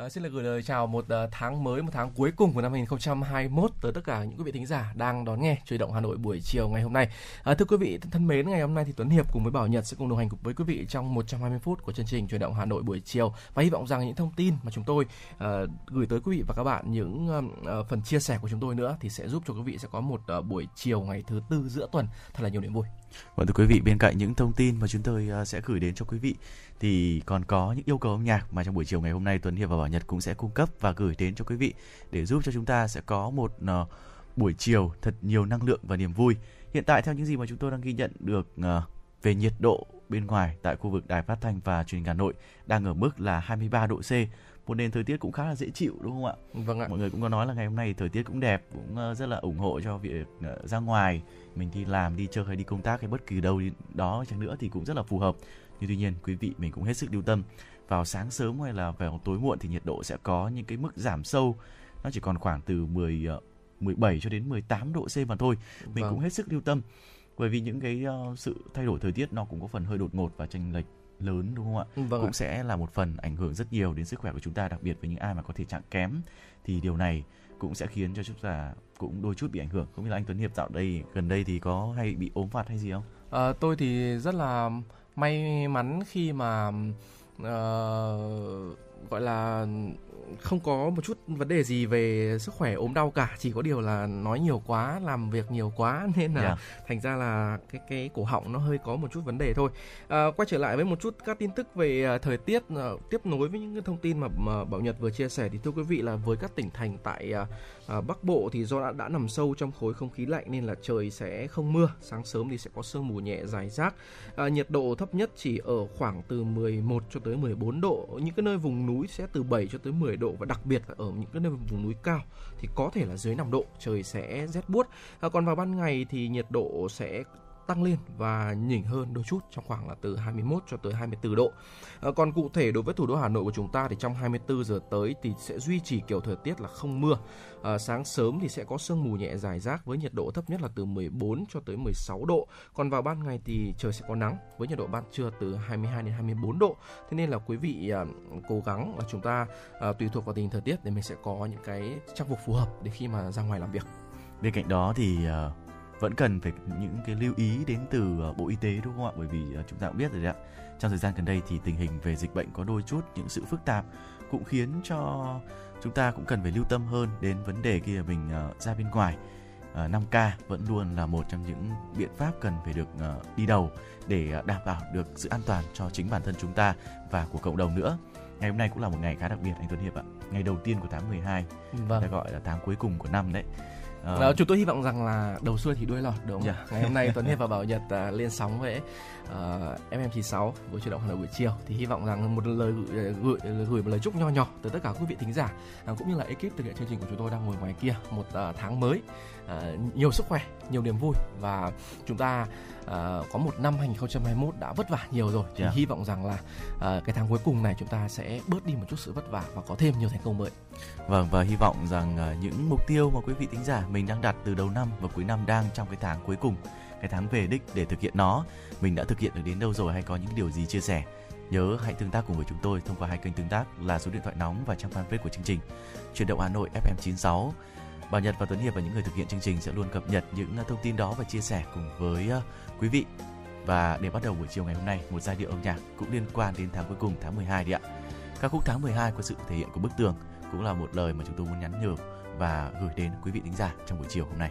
À, xin được gửi lời chào một uh, tháng mới, một tháng cuối cùng của năm 2021 tới tất cả những quý vị thính giả đang đón nghe truyền động Hà Nội buổi chiều ngày hôm nay. À, thưa quý vị thân mến, ngày hôm nay thì Tuấn Hiệp cùng với Bảo Nhật sẽ cùng đồng hành cùng với quý vị trong 120 phút của chương trình truyền động Hà Nội buổi chiều và hy vọng rằng những thông tin mà chúng tôi uh, gửi tới quý vị và các bạn những uh, phần chia sẻ của chúng tôi nữa thì sẽ giúp cho quý vị sẽ có một uh, buổi chiều ngày thứ tư giữa tuần thật là nhiều niềm vui. Vâng thưa quý vị, bên cạnh những thông tin mà chúng tôi sẽ gửi đến cho quý vị thì còn có những yêu cầu âm nhạc mà trong buổi chiều ngày hôm nay Tuấn Hiệp và Bảo Nhật cũng sẽ cung cấp và gửi đến cho quý vị để giúp cho chúng ta sẽ có một uh, buổi chiều thật nhiều năng lượng và niềm vui. Hiện tại theo những gì mà chúng tôi đang ghi nhận được uh, về nhiệt độ bên ngoài tại khu vực Đài Phát thanh và Truyền hình Hà Nội đang ở mức là 23 độ C. Một nền thời tiết cũng khá là dễ chịu đúng không ạ? Vâng ạ. Mọi người cũng có nói là ngày hôm nay thời tiết cũng đẹp, cũng rất là ủng hộ cho việc ra ngoài mình đi làm, đi chơi hay đi công tác hay bất kỳ đâu đó chẳng nữa thì cũng rất là phù hợp nhưng tuy nhiên quý vị mình cũng hết sức lưu tâm vào sáng sớm hay là vào tối muộn thì nhiệt độ sẽ có những cái mức giảm sâu nó chỉ còn khoảng từ 10 17 ờ, cho đến 18 độ C mà thôi mình vâng. cũng hết sức lưu tâm bởi vì những cái uh, sự thay đổi thời tiết nó cũng có phần hơi đột ngột và chênh lệch lớn đúng không ạ? Vâng cũng ạ. sẽ là một phần ảnh hưởng rất nhiều đến sức khỏe của chúng ta đặc biệt với những ai mà có thể trạng kém thì điều này cũng sẽ khiến cho chúng ta cũng đôi chút bị ảnh hưởng. Không biết là anh Tuấn Hiệp dạo đây gần đây thì có hay bị ốm vặt hay gì không? À, tôi thì rất là may mắn khi mà uh, gọi là không có một chút vấn đề gì về sức khỏe ốm đau cả chỉ có điều là nói nhiều quá làm việc nhiều quá nên là yeah. Dạ. thành ra là cái cái cổ họng nó hơi có một chút vấn đề thôi à, quay trở lại với một chút các tin tức về à, thời tiết à, tiếp nối với những cái thông tin mà, mà bảo nhật vừa chia sẻ thì thưa quý vị là với các tỉnh thành tại à, à, bắc bộ thì do đã, đã nằm sâu trong khối không khí lạnh nên là trời sẽ không mưa sáng sớm thì sẽ có sương mù nhẹ dài rác. À, nhiệt độ thấp nhất chỉ ở khoảng từ 11 cho tới 14 độ. Những cái nơi vùng núi sẽ từ 7 cho tới 10 độ và đặc biệt là ở những cái nơi vùng núi cao thì có thể là dưới 5 độ trời sẽ rét buốt. À, còn vào ban ngày thì nhiệt độ sẽ tăng lên và nhỉnh hơn đôi chút trong khoảng là từ 21 cho tới 24 độ. À, còn cụ thể đối với thủ đô Hà Nội của chúng ta thì trong 24 giờ tới thì sẽ duy trì kiểu thời tiết là không mưa. À, sáng sớm thì sẽ có sương mù nhẹ dài rác với nhiệt độ thấp nhất là từ 14 cho tới 16 độ. Còn vào ban ngày thì trời sẽ có nắng với nhiệt độ ban trưa từ 22 đến 24 độ. Thế nên là quý vị à, cố gắng là chúng ta à, tùy thuộc vào tình hình thời tiết để mình sẽ có những cái trang phục phù hợp để khi mà ra ngoài làm việc. Bên cạnh đó thì uh vẫn cần phải những cái lưu ý đến từ ờ, Bộ Y tế đúng không ạ? Bởi vì ờ, chúng ta cũng biết rồi đấy ạ. Trong thời gian gần đây thì tình hình về dịch bệnh có đôi chút những sự phức tạp cũng khiến cho chúng ta cũng cần phải lưu tâm hơn đến vấn đề khi mình uh, ra bên ngoài. Uh, 5K vẫn luôn là một trong những biện pháp cần phải được đi đầu để đảm bảo được sự an toàn cho chính bản thân chúng ta và của cộng đồng nữa. Ngày hôm nay cũng là một ngày khá đặc biệt anh Tuấn Hiệp ạ. Ngày đầu tiên của tháng 12. Vâng. Đã gọi là tháng cuối cùng của năm đấy. Đó, chúng tôi hy vọng rằng là đầu xuôi thì đuôi lọt đúng không? Yeah. Dạ. Ngày hôm nay Tuấn Hiệp và Bảo Nhật uh, lên sóng với uh, FM96 với chuyển động Hà Nội buổi chiều thì hy vọng rằng một lời gửi, gửi, gửi một lời chúc nho nhỏ tới tất cả quý vị thính giả uh, cũng như là ekip thực hiện chương trình của chúng tôi đang ngồi ngoài kia một uh, tháng mới uh, nhiều sức khỏe, nhiều niềm vui và chúng ta uh, có một năm 2021 đã vất vả nhiều rồi thì yeah. Dạ. hy vọng rằng là uh, cái tháng cuối cùng này chúng ta sẽ bớt đi một chút sự vất vả và có thêm nhiều thành công mới. Vâng và hy vọng rằng uh, những mục tiêu mà quý vị thính giả mình đang đặt từ đầu năm và cuối năm đang trong cái tháng cuối cùng cái tháng về đích để thực hiện nó. Mình đã thực hiện được đến đâu rồi hay có những điều gì chia sẻ? Nhớ hãy tương tác cùng với chúng tôi thông qua hai kênh tương tác là số điện thoại nóng và trang fanpage của chương trình. Truyền động Hà Nội FM 96 Bảo Nhật và Tuấn Hiệp và những người thực hiện chương trình sẽ luôn cập nhật những à, thông tin đó và chia sẻ cùng với à, quý vị. Và để bắt đầu buổi chiều ngày hôm nay, một giai điệu âm nhạc cũng liên quan đến tháng cuối cùng, tháng 12 đi ạ. Ca khúc tháng 12 có sự thể hiện của bức tường cũng là một lời mà chúng tôi muốn nhắn nhủ và gửi đến quý vị thính giả trong buổi chiều hôm nay.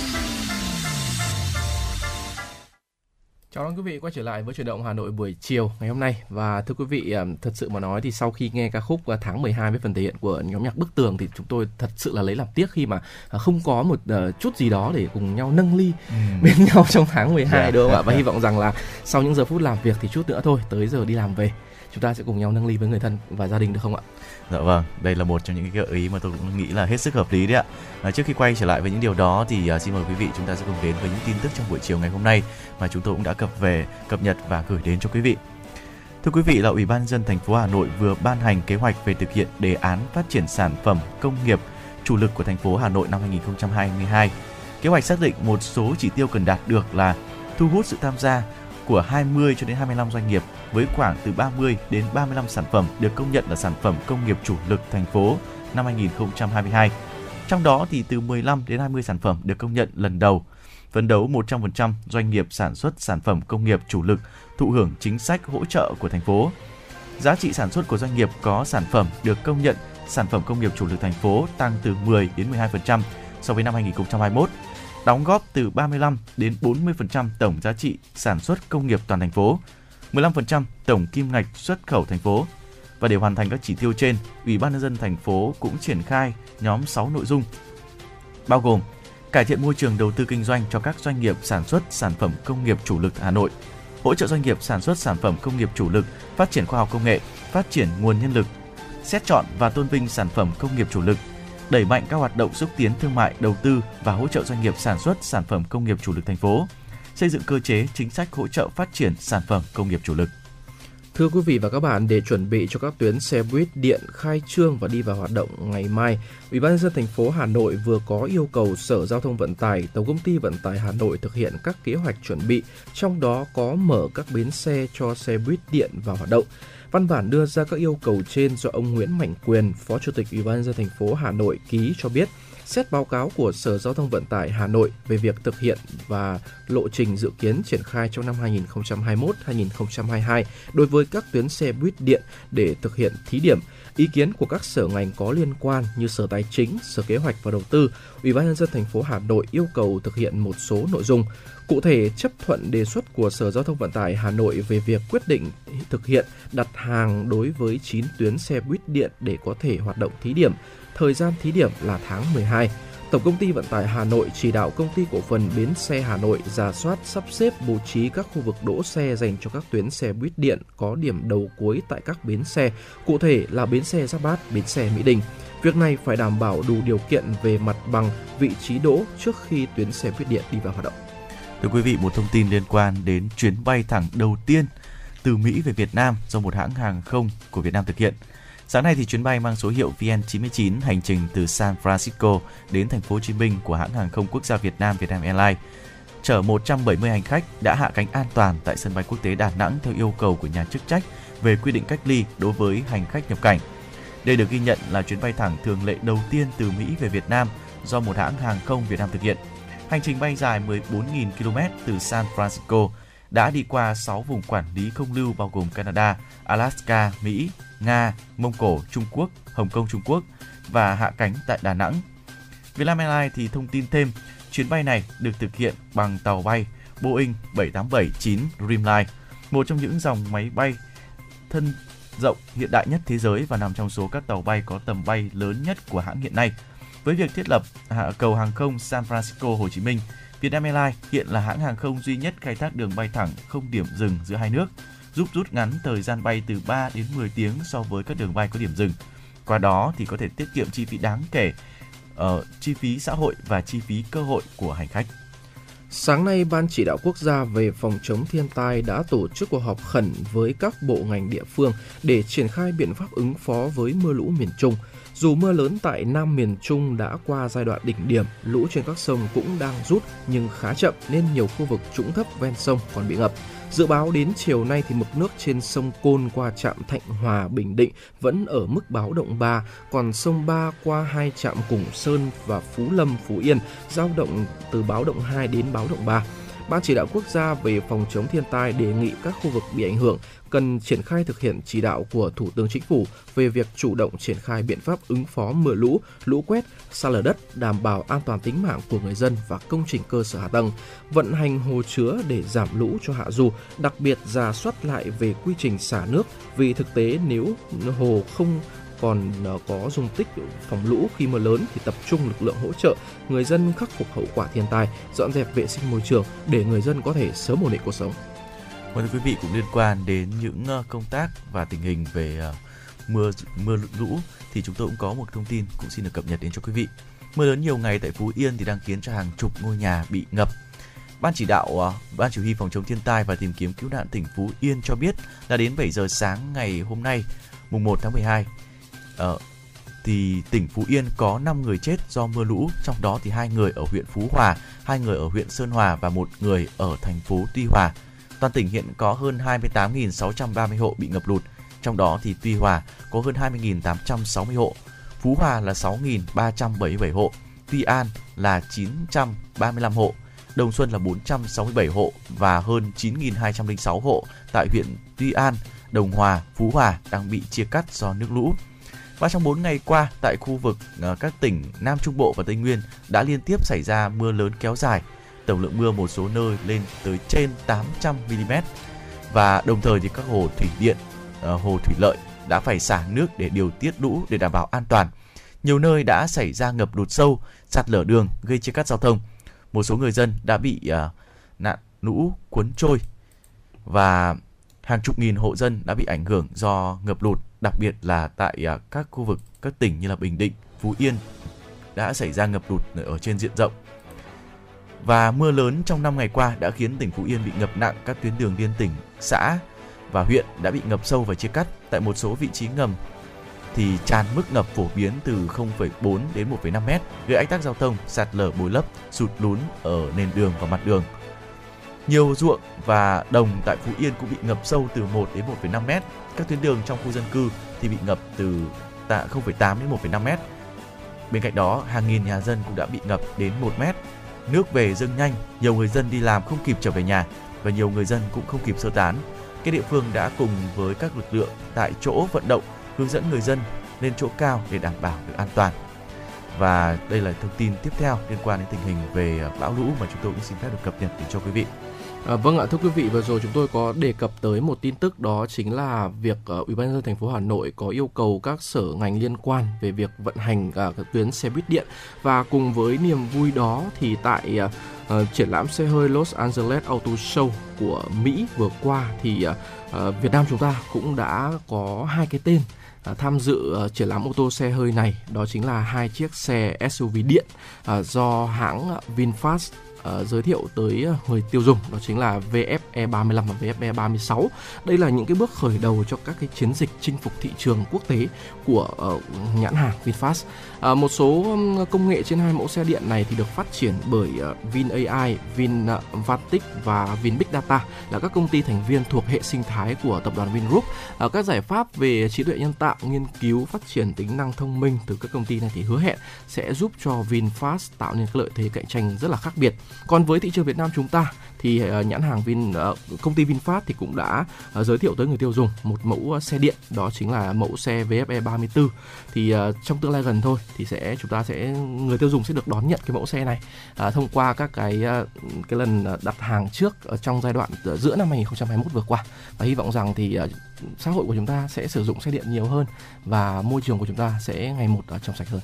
Đón quý vị quay trở lại với chuyển động Hà Nội buổi chiều ngày hôm nay và thưa quý vị thật sự mà nói thì sau khi nghe ca khúc à, tháng 12 với phần thể hiện của nhóm nhạc Bức Tường thì chúng tôi thật sự là lấy làm tiếc khi mà à, không có một ờ, chút gì đó để cùng nhau nâng ly bên nhau trong tháng 12 Dạ. đúng không ạ và hy vọng rằng là sau những giờ phút làm việc thì chút nữa thôi tới giờ đi làm về chúng ta sẽ cùng nhau nâng ly với người thân và gia đình được không ạ? Dạ vâng, đây là một trong những cái gợi ý mà tôi cũng nghĩ là hết sức hợp lý đấy ạ. À, trước khi quay trở lại với những điều đó thì à, xin mời quý vị chúng ta sẽ cùng đến với những tin tức trong buổi chiều ngày hôm nay mà chúng tôi cũng đã cập về, cập nhật và gửi đến cho quý vị. Thưa quý vị là Ủy ban dân thành phố Hà Nội vừa ban hành kế hoạch về thực hiện đề án phát triển sản phẩm công nghiệp chủ lực của thành phố Hà Nội năm 2022. Kế hoạch xác định một số chỉ tiêu cần đạt được là thu hút sự tham gia của 20 cho đến 25 doanh nghiệp với khoảng từ 30 đến 35 sản phẩm được công nhận là sản phẩm công nghiệp chủ lực thành phố năm 2022. Trong đó thì từ 15 đến 20 sản phẩm được công nhận lần đầu. Phấn đấu 100% doanh nghiệp sản xuất sản phẩm công nghiệp chủ lực thụ hưởng chính sách hỗ trợ của thành phố. Giá trị sản xuất của doanh nghiệp có sản phẩm được công nhận sản phẩm công nghiệp chủ lực thành phố tăng từ 10 đến 12% so với năm 2021 đóng góp từ 35 đến 40% tổng giá trị sản xuất công nghiệp toàn thành phố, 15% tổng kim ngạch xuất khẩu thành phố. Và để hoàn thành các chỉ tiêu trên, Ủy ban nhân dân thành phố cũng triển khai nhóm 6 nội dung bao gồm cải thiện môi trường đầu tư kinh doanh cho các doanh nghiệp sản xuất sản phẩm công nghiệp chủ lực Hà Nội, hỗ trợ doanh nghiệp sản xuất sản phẩm công nghiệp chủ lực phát triển khoa học công nghệ, phát triển nguồn nhân lực, xét chọn và tôn vinh sản phẩm công nghiệp chủ lực, đẩy mạnh các hoạt động xúc tiến thương mại, đầu tư và hỗ trợ doanh nghiệp sản xuất sản phẩm công nghiệp chủ lực thành phố, xây dựng cơ chế chính sách hỗ trợ phát triển sản phẩm công nghiệp chủ lực. Thưa quý vị và các bạn, để chuẩn bị cho các tuyến xe buýt điện khai trương và đi vào hoạt động ngày mai, Ủy ban nhân dân thành phố Hà Nội vừa có yêu cầu Sở Giao thông Vận tải, Tổng công ty Vận tải Hà Nội thực hiện các kế hoạch chuẩn bị, trong đó có mở các bến xe cho xe buýt điện vào hoạt động. Văn bản đưa ra các yêu cầu trên do ông Nguyễn Mạnh Quyền, Phó Chủ tịch Ủy ban nhân dân thành phố Hà Nội ký cho biết, xét báo cáo của Sở Giao thông Vận tải Hà Nội về việc thực hiện và lộ trình dự kiến triển khai trong năm 2021-2022 đối với các tuyến xe buýt điện để thực hiện thí điểm. Ý kiến của các sở ngành có liên quan như Sở Tài chính, Sở Kế hoạch và Đầu tư, Ủy ban nhân dân thành phố Hà Nội yêu cầu thực hiện một số nội dung. Cụ thể, chấp thuận đề xuất của Sở Giao thông Vận tải Hà Nội về việc quyết định thực hiện đặt hàng đối với 9 tuyến xe buýt điện để có thể hoạt động thí điểm. Thời gian thí điểm là tháng 12. Tổng công ty Vận tải Hà Nội chỉ đạo công ty cổ phần Bến xe Hà Nội giả soát sắp xếp bố trí các khu vực đỗ xe dành cho các tuyến xe buýt điện có điểm đầu cuối tại các bến xe, cụ thể là bến xe Giáp Bát, bến xe Mỹ Đình. Việc này phải đảm bảo đủ điều kiện về mặt bằng, vị trí đỗ trước khi tuyến xe buýt điện đi vào hoạt động. Thưa quý vị, một thông tin liên quan đến chuyến bay thẳng đầu tiên từ Mỹ về Việt Nam do một hãng hàng không của Việt Nam thực hiện. Sáng nay thì chuyến bay mang số hiệu VN99 hành trình từ San Francisco đến thành phố Hồ Chí Minh của hãng hàng không quốc gia Việt Nam Vietnam Airlines chở 170 hành khách đã hạ cánh an toàn tại sân bay quốc tế Đà Nẵng theo yêu cầu của nhà chức trách về quy định cách ly đối với hành khách nhập cảnh. Đây được ghi nhận là chuyến bay thẳng thường lệ đầu tiên từ Mỹ về Việt Nam do một hãng hàng không Việt Nam thực hiện. Hành trình bay dài 14.000 km từ San Francisco đã đi qua 6 vùng quản lý không lưu bao gồm Canada, Alaska, Mỹ, Nga, Mông Cổ, Trung Quốc, Hồng Kông Trung Quốc và hạ cánh tại Đà Nẵng. Vietnam Airlines thì thông tin thêm, chuyến bay này được thực hiện bằng tàu bay Boeing 787-9 Dreamliner, một trong những dòng máy bay thân rộng hiện đại nhất thế giới và nằm trong số các tàu bay có tầm bay lớn nhất của hãng hiện nay. Với việc thiết lập hạ cầu hàng không San Francisco Hồ Chí Minh, Vietnam Airlines hiện là hãng hàng không duy nhất khai thác đường bay thẳng không điểm dừng giữa hai nước, giúp rút ngắn thời gian bay từ 3 đến 10 tiếng so với các đường bay có điểm dừng. Qua đó thì có thể tiết kiệm chi phí đáng kể ở uh, chi phí xã hội và chi phí cơ hội của hành khách. Sáng nay, Ban chỉ đạo quốc gia về phòng chống thiên tai đã tổ chức cuộc họp khẩn với các bộ ngành địa phương để triển khai biện pháp ứng phó với mưa lũ miền Trung. Dù mưa lớn tại Nam miền Trung đã qua giai đoạn đỉnh điểm, lũ trên các sông cũng đang rút nhưng khá chậm nên nhiều khu vực trũng thấp ven sông còn bị ngập. Dự báo đến chiều nay thì mực nước trên sông Côn qua trạm Thạnh Hòa, Bình Định vẫn ở mức báo động 3, còn sông Ba qua hai trạm Củng Sơn và Phú Lâm, Phú Yên giao động từ báo động 2 đến báo động 3. Ban chỉ đạo quốc gia về phòng chống thiên tai đề nghị các khu vực bị ảnh hưởng cần triển khai thực hiện chỉ đạo của Thủ tướng Chính phủ về việc chủ động triển khai biện pháp ứng phó mưa lũ, lũ quét, xa lở đất, đảm bảo an toàn tính mạng của người dân và công trình cơ sở hạ tầng, vận hành hồ chứa để giảm lũ cho hạ du, đặc biệt giả soát lại về quy trình xả nước vì thực tế nếu hồ không còn ờ, có dung tích phòng lũ khi mưa lớn thì tập trung lực lượng hỗ trợ người dân khắc phục hậu quả thiên tai, dọn dẹp vệ sinh môi trường để người dân có thể sớm ổn định cuộc sống. Vâng quý vị cũng liên quan đến những ờ, công tác và tình hình về ờ, mưa mưa lũ thì chúng tôi cũng có một thông tin cũng xin được cập nhật đến cho quý vị. Mưa lớn nhiều ngày tại Phú Yên thì đang khiến cho hàng chục ngôi nhà bị ngập. Ban chỉ đạo ờ, Ban chỉ huy phòng chống thiên tai và tìm kiếm cứu nạn tỉnh Phú Yên cho biết là đến 7 giờ sáng ngày hôm nay, mùng 1 tháng 12, Ờ, thì tỉnh Phú Yên có 5 người chết do mưa lũ, trong đó thì hai người ở huyện Phú Hòa, hai người ở huyện Sơn Hòa và một người ở thành phố Tuy Hòa. Toàn tỉnh hiện có hơn 28.630 hộ bị ngập lụt, trong đó thì Tuy Hòa có hơn 20.860 hộ, Phú Hòa là 6.377 hộ, Tuy An là 935 hộ, Đồng Xuân là 467 hộ và hơn 9.206 hộ tại huyện Tuy An, Đồng Hòa, Phú Hòa đang bị chia cắt do nước lũ. Và trong 4 ngày qua, tại khu vực ờ, các tỉnh Nam Trung Bộ và Tây Nguyên đã liên tiếp xảy ra mưa lớn kéo dài. Tổng lượng mưa một số nơi lên tới trên 800 mm. Và đồng thời thì các hồ thủy điện, ờ, hồ thủy lợi đã phải xả nước để điều tiết lũ để đảm bảo an toàn. Nhiều nơi đã xảy ra ngập lụt sâu, sạt lở đường gây chia cắt giao thông. Một số người dân đã bị uh, nạn lũ cuốn trôi và hàng chục nghìn hộ dân đã bị ảnh hưởng do ngập lụt, đặc biệt là tại uh, các khu vực các tỉnh như là Bình Định, Phú Yên đã xảy ra ngập lụt ở trên diện rộng. Và mưa lớn trong 5 ngày qua đã khiến tỉnh Phú Yên bị ngập nặng các tuyến đường liên tỉnh, xã và huyện đã bị ngập sâu và chia cắt tại một số vị trí ngầm thì tràn mức ngập phổ biến từ 0,4 đến 1,5 mét, gây ách tắc giao thông, sạt lở bồi lấp, sụt lún ở nền đường và mặt đường. Nhiều ruộng và đồng tại Phú Yên cũng bị ngập sâu từ 1 đến 1,5 mét. Các tuyến đường trong khu dân cư thì bị ngập từ 0,8 đến 1,5 mét. Bên cạnh đó, hàng nghìn nhà dân cũng đã bị ngập đến 1 mét. Nước về dâng nhanh, nhiều người dân đi làm không kịp trở về nhà và nhiều người dân cũng không kịp sơ tán. Các địa phương đã cùng với các lực lượng tại chỗ vận động hướng dẫn người dân lên chỗ cao để đảm bảo được an toàn. Và đây là thông tin tiếp theo liên quan đến tình hình về bão lũ mà chúng tôi cũng xin phép được cập nhật đến cho quý vị. À, vâng ạ thưa quý vị vừa rồi chúng tôi có đề cập tới một tin tức đó chính là việc uh, Ủy ban nhân dân thành phố Hà Nội có yêu cầu các sở ngành liên quan về việc vận hành uh, các tuyến xe buýt điện. Và cùng với niềm vui đó thì tại uh, uh, triển lãm xe hơi Los Angeles Auto Show của Mỹ vừa qua thì uh, Việt Nam chúng ta cũng đã có hai cái tên À, tham dự uh, triển lãm ô tô xe hơi này. Đó chính là hai chiếc xe SUV điện uh, do hãng VinFast uh, giới thiệu tới ờ, người tiêu dùng đó chính là VFE 35 và VFE 36. Đây là những cái bước khởi đầu cho các cái chiến dịch chinh phục thị trường quốc tế của uh, nhãn hàng VinFast. À, một số công nghệ trên hai mẫu xe điện này thì được phát triển bởi ờ, VinAI, VinVatic và VinBig Data là các công ty thành viên thuộc hệ sinh thái của tập đoàn Vingroup. À, các giải pháp về trí tuệ nhân tạo, nghiên cứu phát triển tính năng thông minh từ các công ty này thì hứa hẹn sẽ giúp cho VinFast tạo nên cái lợi thế cạnh tranh rất là khác biệt. Còn với thị trường Việt Nam chúng ta thì ờ, nhãn hàng Vin ờ, công ty VinFast thì cũng đã ờ, giới thiệu tới người tiêu dùng một mẫu xe điện đó chính là mẫu xe VFE 34 thì trong tương lai gần thôi thì sẽ chúng ta sẽ người tiêu dùng sẽ được đón nhận cái mẫu xe này à, thông qua các cái cái lần đặt hàng trước ở trong giai đoạn giữa năm 2021 vừa qua và hy vọng rằng thì xã hội của chúng ta sẽ sử dụng xe điện nhiều hơn và môi trường của chúng ta sẽ ngày một trong sạch hơn.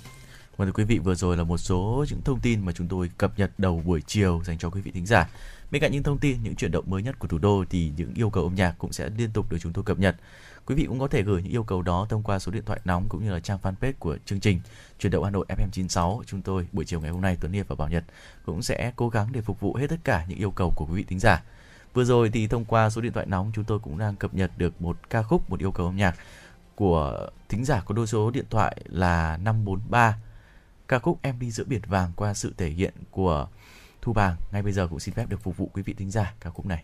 Vâng thưa quý vị, vừa rồi là một số những thông tin mà chúng tôi cập nhật đầu buổi chiều dành cho quý vị thính giả. Bên cạnh những thông tin, những chuyển động mới nhất của thủ đô thì những yêu cầu âm nhạc cũng sẽ liên tục được chúng tôi cập nhật. Quý vị cũng có thể gửi những yêu cầu đó thông qua số điện thoại nóng cũng như là trang fanpage của chương trình Chuyển động Hà Nội FM96. Chúng tôi buổi chiều ngày hôm nay Tuấn Hiệp và Bảo Nhật cũng sẽ cố gắng để phục vụ hết tất cả những yêu cầu của quý vị thính giả. Vừa rồi thì thông qua số điện thoại nóng chúng tôi cũng đang cập nhật được một ca khúc, một yêu cầu âm nhạc của thính giả có đôi số điện thoại là 543 ca khúc Em đi giữa biển vàng qua sự thể hiện của Thu Bàng ngay bây giờ cũng xin phép được phục vụ quý vị thính giả ca khúc này.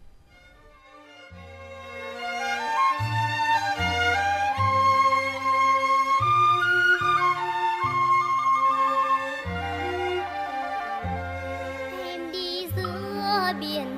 biển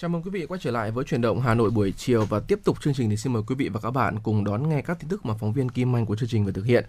Chào mừng quý vị quay trở lại với chuyển động Hà Nội buổi chiều và tiếp tục chương trình thì xin mời quý vị và các bạn cùng đón nghe các tin tức mà phóng viên Kim Anh của chương trình vừa thực hiện.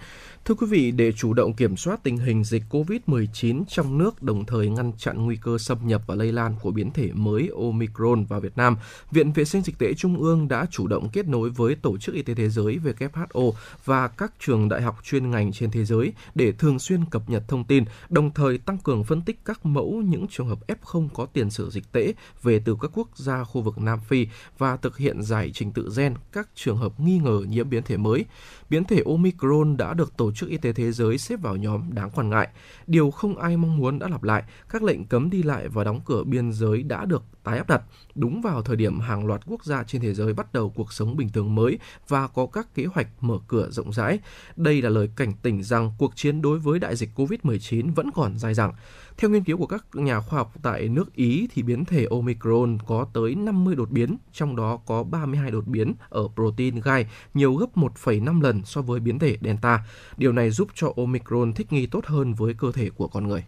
Thưa quý vị, để chủ động kiểm soát tình hình dịch COVID-19 trong nước đồng thời ngăn chặn nguy cơ xâm nhập và lây lan của biến thể mới Omicron vào Việt Nam, Viện Vệ sinh Dịch tễ Trung ương đã chủ động kết nối với Tổ chức Y tế Thế giới WHO và các trường đại học chuyên ngành trên thế giới để thường xuyên cập nhật thông tin, đồng thời tăng cường phân tích các mẫu những trường hợp F0 có tiền sử dịch tễ về từ các quốc quốc gia khu vực Nam Phi và thực hiện giải trình tự gen các trường hợp nghi ngờ nhiễm biến thể mới. Biến thể Omicron đã được Tổ chức Y tế Thế giới xếp vào nhóm đáng quan ngại. Điều không ai mong muốn đã lặp lại, các lệnh cấm đi lại và đóng cửa biên giới đã được tái áp đặt đúng vào thời điểm hàng loạt quốc gia trên thế giới bắt đầu cuộc sống bình thường mới và có các kế hoạch mở cửa rộng rãi. Đây là lời cảnh tỉnh rằng cuộc chiến đối với đại dịch COVID-19 vẫn còn dài dẳng. Theo nghiên cứu của các nhà khoa học tại nước Ý thì biến thể Omicron có tới 50 đột biến, trong đó có 32 đột biến ở protein gai, nhiều gấp 1,5 lần so với biến thể Delta. Điều này giúp cho Omicron thích nghi tốt hơn với cơ thể của con người.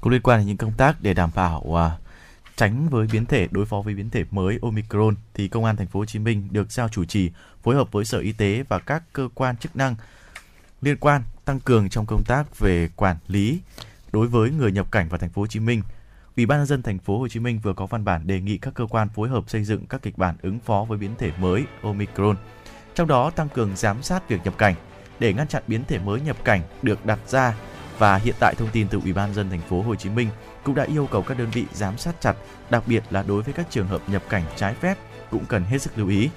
Cũng liên quan đến những công tác để đảm bảo uh, tránh với biến thể đối phó với biến thể mới Omicron thì Công an thành phố Hồ Chí Minh được giao chủ trì phối hợp với Sở Y tế và các cơ quan chức năng liên quan tăng cường trong công tác về quản lý đối với người nhập cảnh vào thành phố Hồ Chí Minh. Ủy ban nhân dân thành phố Hồ Chí Minh vừa có văn bản đề nghị các cơ quan phối hợp xây dựng các kịch bản ứng phó với biến thể mới Omicron. Trong đó tăng cường giám sát việc nhập cảnh để ngăn chặn biến thể mới nhập cảnh được đặt ra và hiện tại thông tin từ Ủy ban nhân dân thành phố Hồ Chí Minh cũng đã yêu cầu các đơn vị giám sát chặt, đặc biệt là đối với các trường hợp nhập cảnh trái phép cũng cần hết sức lưu ý.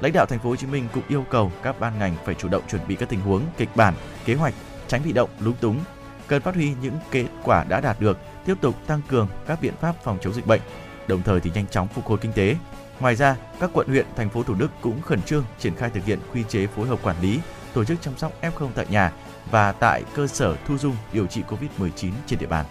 Lãnh đạo thành phố Hồ Chí Minh cũng yêu cầu các ban ngành phải chủ động chuẩn bị các tình huống, kịch bản, kế hoạch, tránh bị động, lúng túng, cần phát huy những kết quả đã đạt được, tiếp tục tăng cường các biện pháp phòng chống dịch bệnh, đồng thời thì nhanh chóng phục hồi kinh tế. Ngoài ra, các quận huyện, thành phố Thủ Đức cũng khẩn trương triển khai thực hiện quy chế phối hợp quản lý, tổ chức chăm sóc F0 tại nhà và tại cơ sở thu dung điều trị COVID-19 trên địa bàn.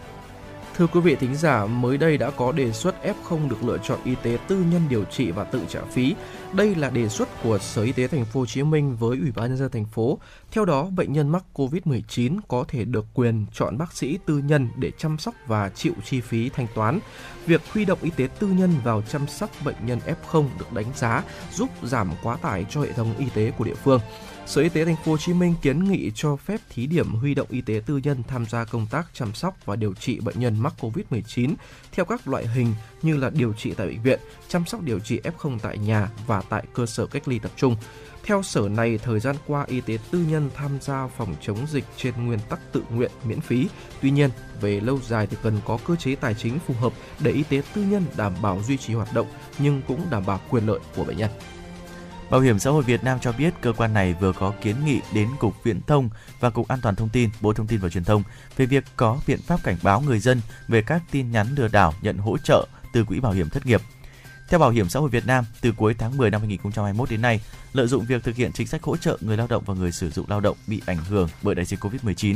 Thưa quý vị thính giả, mới đây đã có đề xuất F0 được lựa chọn y tế tư nhân điều trị và tự trả phí. Đây là đề xuất của Sở Y tế thành phố Hồ Chí Minh với Ủy ban nhân dân thành phố. Theo đó, bệnh nhân mắc COVID-19 có thể được quyền chọn bác sĩ tư nhân để chăm sóc và chịu chi phí thanh toán. Việc huy động y tế tư nhân vào chăm sóc bệnh nhân F0 được đánh giá giúp giảm quá tải cho hệ thống y tế của địa phương. Sở Y tế thành phố Hồ Chí Minh kiến nghị cho phép thí điểm huy động y tế tư nhân tham gia công tác chăm sóc và điều trị bệnh nhân mắc COVID-19 theo các loại hình như là điều trị tại bệnh viện, chăm sóc điều trị F0 tại nhà và tại cơ sở cách ly tập trung. Theo sở này, thời gian qua y tế tư nhân tham gia phòng chống dịch trên nguyên tắc tự nguyện miễn phí. Tuy nhiên, về lâu dài thì cần có cơ chế tài chính phù hợp để y tế tư nhân đảm bảo duy trì hoạt động nhưng cũng đảm bảo quyền lợi của bệnh nhân. Bảo hiểm xã hội Việt Nam cho biết cơ quan này vừa có kiến nghị đến Cục Viễn thông và Cục An toàn thông tin, Bộ Thông tin và Truyền thông về việc có biện pháp cảnh báo người dân về các tin nhắn lừa đảo nhận hỗ trợ từ quỹ bảo hiểm thất nghiệp. Theo Bảo hiểm xã hội Việt Nam, từ cuối tháng 10 năm 2021 đến nay, lợi dụng việc thực hiện chính sách hỗ trợ người lao động và người sử dụng lao động bị ảnh hưởng bởi đại dịch Covid-19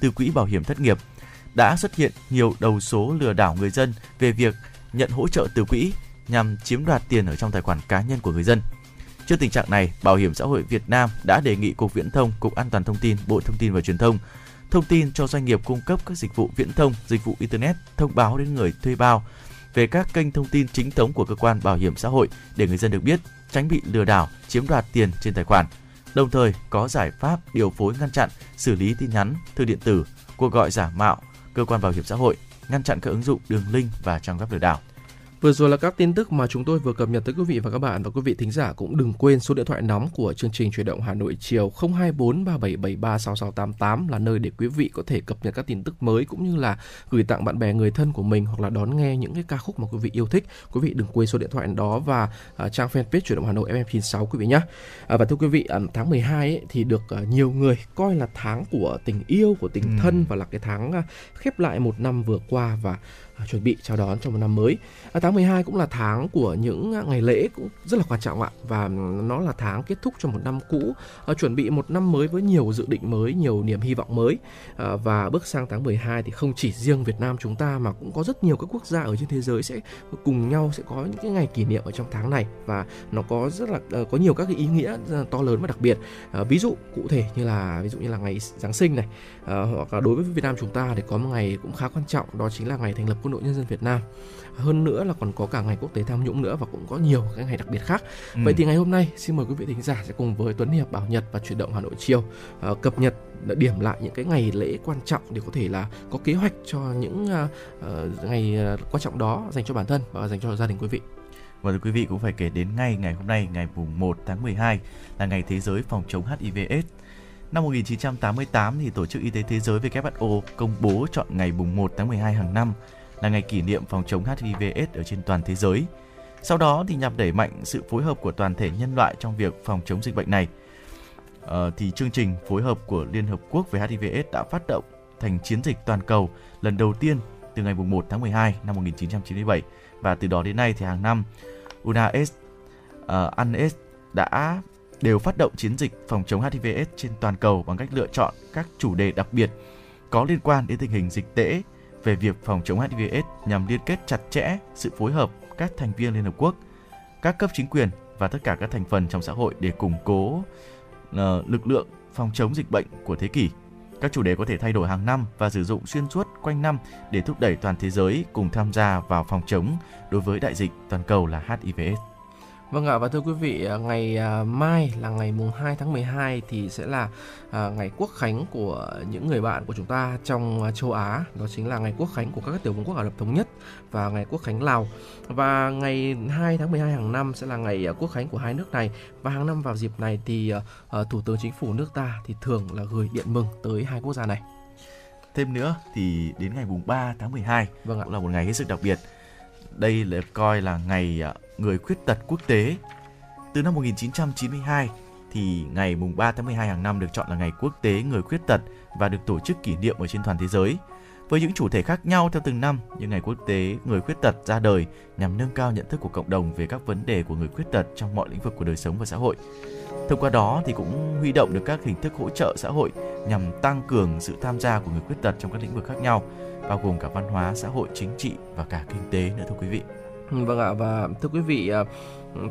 từ quỹ bảo hiểm thất nghiệp đã xuất hiện nhiều đầu số lừa đảo người dân về việc nhận hỗ trợ từ quỹ nhằm chiếm đoạt tiền ở trong tài khoản cá nhân của người dân. Trước tình trạng này, Bảo hiểm xã hội Việt Nam đã đề nghị Cục Viễn thông, Cục An toàn thông tin, Bộ Thông tin và Truyền thông thông tin cho doanh nghiệp cung cấp các dịch vụ viễn thông, dịch vụ internet thông báo đến người thuê bao về các kênh thông tin chính thống của cơ quan bảo hiểm xã hội để người dân được biết, tránh bị lừa đảo, chiếm đoạt tiền trên tài khoản. Đồng thời có giải pháp điều phối ngăn chặn, xử lý tin nhắn, thư điện tử, cuộc gọi giả mạo cơ quan bảo hiểm xã hội, ngăn chặn các ứng dụng đường link và trang web lừa đảo. Vừa rồi là các tin tức mà chúng tôi vừa cập nhật tới quý vị và các bạn và quý vị thính giả cũng đừng quên số điện thoại nóng của chương trình chuyển động Hà Nội chiều 024 3773 6688 là nơi để quý vị có thể cập nhật các tin tức mới cũng như là gửi tặng bạn bè người thân của mình hoặc là đón nghe những cái ca khúc mà quý vị yêu thích. Quý vị đừng quên số điện thoại đó và uh, trang fanpage chuyển động Hà Nội FM96 quý vị nhé. À, và thưa quý vị, uh, tháng 12 ấy, thì được uh, nhiều người coi là tháng của tình yêu, của tình ừ. thân và là cái tháng uh, khép lại một năm vừa qua và À, chuẩn bị chào đón cho một năm mới. À, tháng 12 cũng là tháng của những ngày lễ cũng rất là quan trọng ạ và nó là tháng kết thúc cho một năm cũ, à, chuẩn bị một năm mới với nhiều dự định mới, nhiều niềm hy vọng mới. À, và bước sang tháng 12 thì không chỉ riêng Việt Nam chúng ta mà cũng có rất nhiều các quốc gia ở trên thế giới sẽ cùng nhau sẽ có những cái ngày kỷ niệm ở trong tháng này và nó có rất là ờ, có nhiều các cái ý nghĩa ờ, to lớn và đặc biệt. À, ví dụ cụ thể như là ví dụ như là ngày Giáng sinh này à, hoặc là đối với Việt Nam chúng ta thì có một ngày cũng khá quan trọng đó chính là ngày thành lập Quân đội Nhân dân Việt Nam hơn nữa là còn có cả ngày quốc tế tham nhũng nữa và cũng có nhiều cái ngày đặc biệt khác. Ừ. Vậy thì ngày hôm nay xin mời quý vị thính giả sẽ cùng với Tuấn Hiệp Bảo Nhật và chuyển động Hà Nội chiều uh, cập nhật điểm lại những cái ngày lễ quan trọng để có thể là có kế hoạch cho những uh, ngày quan trọng đó dành cho bản thân và dành cho gia đình quý vị. Và quý vị cũng phải kể đến ngay ngày hôm nay, ngày mùng 1 tháng 12 là ngày thế giới phòng chống HIV/AIDS. Năm 1988 thì Tổ chức Y tế Thế giới WHO công bố chọn ngày mùng 1 tháng 12 hàng năm là ngày kỷ niệm phòng chống HIV/AIDS ở trên toàn thế giới. Sau đó thì nhằm đẩy mạnh sự phối hợp của toàn thể nhân loại trong việc phòng chống dịch bệnh này, uh, thì chương trình phối hợp của Liên Hợp Quốc về HIV/AIDS đã phát động thành chiến dịch toàn cầu lần đầu tiên từ ngày 1 tháng 12 năm 1997 và từ đó đến nay thì hàng năm UNAIDS, uh, ờ, UNAIDS đã đều phát động chiến dịch phòng chống HIV/AIDS trên toàn cầu bằng cách lựa chọn các chủ đề đặc biệt có liên quan đến tình hình dịch tễ về việc phòng chống HIV/AIDS nhằm liên kết chặt chẽ sự phối hợp các thành viên Liên Hợp Quốc, các cấp chính quyền và tất cả các thành phần trong xã hội để củng cố uh, lực lượng phòng chống dịch bệnh của thế kỷ. Các chủ đề có thể thay đổi hàng năm và sử dụng xuyên suốt quanh năm để thúc đẩy toàn thế giới cùng tham gia vào phòng chống đối với đại dịch toàn cầu là HIV/AIDS. Vâng ạ và thưa quý vị, à, ngày à, mai là ngày mùng 2 tháng 12 thì sẽ là à, ngày quốc khánh của những người bạn của chúng ta trong châu Á, đó chính là ngày quốc khánh của các tiểu vương quốc Ả Rập thống nhất và ngày quốc khánh Lào. Và ngày 2 tháng 12 hàng năm sẽ là ngày quốc khánh của hai nước này và hàng năm vào dịp này thì thủ tướng chính phủ nước ta thì thường là gửi điện mừng tới hai quốc gia này. Thêm nữa thì đến ngày mùng 3 tháng 12 vâng ạ. cũng là một ngày hết sức đặc biệt. Đây là coi là ngày người khuyết tật quốc tế. Từ năm 1992 thì ngày mùng 3 tháng 12 hàng năm được chọn là ngày quốc tế người khuyết tật và được tổ chức kỷ niệm ở trên toàn thế giới. Với những chủ thể khác nhau theo từng năm, như ngày quốc tế người khuyết tật ra đời nhằm nâng cao nhận thức của cộng đồng về các vấn đề của người khuyết tật trong mọi lĩnh vực của đời sống và xã hội. Thông qua đó thì cũng huy động được các hình thức hỗ trợ xã hội nhằm tăng cường sự tham gia của người khuyết tật trong các lĩnh vực khác nhau, bao gồm cả văn hóa, xã hội, chính trị và cả kinh tế nữa thưa quý vị. Ừ, vâng ạ. Và thưa quý vị à,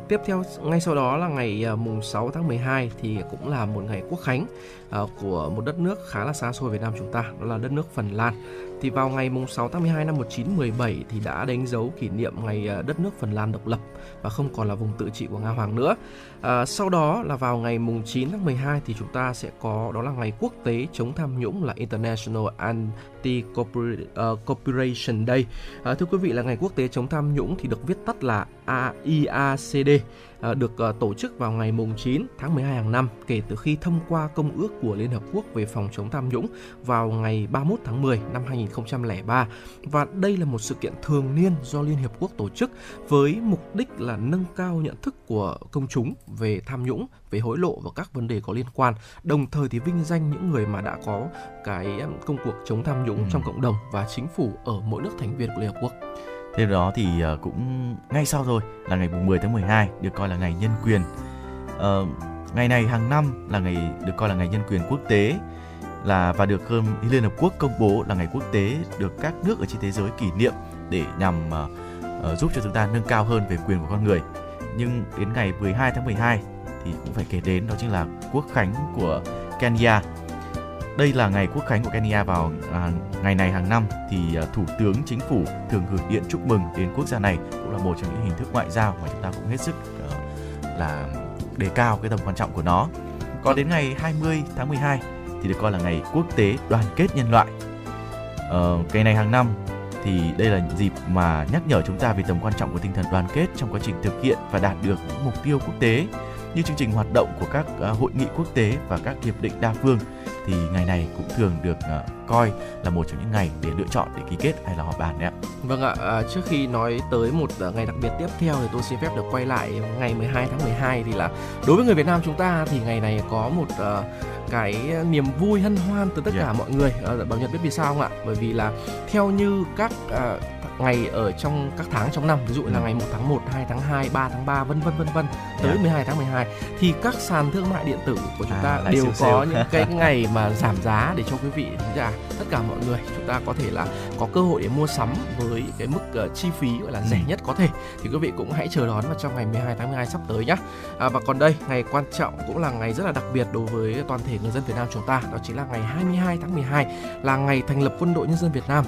tiếp theo, ngay sau đó là ngày à, mùng 6 tháng 12 thì cũng là một ngày quốc khánh à, của một đất nước khá là xa xôi Việt Nam chúng ta, đó là đất nước Phần Lan thì vào ngày mùng 6 tháng 12 năm 1917 thì đã đánh dấu kỷ niệm ngày à, đất nước Phần Lan độc lập và không còn là vùng tự trị của Nga Hoàng nữa. À, sau đó là vào ngày mùng 9 tháng 12 thì chúng ta sẽ có đó là ngày quốc tế chống tham nhũng là International Anti-Corporation à, Day. À, thưa quý vị là ngày quốc tế chống tham nhũng thì được viết tắt là AIACD À, được à, tổ chức vào ngày mùng 9 tháng 12 hàng năm kể từ khi thông qua công ước của Liên Hợp Quốc về phòng chống tham nhũng vào ngày 31 tháng 10 năm 2003 và đây là một sự kiện thường niên do Liên Hợp Quốc tổ chức với mục đích là nâng cao nhận thức của công chúng về tham nhũng, về hối lộ và các vấn đề có liên quan, đồng thời thì vinh danh những người mà đã có cái công cuộc chống tham nhũng ừ. trong cộng đồng và chính phủ ở mỗi nước thành viên của Liên Hợp Quốc. Thêm đó thì ờ, cũng ngay sau rồi là ngày 10 tháng 12 được coi là ngày nhân quyền. Uh, ngày này hàng năm là ngày được coi là ngày nhân quyền quốc tế là và được hơn Liên Hợp Quốc công bố là ngày quốc tế được các nước ở trên thế giới kỷ niệm để nhằm uh, uh, giúp cho chúng ta nâng cao hơn về quyền của con người. Nhưng đến ngày 12 tháng 12 thì cũng phải kể đến đó chính là quốc khánh của Kenya đây là ngày quốc khánh của Kenya vào à, ngày này hàng năm thì à, Thủ tướng Chính phủ thường gửi điện chúc mừng đến quốc gia này cũng là một trong những hình thức ngoại giao mà chúng ta cũng hết sức à, là đề cao cái tầm quan trọng của nó. Còn đến ngày 20 tháng 12 thì được coi là ngày quốc tế đoàn kết nhân loại. Ờ, à, ngày này hàng năm thì đây là dịp mà nhắc nhở chúng ta về tầm quan trọng của tinh thần đoàn kết trong quá trình thực hiện và đạt được những mục tiêu quốc tế như chương trình hoạt động của các à, hội nghị quốc tế và các hiệp định đa phương thì ngày này cũng thường được ờ, coi là một trong những ngày để lựa chọn để ký kết hay là họp bàn đấy ạ. Vâng ạ, à, trước khi nói tới một uh, ngày đặc biệt tiếp theo thì tôi xin phép được quay lại ngày 12 tháng 12 thì là đối với người Việt Nam chúng ta thì ngày này có một uh, cái niềm vui hân hoan từ tất yeah. cả mọi người. Uh, Bảo Nhật biết vì sao không ạ? Bởi vì là theo như các uh, ngày ở trong các tháng trong năm ví dụ là ừ. ngày 1 tháng 1, 2 tháng 2, 3 tháng 3 vân vân vân vân tới yeah. 12 tháng 12 thì các sàn thương mại điện tử của chúng ta à, đều có sale. những cái ngày mà giảm giá để cho quý vị thính giả tất cả mọi người chúng ta có thể là có cơ hội để mua sắm với cái mức uh, chi phí gọi là rẻ ừ. nhất có thể thì quý vị cũng hãy chờ đón vào trong ngày 12 tháng 12 sắp tới nhé. À, và còn đây ngày quan trọng cũng là ngày rất là đặc biệt đối với toàn thể người dân Việt Nam chúng ta đó chính là ngày 22 tháng 12 là ngày thành lập quân đội nhân dân Việt Nam.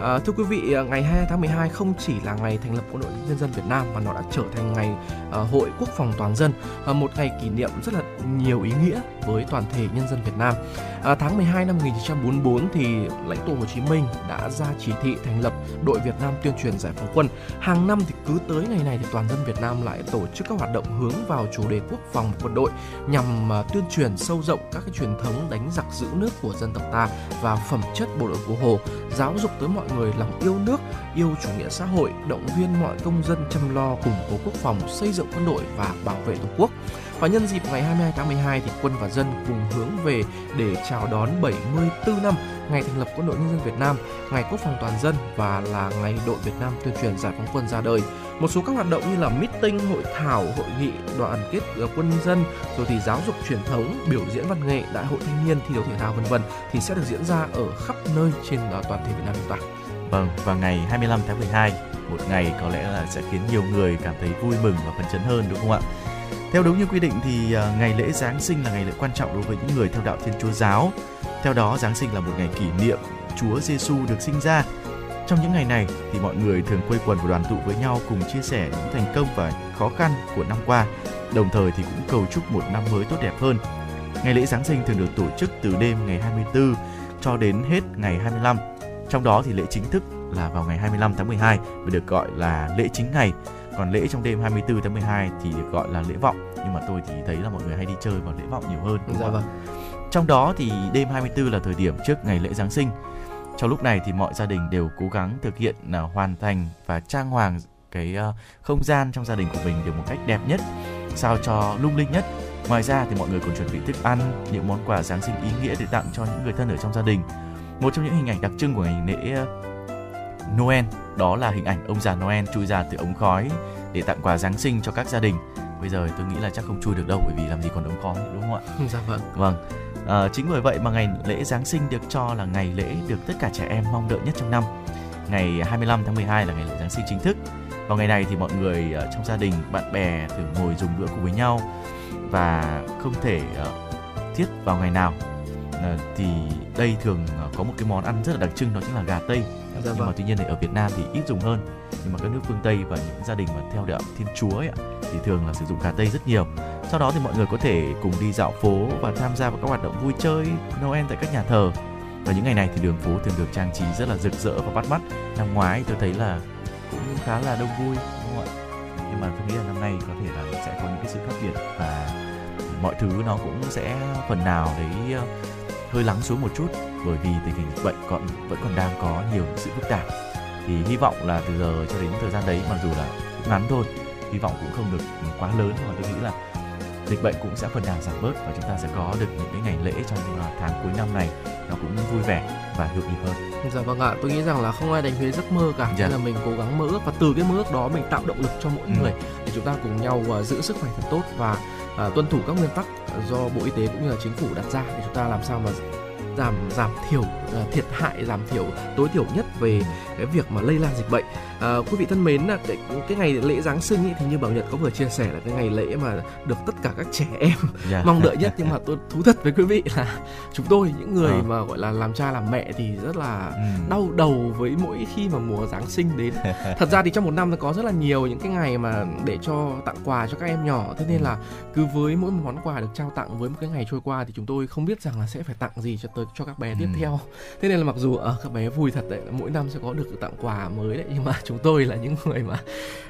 À, thưa quý vị, ờ, ngày 2 tháng 12 không chỉ là ngày thành lập Quân đội Nhân dân Việt Nam mà nó đã trở thành ngày à, Hội Quốc phòng toàn dân, à, một ngày kỷ niệm rất là nhiều ý nghĩa với toàn thể nhân dân Việt Nam. À, tháng 12 năm 1944 thì lãnh tụ Hồ Chí Minh đã ra chỉ thị thành lập đội Việt Nam tuyên truyền giải phóng quân. Hàng năm thì cứ tới ngày này thì toàn dân Việt Nam lại tổ chức các hoạt động hướng vào chủ đề quốc phòng quân đội nhằm à, tuyên truyền sâu rộng các cái truyền thống đánh giặc giữ nước của dân tộc ta và phẩm chất bộ đội cụ Hồ, giáo dục tới mọi người lòng yêu nước, yêu chủ nghĩa xã hội, động viên mọi công dân chăm lo củng cố quốc phòng, xây dựng quân đội và bảo vệ tổ quốc. Và nhân dịp ngày 22 tháng 12 thì quân và dân cùng hướng về để chào đón 74 năm ngày thành lập Quân đội Nhân dân Việt Nam, ngày Quốc phòng toàn dân và là ngày đội Việt Nam tuyên truyền giải phóng quân ra đời. Một số các hoạt động như là meeting, hội thảo, hội nghị, đoàn kết ờ, quân dân, rồi thì giáo dục truyền thống, biểu diễn văn nghệ, đại hội thanh niên, thi đấu thể thao vân vân thì sẽ được diễn ra ở khắp nơi trên ờ, toàn thể Việt Nam chúng ta. Vâng, và ngày 25 tháng 12, một ngày có lẽ là sẽ khiến nhiều người cảm thấy vui mừng và phấn chấn hơn đúng không ạ? Theo đúng như quy định thì à, ngày lễ Giáng sinh là ngày lễ quan trọng đối với những người theo đạo Thiên Chúa giáo. Theo đó, Giáng sinh là một ngày kỷ niệm Chúa Giêsu được sinh ra. Trong những ngày này thì mọi người thường quây quần và đoàn tụ với nhau cùng chia sẻ những thành công và khó khăn của năm qua, đồng thời thì cũng cầu chúc một năm mới tốt đẹp hơn. Ngày lễ Giáng sinh thường được tổ chức từ đêm ngày 24 cho đến hết ngày 25. Trong đó thì lễ chính thức là vào ngày 25 tháng 12 và được gọi là lễ chính ngày. Còn lễ trong đêm 24 tháng 12 thì được gọi là lễ vọng. Nhưng mà tôi thì thấy là mọi người hay đi chơi vào lễ vọng nhiều hơn đúng dạ vâng. trong đó thì đêm 24 là thời điểm trước ngày lễ Giáng sinh. Trong lúc này thì mọi gia đình đều cố gắng thực hiện là hoàn thành và trang hoàng cái uh, không gian trong gia đình của mình được một cách đẹp nhất sao cho lung linh nhất. Ngoài ra thì mọi người còn chuẩn bị thức ăn những món quà giáng sinh ý nghĩa để tặng cho những người thân ở trong gia đình một trong những hình ảnh đặc trưng của ngày lễ Noel đó là hình ảnh ông già Noel chui ra từ ống khói để tặng quà Giáng sinh cho các gia đình. Bây giờ tôi nghĩ là chắc không chui được đâu bởi vì làm gì còn ống khói đúng không ạ? Dạ vâng. Vâng à, chính bởi vậy mà ngày lễ Giáng sinh được cho là ngày lễ được tất cả trẻ em mong đợi nhất trong năm. Ngày 25 tháng 12 là ngày lễ Giáng sinh chính thức. Vào ngày này thì mọi người trong gia đình bạn bè thường ngồi dùng bữa cùng với nhau và không thể uh, thiết vào ngày nào thì đây thường uh, có một cái món ăn rất là đặc trưng đó chính là gà tây. Dạ nhưng vâng. mà tuy nhiên thì ở Việt Nam thì ít dùng hơn. Nhưng mà các nước phương Tây và những gia đình mà theo đạo Thiên Chúa ấy, thì thường là sử dụng gà tây rất nhiều. Sau đó thì mọi người có thể cùng đi dạo phố và tham gia vào các hoạt động vui chơi Noel tại các nhà thờ. Và những ngày này thì đường phố thường được trang trí rất là rực rỡ và bắt mắt. Năm ngoái tôi thấy là cũng khá là đông vui đúng không ạ? Nhưng mà tôi nghĩ là năm nay có thể là sẽ có những cái sự khác biệt và mọi thứ nó cũng sẽ phần nào đấy ờ, hơi lắng xuống một chút bởi vì tình hình dịch bệnh còn vẫn còn đang có nhiều sự phức tạp thì hy vọng là từ giờ cho đến thời gian đấy mặc dù là ngắn thôi hy vọng cũng không được quá lớn nhưng mà tôi nghĩ là dịch bệnh cũng sẽ phần nào giảm bớt và chúng ta sẽ có được những cái ngày lễ trong tháng cuối năm này nó cũng vui vẻ và hiệu nhịp hơn. Dạ vâng ạ, tôi nghĩ rằng là không ai đánh thuế giấc mơ cả, dạ. nên là mình cố gắng mơ ước và từ cái mơ ước đó mình tạo động lực cho mỗi ừ. người để chúng ta cùng nhau uh, giữ sức khỏe thật tốt và À, tuân thủ các nguyên tắc do Bộ Y tế cũng như là chính phủ đặt ra để chúng ta làm sao mà giảm giảm thiểu uh, thiệt hại giảm thiểu tối thiểu nhất về cái việc mà lây lan dịch bệnh à, quý vị thân mến là cái, cái ngày lễ giáng sinh ấy, thì như bảo nhật có vừa chia sẻ là cái ngày lễ mà được tất cả các trẻ em yeah. Dạ. mong đợi nhất nhưng mà tôi thú thật với quý vị là chúng tôi những người à. mà gọi là làm cha làm mẹ thì rất là ừ. đau đầu với mỗi khi mà mùa giáng sinh đến thật ra thì trong một năm có rất là nhiều những cái ngày mà để cho tặng quà cho các em nhỏ thế nên là cứ với mỗi một món quà được trao tặng với một cái ngày trôi qua thì chúng tôi không biết rằng là sẽ phải tặng gì cho tới cho các bé tiếp Ừ. theo thế nên là mặc dù ở các bé vui thật đấy mỗi năm sẽ có được tặng quà mới đấy nhưng mà chúng tôi là những người mà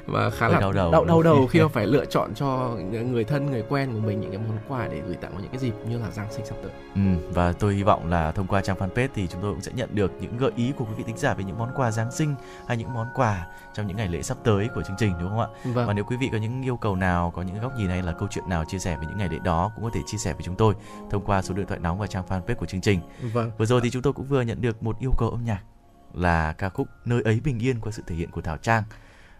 mà khá là đau đầu. đau, đau đầu khi mà phải lựa chọn cho người thân người quen của mình những cái món quà để gửi tặng vào những cái dịp như là giáng sinh sắp tới Ừ, và tôi hy vọng là thông qua trang fanpage thì chúng tôi cũng sẽ nhận được những gợi ý của quý vị thính giả về những món quà Giáng sinh hay những món quà trong những ngày lễ sắp tới của chương trình đúng không ạ? vâng Và nếu quý vị có những yêu cầu nào, có những góc nhìn hay là câu chuyện nào chia sẻ về những ngày lễ đó cũng có thể chia sẻ với chúng tôi thông qua số điện thoại nóng và trang fanpage của chương trình. vâng Vừa rồi thì chúng tôi cũng vừa nhận được một yêu cầu âm nhạc là ca khúc Nơi ấy bình yên qua sự thể hiện của Thảo Trang.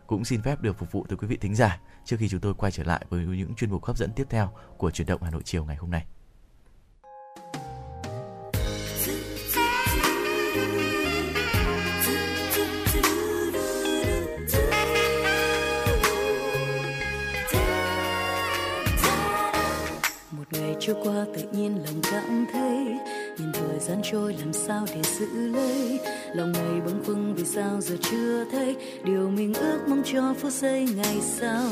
Cũng xin phép được phục vụ tới quý vị thính giả trước khi chúng tôi quay trở lại với những chuyên mục hấp dẫn tiếp theo của chuyển động Hà Nội chiều ngày hôm nay. một ngày trôi qua tự nhiên lòng cảm thấy gian trôi, làm sao để giữ lấy? Lòng này bâng khuâng vì sao giờ chưa thấy? Điều mình ước mong cho phút giây ngày sau.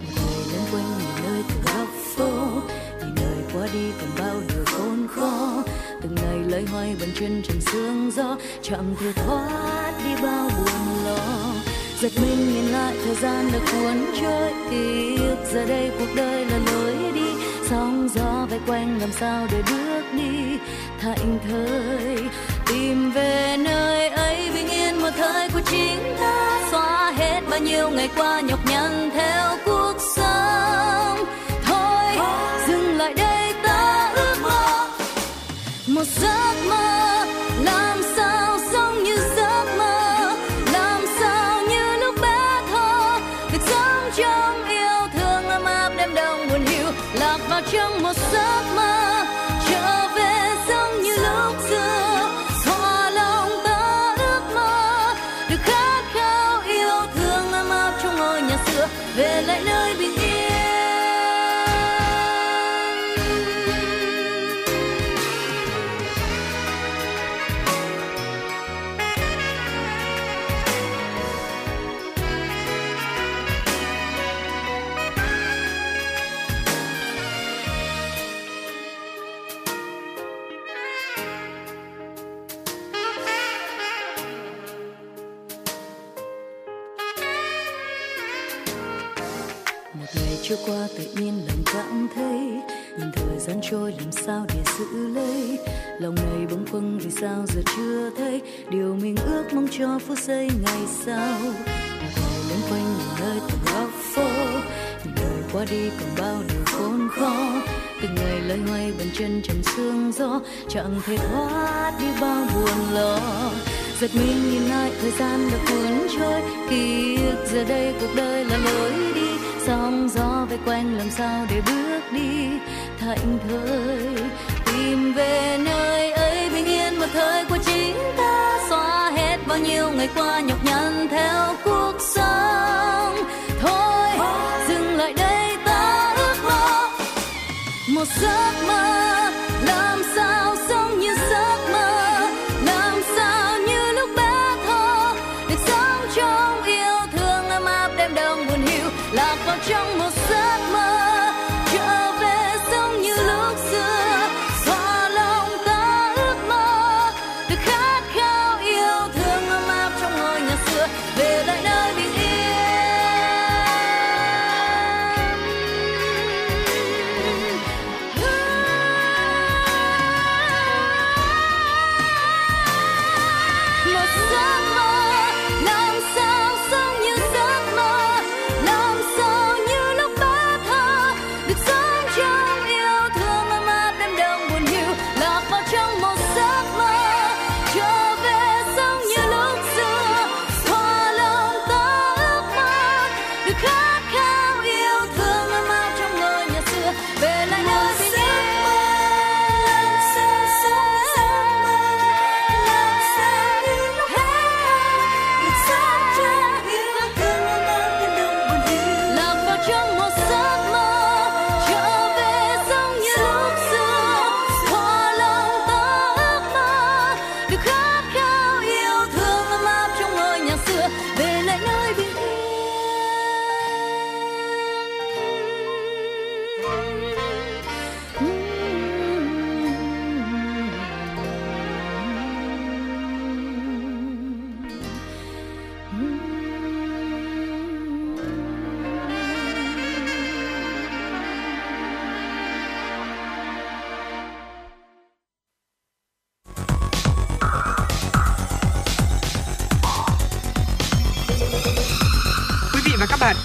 Một ngày lên quanh nhiều nơi từng góc phố vì đời qua đi còn bao điều khốn khó. Từng ngày lấy hoay bàn chân trần sương gió chẳng thể thoát đi bao buồn lo. Giật mình nhìn lại thời gian đã cuốn trôi tiếc giờ đây cuộc đời là lối đi. Sóng gió vây quanh làm sao để đưa đi. Thảnh thơi tìm về nơi ấy bình yên một thời của chính ta. Xóa hết bao nhiêu ngày qua, nhọc nhằn theo cuộc sống. Thôi, dừng lại đây, ta ước mơ. Một giấc mơ sao giờ chưa thấy điều mình ước mong cho phút giây ngày sau? Một ngày lên quanh những nơi từng góc phố những đời qua đi còn bao điều khốn khó. Từng ngày loay hoay bàn chân trần sương gió, chẳng thể thoát đi bao buồn lo. Giật mình nhìn lại thời gian đã cuốn trôi, ký ức giờ đây cuộc đời là lối đi. Sóng gió vây quanh làm sao để bước đi thảnh thơi tìm về nơi ấy bình yên một thời của chính ta, xóa hết bao nhiêu ngày qua nhọc nhằn theo cuộc sống. Thôi, dừng lại đây, ta ước mơ. Một giấc mơ.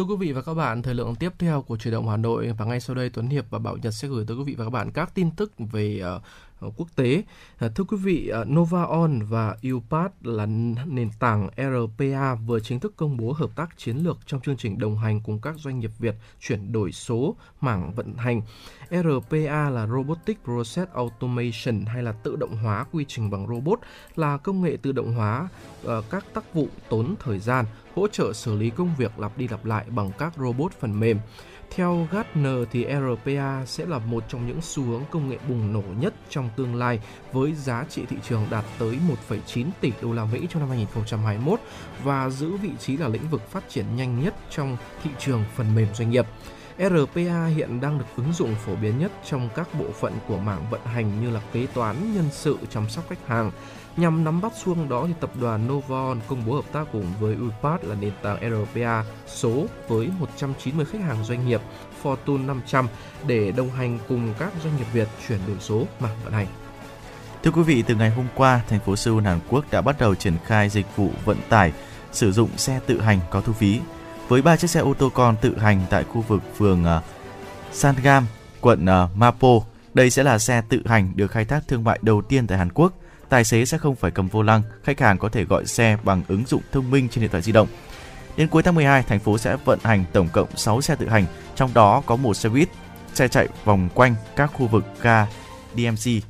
Thưa quý vị và các bạn, thời lượng tiếp theo của truyền động Hà Nội và ngay sau đây Tuấn Hiệp và Bảo Nhật sẽ gửi tới quý vị và các bạn các tin tức về uh, quốc tế. Uh, thưa quý vị, uh, NovaOn và UPAD là nền tảng RPA vừa chính thức công bố hợp tác chiến lược trong chương trình đồng hành cùng các doanh nghiệp Việt chuyển đổi số mảng vận hành. RPA là Robotic Process Automation hay là tự động hóa quy trình bằng robot là công nghệ tự động hóa uh, các tác vụ tốn thời gian, hỗ trợ xử lý công việc lặp đi lặp lại bằng các robot phần mềm. Theo Gartner thì RPA sẽ là một trong những xu hướng công nghệ bùng nổ nhất trong tương lai với giá trị thị trường đạt tới 1,9 tỷ đô la Mỹ trong năm 2021 và giữ vị trí là lĩnh vực phát triển nhanh nhất trong thị trường phần mềm doanh nghiệp. RPA hiện đang được ứng dụng phổ biến nhất trong các bộ phận của mảng vận hành như là kế toán, nhân sự, chăm sóc khách hàng. Nhằm nắm bắt xuông đó thì tập đoàn Novon công bố hợp tác cùng với UiPath là nền tảng RPA số với 190 khách hàng doanh nghiệp Fortune 500 để đồng hành cùng các doanh nghiệp Việt chuyển đổi số mảng vận hành. Thưa quý vị, từ ngày hôm qua, thành phố Seoul, Hàn Quốc đã bắt đầu triển khai dịch vụ vận tải sử dụng xe tự hành có thu phí với ba chiếc xe ô tô con tự hành tại khu vực phường uh, Sangam, quận uh, Mapo. Đây sẽ là xe tự hành được khai thác thương mại đầu tiên tại Hàn Quốc. Tài xế sẽ không phải cầm vô lăng, khách hàng có thể gọi xe bằng ứng dụng thông minh trên điện thoại di động. Đến cuối tháng 12, thành phố sẽ vận hành tổng cộng 6 xe tự hành, trong đó có một xe buýt, xe chạy vòng quanh các khu vực ga DMC,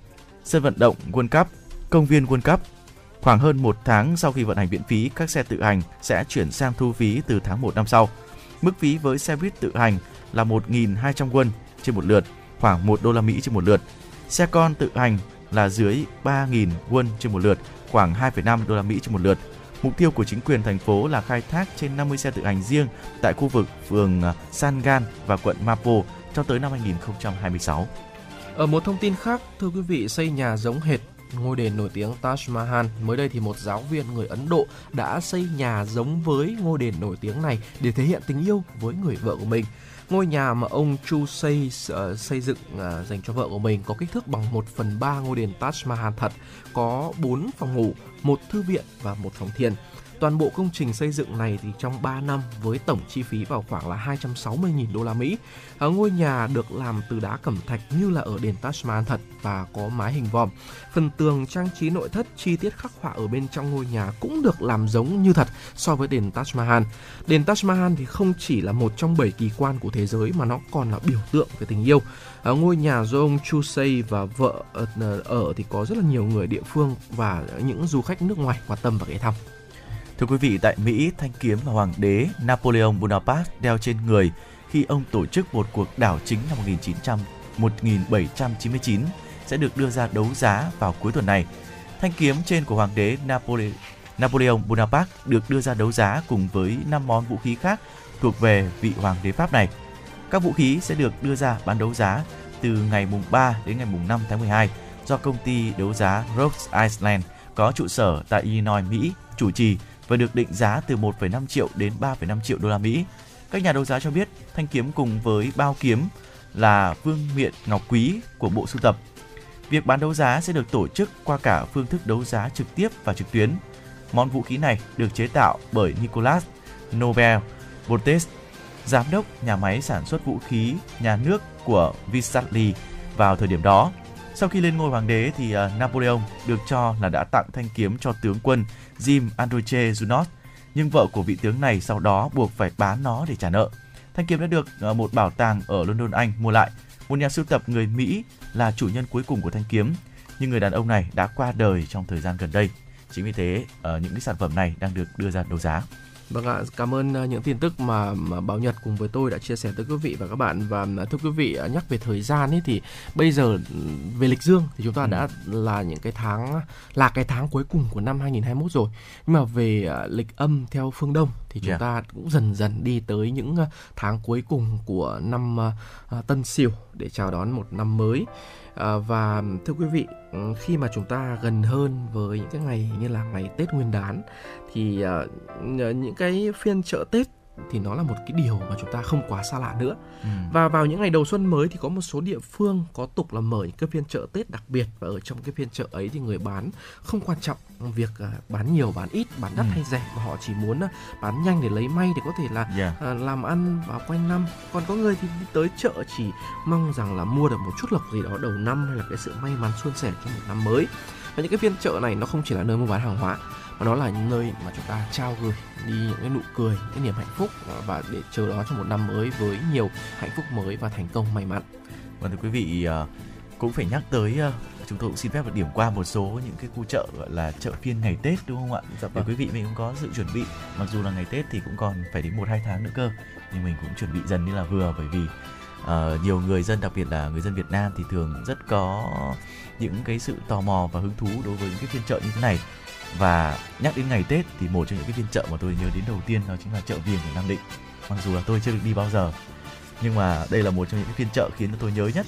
sân vận động World Cup, công viên World Cup, Khoảng hơn một tháng sau khi vận hành miễn phí, các xe tự hành sẽ chuyển sang thu phí từ tháng 1 năm sau. Mức phí với xe buýt tự hành là 1.200 won trên một lượt, khoảng 1 đô la Mỹ trên một lượt. Xe con tự hành là dưới 3.000 won trên một lượt, khoảng 2,5 đô la Mỹ trên một lượt. Mục tiêu của chính quyền thành phố là khai thác trên 50 xe tự hành riêng tại khu vực phường à, Sangan và quận Mapo cho tới năm 2026. Ở một thông tin khác, thưa quý vị, xây nhà giống hệt ngôi đền nổi tiếng Taj Mahal. Mới đây thì một giáo viên người Ấn Độ đã xây nhà giống với ngôi đền nổi tiếng này để thể hiện tình yêu với người vợ của mình. Ngôi nhà mà ông Chu xây uh, ờ, xây dựng uh, dành cho vợ của mình có kích thước bằng 1 phần 3 ngôi đền Taj Mahal thật, có 4 phòng ngủ, một thư viện và một phòng thiền. Toàn bộ công trình xây dựng này thì trong 3 năm với tổng chi phí vào khoảng là 260.000 đô la Mỹ. Ờ, ngôi nhà được làm từ đá cẩm thạch như là ở đền Taj Mahal thật và có mái hình vòm. Phần tường trang trí nội thất chi tiết khắc họa ở bên trong ngôi nhà cũng được làm giống như thật so với đền Taj Mahal. Đền Taj Mahal thì không chỉ là một trong 7 kỳ quan của thế giới mà nó còn là biểu tượng về tình yêu. À, ngôi nhà do ông Chu xây và vợ ở, ở thì có rất là nhiều người địa phương và những du khách nước ngoài quan tâm và ghé thăm. Thưa quý vị, tại Mỹ, thanh kiếm mà hoàng đế Napoleon Bonaparte đeo trên người khi ông tổ chức một cuộc đảo chính năm 1900 1799 sẽ được đưa ra đấu giá vào cuối tuần này. Thanh kiếm trên của hoàng đế Napoleon Napoleon Bonaparte được đưa ra đấu giá cùng với 5 món vũ khí khác thuộc về vị hoàng đế Pháp này. Các vũ khí sẽ được đưa ra bán đấu giá từ ngày mùng 3 đến ngày mùng 5 tháng 12 do công ty đấu giá Rhodes Island có trụ sở tại Illinois, Mỹ chủ trì và được định giá từ 1,5 triệu đến 3,5 triệu đô la Mỹ. Các nhà đấu giá cho biết thanh kiếm cùng với bao kiếm là vương miện ngọc quý của bộ sưu tập. Việc bán đấu giá sẽ được tổ chức qua cả phương thức đấu giá trực tiếp và trực tuyến. Món vũ khí này được chế tạo bởi Nicolas Nobel botes giám đốc nhà máy sản xuất vũ khí nhà nước của Visali vào thời điểm đó. Sau khi lên ngôi hoàng đế thì uh, Napoleon được cho là đã tặng thanh kiếm cho tướng quân Jim Androche Junot, nhưng vợ của vị tướng này sau đó buộc phải bán nó để trả nợ. Thanh kiếm đã được uh, một bảo tàng ở London Anh mua lại. Một nhà sưu tập người Mỹ là chủ nhân cuối cùng của thanh kiếm, nhưng người đàn ông này đã qua đời trong thời gian gần đây. Chính vì thế, uh, những cái sản phẩm này đang được đưa ra đấu giá. Vâng ạ, cảm ơn ờ, những tin tức mà, mà Báo Nhật cùng với tôi đã chia sẻ tới quý vị và các bạn và ờ, thưa quý vị ờ, nhắc về thời gian ấy thì bây giờ về lịch dương thì chúng ta ừ. đã là những cái tháng là cái tháng cuối cùng của năm 2021 rồi. Nhưng mà về lịch âm theo phương Đông thì chúng Dạ. ta cũng dần dần đi tới những tháng cuối cùng của năm Tân Sửu để chào đón một năm mới. À, và thưa quý vị, ừ, khi mà chúng ta gần hơn với những cái ngày như là ngày Tết Nguyên đán thì ờ, những cái phiên chợ Tết thì nó là một cái điều mà chúng ta không quá xa lạ nữa. Ừ. Và vào những ngày đầu xuân mới thì có một số địa phương có tục là mở những cái phiên chợ Tết đặc biệt và ở trong cái phiên chợ ấy thì người bán không quan trọng việc à, bán nhiều bán ít, bán đắt Ừ. hay rẻ mà họ chỉ muốn à, bán nhanh để lấy may để có thể là Dạ. à, làm ăn vào quanh năm. Còn có người thì đi tới chợ chỉ mong rằng là mua được một chút lộc gì đó đầu năm hay là cái sự may mắn suôn sẻ trong một năm mới. Và những cái phiên chợ này nó không chỉ là nơi mua bán hàng hóa mà nó là những nơi mà chúng ta trao gửi đi những cái nụ cười, những cái niềm hạnh phúc và để chờ đón cho một năm mới với nhiều hạnh phúc mới và thành công may mắn. Vâng thưa quý vị ờ, cũng phải nhắc tới ờ, chúng tôi cũng xin phép được điểm qua một số những cái khu chợ gọi là chợ phiên ngày Tết đúng không ạ? Dạ Để quý vị mình cũng có sự chuẩn bị. Mặc dù là ngày Tết thì cũng còn phải đến 1 2 tháng nữa cơ, nhưng mình cũng chuẩn bị dần như là vừa bởi vì ờ, nhiều người dân đặc biệt là người dân Việt Nam thì thường rất có những cái sự tò mò và hứng thú đối với những cái phiên chợ như thế này. Và nhắc đến ngày Tết thì một trong những cái phiên chợ mà tôi nhớ đến đầu tiên đó chính là chợ Viềng ở Nam Định. Mặc dù là tôi chưa được đi bao giờ, nhưng mà đây là một trong những cái phiên chợ khiến cho tôi nhớ nhất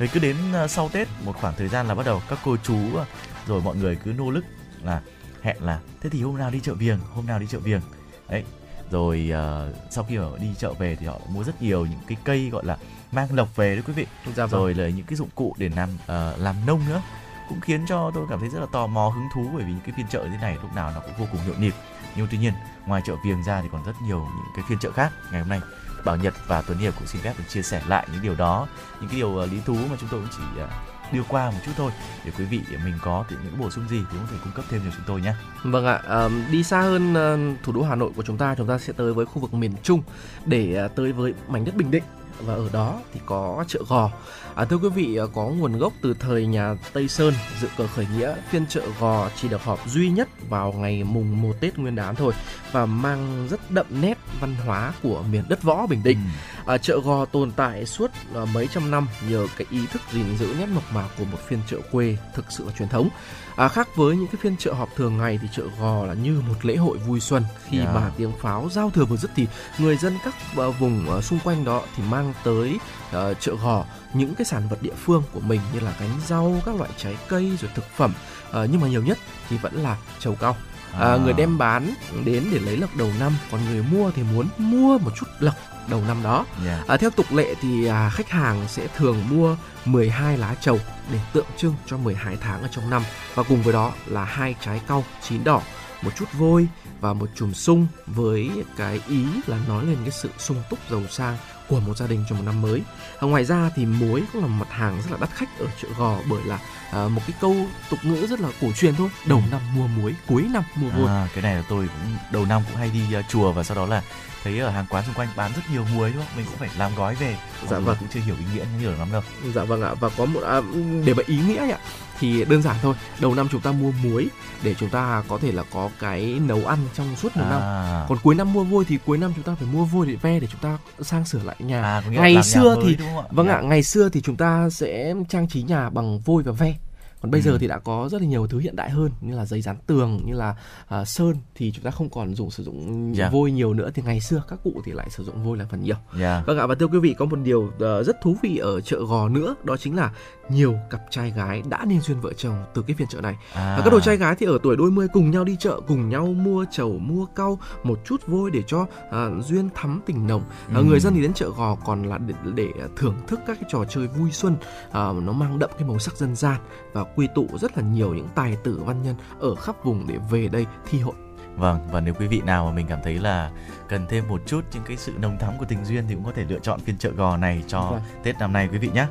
rồi cứ đến ờ, sau Tết một khoảng thời gian là bắt đầu các cô chú ờ, rồi mọi người cứ nô nức là hẹn là thế thì hôm nào đi chợ Viềng, hôm nào đi chợ Viềng. Đấy. Rồi ờ, sau khi mà đi chợ về thì họ mua rất nhiều những cái cây gọi là mang lộc về đấy quý vị. Dạ vâng. Rồi là những cái dụng cụ để làm ờ, làm nông nữa cũng khiến cho tôi cảm thấy rất là tò mò hứng thú bởi vì những cái phiên chợ như thế này lúc nào nó cũng vô cùng nhộn nhịp. Nhưng tuy nhiên ngoài chợ Viềng ra thì còn rất nhiều những cái phiên chợ khác. Ngày hôm nay Bảo Nhật và Tuấn Hiệp cũng xin phép được chia sẻ lại những điều đó, những cái điều ờ, lý thú mà chúng tôi cũng chỉ ờ, đưa qua một chút thôi để quý vị mình có thì những bổ sung gì thì cũng có thể cung cấp thêm cho chúng tôi nhé. Vâng ạ, đi xa hơn ờ, thủ đô Hà Nội của chúng ta, chúng ta sẽ tới với khu vực miền Trung để tới với mảnh đất Bình Định và ở đó thì có chợ Gò. À, thưa quý vị, à, có nguồn gốc từ thời nhà Tây Sơn dự cờ khởi nghĩa, phiên chợ Gò chỉ được họp duy nhất vào ngày mùng 1 Tết Nguyên đán thôi và mang rất đậm nét văn hóa của miền đất võ Bình Định. Ừ. À, chợ Gò tồn tại suốt à, mấy trăm năm nhờ cái ý thức gìn giữ nét mộc mạc của một phiên chợ quê thực sự là truyền thống. À, khác với những cái phiên chợ họp thường ngày thì chợ Gò là như một lễ hội vui xuân khi Yeah. mà tiếng pháo giao thừa vừa dứt thì người dân các à, vùng à, xung quanh đó thì mang tới à, chợ Gò những cái sản vật địa phương của mình như là cánh rau, các loại trái cây rồi thực phẩm. À, nhưng mà nhiều nhất thì vẫn là trầu cau. À, người đem bán đến để lấy lộc đầu năm, còn người mua thì muốn mua một chút lộc đầu năm đó. Dạ. À, theo tục lệ thì à, khách hàng sẽ thường mua 12 lá trầu để tượng trưng cho 12 tháng ở trong năm và cùng với đó là hai trái cau chín đỏ, một chút vôi và một chùm sung với cái ý là nói lên cái sự sung túc giàu sang của một gia đình trong một năm mới. À, ngoài ra thì muối cũng là một mặt hàng rất là đắt khách ở chợ Gò bởi là à, một cái câu tục ngữ rất là cổ truyền thôi, đầu năm mua muối, cuối năm mua vôi. À, cái này là tôi cũng đầu năm cũng hay đi uh, chùa và sau đó là thấy ở hàng quán xung quanh bán rất nhiều muối đúng không? Mình cũng phải làm gói về. Dạ vâng. cũng chưa hiểu ý nghĩa nhiều lắm đâu. Dạ vâng ạ và có một à, để mà ý nghĩa ạ thì đơn giản thôi. Đầu năm chúng ta mua muối để chúng ta có thể là có cái nấu ăn trong suốt một năm. À, còn cuối năm mua vôi thì cuối năm chúng ta phải mua vôi để ve để chúng ta sang sửa lại nhà. À, ngày nhà xưa mới, thì- không ạ? vâng Dạ. ạ ngày xưa thì chúng ta sẽ trang trí nhà bằng vôi và ve còn bây Ừ. giờ thì đã có rất là nhiều thứ hiện đại hơn như là giấy dán tường như là à, sơn thì chúng ta không còn dùng sử dụng Dạ. vôi nhiều nữa thì ngày xưa các cụ thì lại sử dụng vôi là phần nhiều Dạ. Vâng ạ và thưa quý vị có một điều ờ, rất thú vị ở chợ Gò nữa đó chính là nhiều cặp trai gái đã nên duyên vợ chồng từ cái phiên chợ này. À, Và các đồ trai gái thì ở tuổi đôi mươi cùng nhau đi chợ cùng nhau mua chầu mua cau một chút vôi để cho à, duyên thắm tình nồng. À, Ừ. người dân thì đến chợ Gò còn là để, để thưởng thức các cái trò chơi vui xuân à, nó mang đậm cái màu sắc dân gian và quy tụ rất là nhiều những tài tử văn nhân ở khắp vùng để về đây thi hội. Vâng, và nếu quý vị nào mà mình cảm thấy là cần thêm một chút những cái sự nồng thắm của tình duyên thì cũng có thể lựa chọn phiên chợ gò này cho Vâng. Tết năm nay quý vị nhé.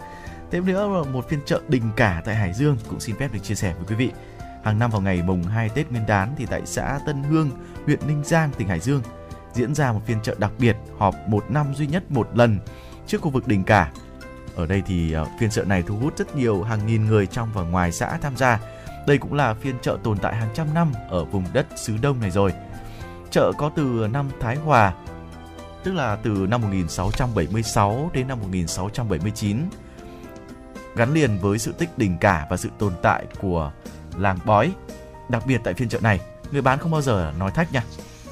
Thêm nữa là một phiên chợ đình cả tại Hải Dương cũng xin phép được chia sẻ với quý vị. Hàng năm vào ngày mùng 2 Tết Nguyên đán thì tại xã Tân Hương, huyện Ninh Giang, tỉnh Hải Dương diễn ra một phiên chợ đặc biệt họp một năm duy nhất một lần trước khu vực đình cả. Ở đây thì ờ, phiên chợ này thu hút rất nhiều hàng nghìn người trong và ngoài xã tham gia. Đây cũng là phiên chợ tồn tại hàng trăm năm ở vùng đất xứ Đông này rồi. Chợ có từ năm Thái Hòa, tức là từ năm 1676 đến năm 1679, gắn liền với sự tích đình cả và sự tồn tại của làng bói. Đặc biệt tại phiên chợ này, người bán không bao giờ nói thách nha,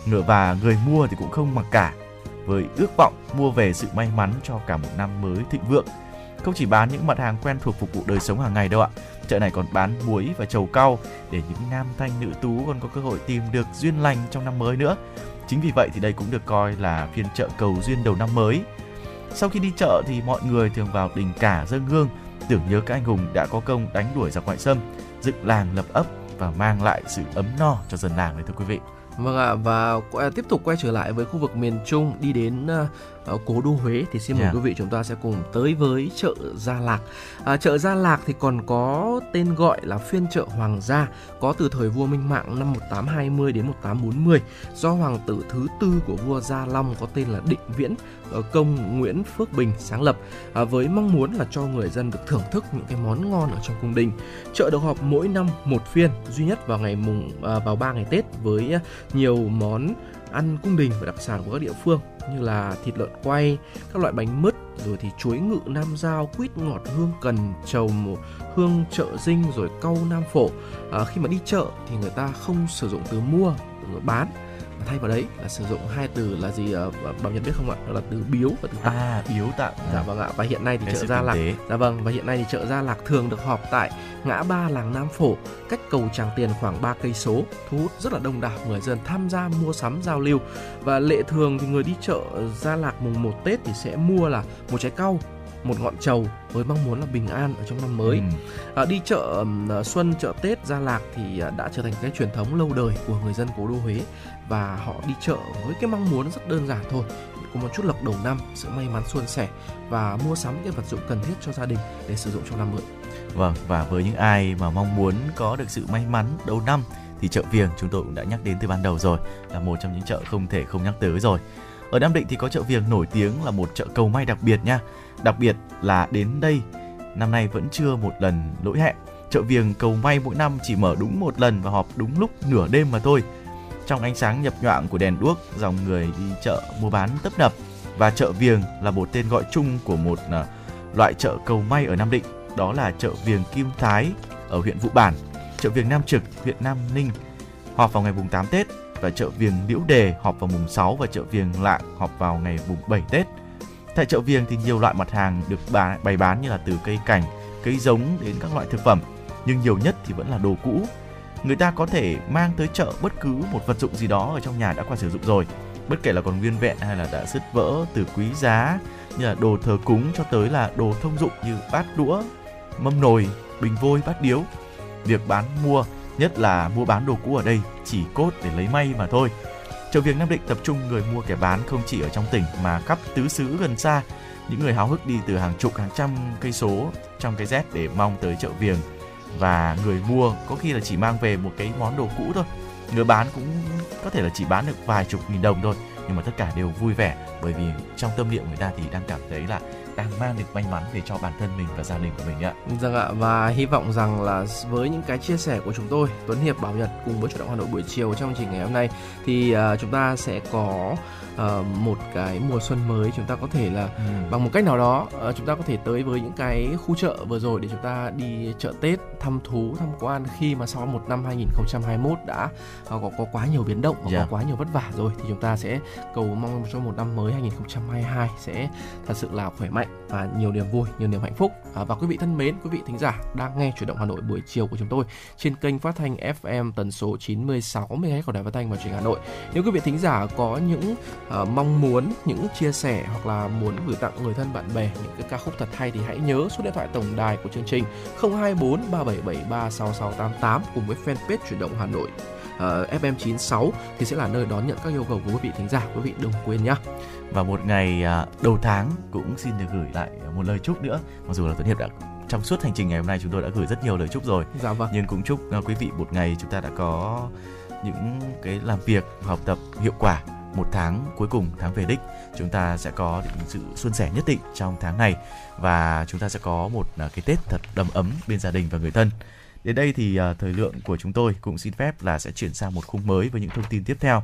ngựa và người mua thì cũng không mặc cả với ước vọng mua về sự may mắn cho cả một năm mới thịnh vượng. Không chỉ bán những mặt hàng quen thuộc phục vụ đời sống hàng ngày đâu ạ. Chợ này còn bán muối và trầu cau để những nam thanh nữ tú còn có cơ hội tìm được duyên lành trong năm mới nữa. Chính vì vậy thì đây cũng được coi là phiên chợ cầu duyên đầu năm mới. Sau khi đi chợ thì mọi người thường vào đình cả dâng hương, tưởng nhớ các anh hùng đã có công đánh đuổi giặc ngoại xâm, dựng làng lập ấp và mang lại sự ấm no cho dân làng đấy thưa quý vị. Vâng ạ và tiếp tục quay trở lại với khu vực miền Trung đi đến ờ, uh, cố đô Huế thì xin mời yeah. Dạ. quý vị chúng ta sẽ cùng tới với chợ Gia Lạc. À, chợ Gia Lạc thì còn có tên gọi là phiên chợ Hoàng gia có từ thời vua Minh Mạng năm 1820 đến 1840 do hoàng tử thứ tư của vua Gia Long có tên là Định Viễn ở công Nguyễn Phước Bình sáng lập à, với mong muốn là cho người dân được thưởng thức những cái món ngon ở trong cung đình. Chợ được họp mỗi năm một phiên duy nhất vào ngày mùng à, vào 3 ngày Tết với à, nhiều món ăn cung đình và đặc sản của các địa phương như là thịt lợn quay, các loại bánh mứt, rồi thì chuối ngự nam giao, quýt ngọt hương cần, trầu hương chợ dinh rồi cau nam phổ. À, khi mà đi chợ thì người ta không sử dụng từ mua, từ bán thay vào đấy là sử dụng hai từ là gì uh, bảo nhật biết không ạ? Đó là từ biếu và từ tặng à biếu tặng dạ vâng ạ. Và hiện nay thì chợ gia lạc dạ vâng và hiện nay thì chợ gia lạc thường được họp tại ngã ba làng nam phổ cách cầu tràng tiền khoảng 3 cây số thu hút rất là đông đảo người dân tham gia mua sắm giao lưu. Và lệ thường thì người đi chợ gia lạc mùng 1 tết thì sẽ mua là một trái cau một ngọn trầu với mong muốn là bình an ở trong năm mới. Ừ. À, đi chợ uh, xuân chợ Tết Gia Lạc thì uh, đã trở thành cái truyền thống lâu đời của người dân cố đô Huế và họ đi chợ với cái mong muốn rất đơn giản thôi có một chút lộc đầu năm, sự may mắn suôn sẻ và mua sắm cái vật dụng cần thiết cho gia đình để sử dụng trong năm mới. Vâng và với những ai mà mong muốn có được sự may mắn đầu năm thì chợ Viềng chúng tôi cũng đã nhắc đến từ ban đầu rồi là một trong những chợ không thể không nhắc tới rồi. Ở Nam Định thì có chợ Viềng nổi tiếng là một chợ cầu may đặc biệt nha. Đặc biệt là đến đây năm nay vẫn chưa một lần lỗi hẹn. Chợ Viềng cầu may mỗi năm chỉ mở đúng một lần và họp đúng lúc nửa đêm mà thôi. Trong ánh sáng nhập nhoạng của đèn đuốc, dòng người đi chợ mua bán tấp nập và chợ Viềng là một tên gọi chung của một à, loại chợ cầu may ở Nam Định, đó là chợ Viềng Kim Thái ở huyện Vụ Bản, chợ Viềng Nam Trực, huyện Nam Ninh họp vào ngày mùng 8 Tết và chợ Viềng Liễu Đề họp vào mùng 6 và chợ Viềng Lạng họp vào ngày mùng 7 Tết. Tại chợ Viềng thì nhiều loại mặt hàng được bày bán như là từ cây cảnh, cây giống đến các loại thực phẩm, nhưng nhiều nhất thì vẫn là đồ cũ. Người ta có thể mang tới chợ bất cứ một vật dụng gì đó ở trong nhà đã qua sử dụng rồi, bất kể là còn nguyên vẹn hay là đã sứt vỡ từ quý giá như là đồ thờ cúng cho tới là đồ thông dụng như bát đũa, mâm nồi, bình vôi, bát điếu. Việc bán mua, nhất là mua bán đồ cũ ở đây chỉ cốt để lấy may mà thôi Chợ Viếng Nam Định tập trung người mua, kẻ bán không chỉ ở trong tỉnh mà khắp tứ xứ gần xa. Những người háo hức đi từ hàng chục, hàng trăm cây số trong cái rét để mong tới chợ Viếng và người mua có khi là chỉ mang về một cái món đồ cũ thôi. Người bán cũng có thể là chỉ bán được vài chục nghìn đồng thôi nhưng mà tất cả đều vui vẻ bởi vì trong tâm niệm người ta thì đang cảm thấy là đang mang được may mắn về cho bản thân mình và gia đình của mình ạ. Vâng ạ và hy vọng rằng là với những cái chia sẻ của chúng tôi Tuấn Hiệp Bảo Nhật cùng với chủ động Hà Nội buổi chiều trong chương trình ngày hôm nay thì uh, chúng ta sẽ có uh, một cái mùa xuân mới chúng ta có thể là ừ. bằng một cách nào đó uh, chúng ta có thể tới với những cái khu chợ vừa rồi để chúng ta đi chợ Tết thăm thú tham quan khi mà sau một năm 2021 đã uh, có có quá nhiều biến động và yeah. có dạ. quá nhiều vất vả rồi thì chúng ta sẽ cầu mong cho một năm mới 2022 sẽ thật sự là khỏe mạnh và nhiều niềm vui, nhiều niềm hạnh phúc. À, và quý vị thân mến, quý vị thính giả đang nghe chuyển động Hà Nội buổi chiều của chúng tôi trên kênh phát thanh FM tần số 96 MHz của Đài Phát thanh và Truyền hình Hà Nội. Nếu quý vị thính giả có những uh, mong muốn, những chia sẻ hoặc là muốn gửi tặng người thân bạn bè những cái ca khúc thật hay thì hãy nhớ số điện thoại tổng đài của chương trình 024 3773 6688 cùng với fanpage chuyển động Hà Nội. Ờ, uh, FM96 thì sẽ là nơi đón nhận các yêu cầu của quý vị thính giả. Quý vị đừng quên nhé và một ngày uh, đầu tháng cũng xin được gửi lại một lời chúc nữa mặc dù là Tuấn Hiệp đã trong suốt hành trình ngày hôm nay chúng tôi đã gửi rất nhiều lời chúc rồi dạ vâng. nhưng cũng chúc uh, quý vị một ngày chúng ta đã có những cái làm việc học tập hiệu quả một tháng cuối cùng tháng về đích chúng ta sẽ có những sự xuân sẻ nhất định trong tháng này và chúng ta sẽ có một cái Tết thật đầm ấm bên gia đình và người thân. Đến đây thì thời lượng của chúng tôi cũng xin phép là sẽ chuyển sang một khung mới với những thông tin tiếp theo.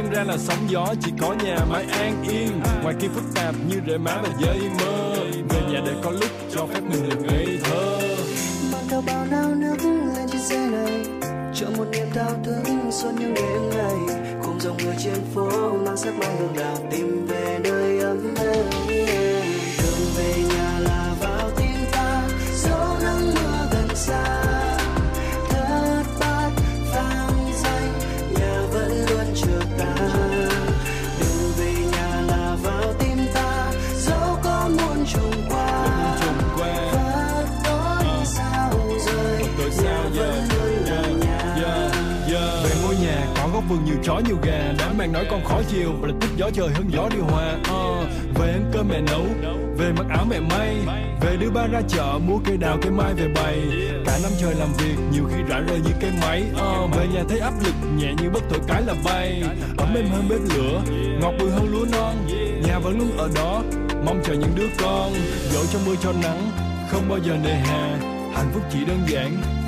chân ra là sóng gió, chỉ có nhà mái an yên. Ngoài kia phức tạp như rễ má và dây mơ. Về nhà để có lúc cho phép mình được ngây thơ. Mang theo bao nao nước lên chiếc xe này. Chở một niềm thao thức suốt những đêm ngày. Cùng dòng người trên phố mang sắc mai hương đào tìm về nơi ấm êm. Nhiều chó nhiều gà Đám mang nói con khó chiều Và là thích gió trời hơn gió điều hòa. Uh, Về ăn cơm mẹ nấu Về mặc áo mẹ may Về đưa ba ra chợ mua cây đào cây mai về bày. Cả năm trời làm việc nhiều khi rã rời như cây máy. Uh, Về nhà thấy áp lực nhẹ như bất thổi cái là bay. Ấm êm hơn bếp lửa Ngọt bùi hơn lúa non. Nhà vẫn luôn ở đó Mong chờ những đứa con. Dẫu cho mưa cho nắng Không bao giờ nề hà. Hạnh phúc chỉ đơn giản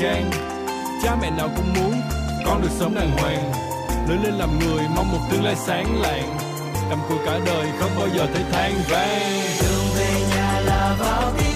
trang cha mẹ nào cũng muốn con được sống đàng hoàng. Lớn lên làm người, mong một tương lai sáng lạng. Cầm cùi cả đời không bao giờ thấy than vang. Đường về nhà là vào tim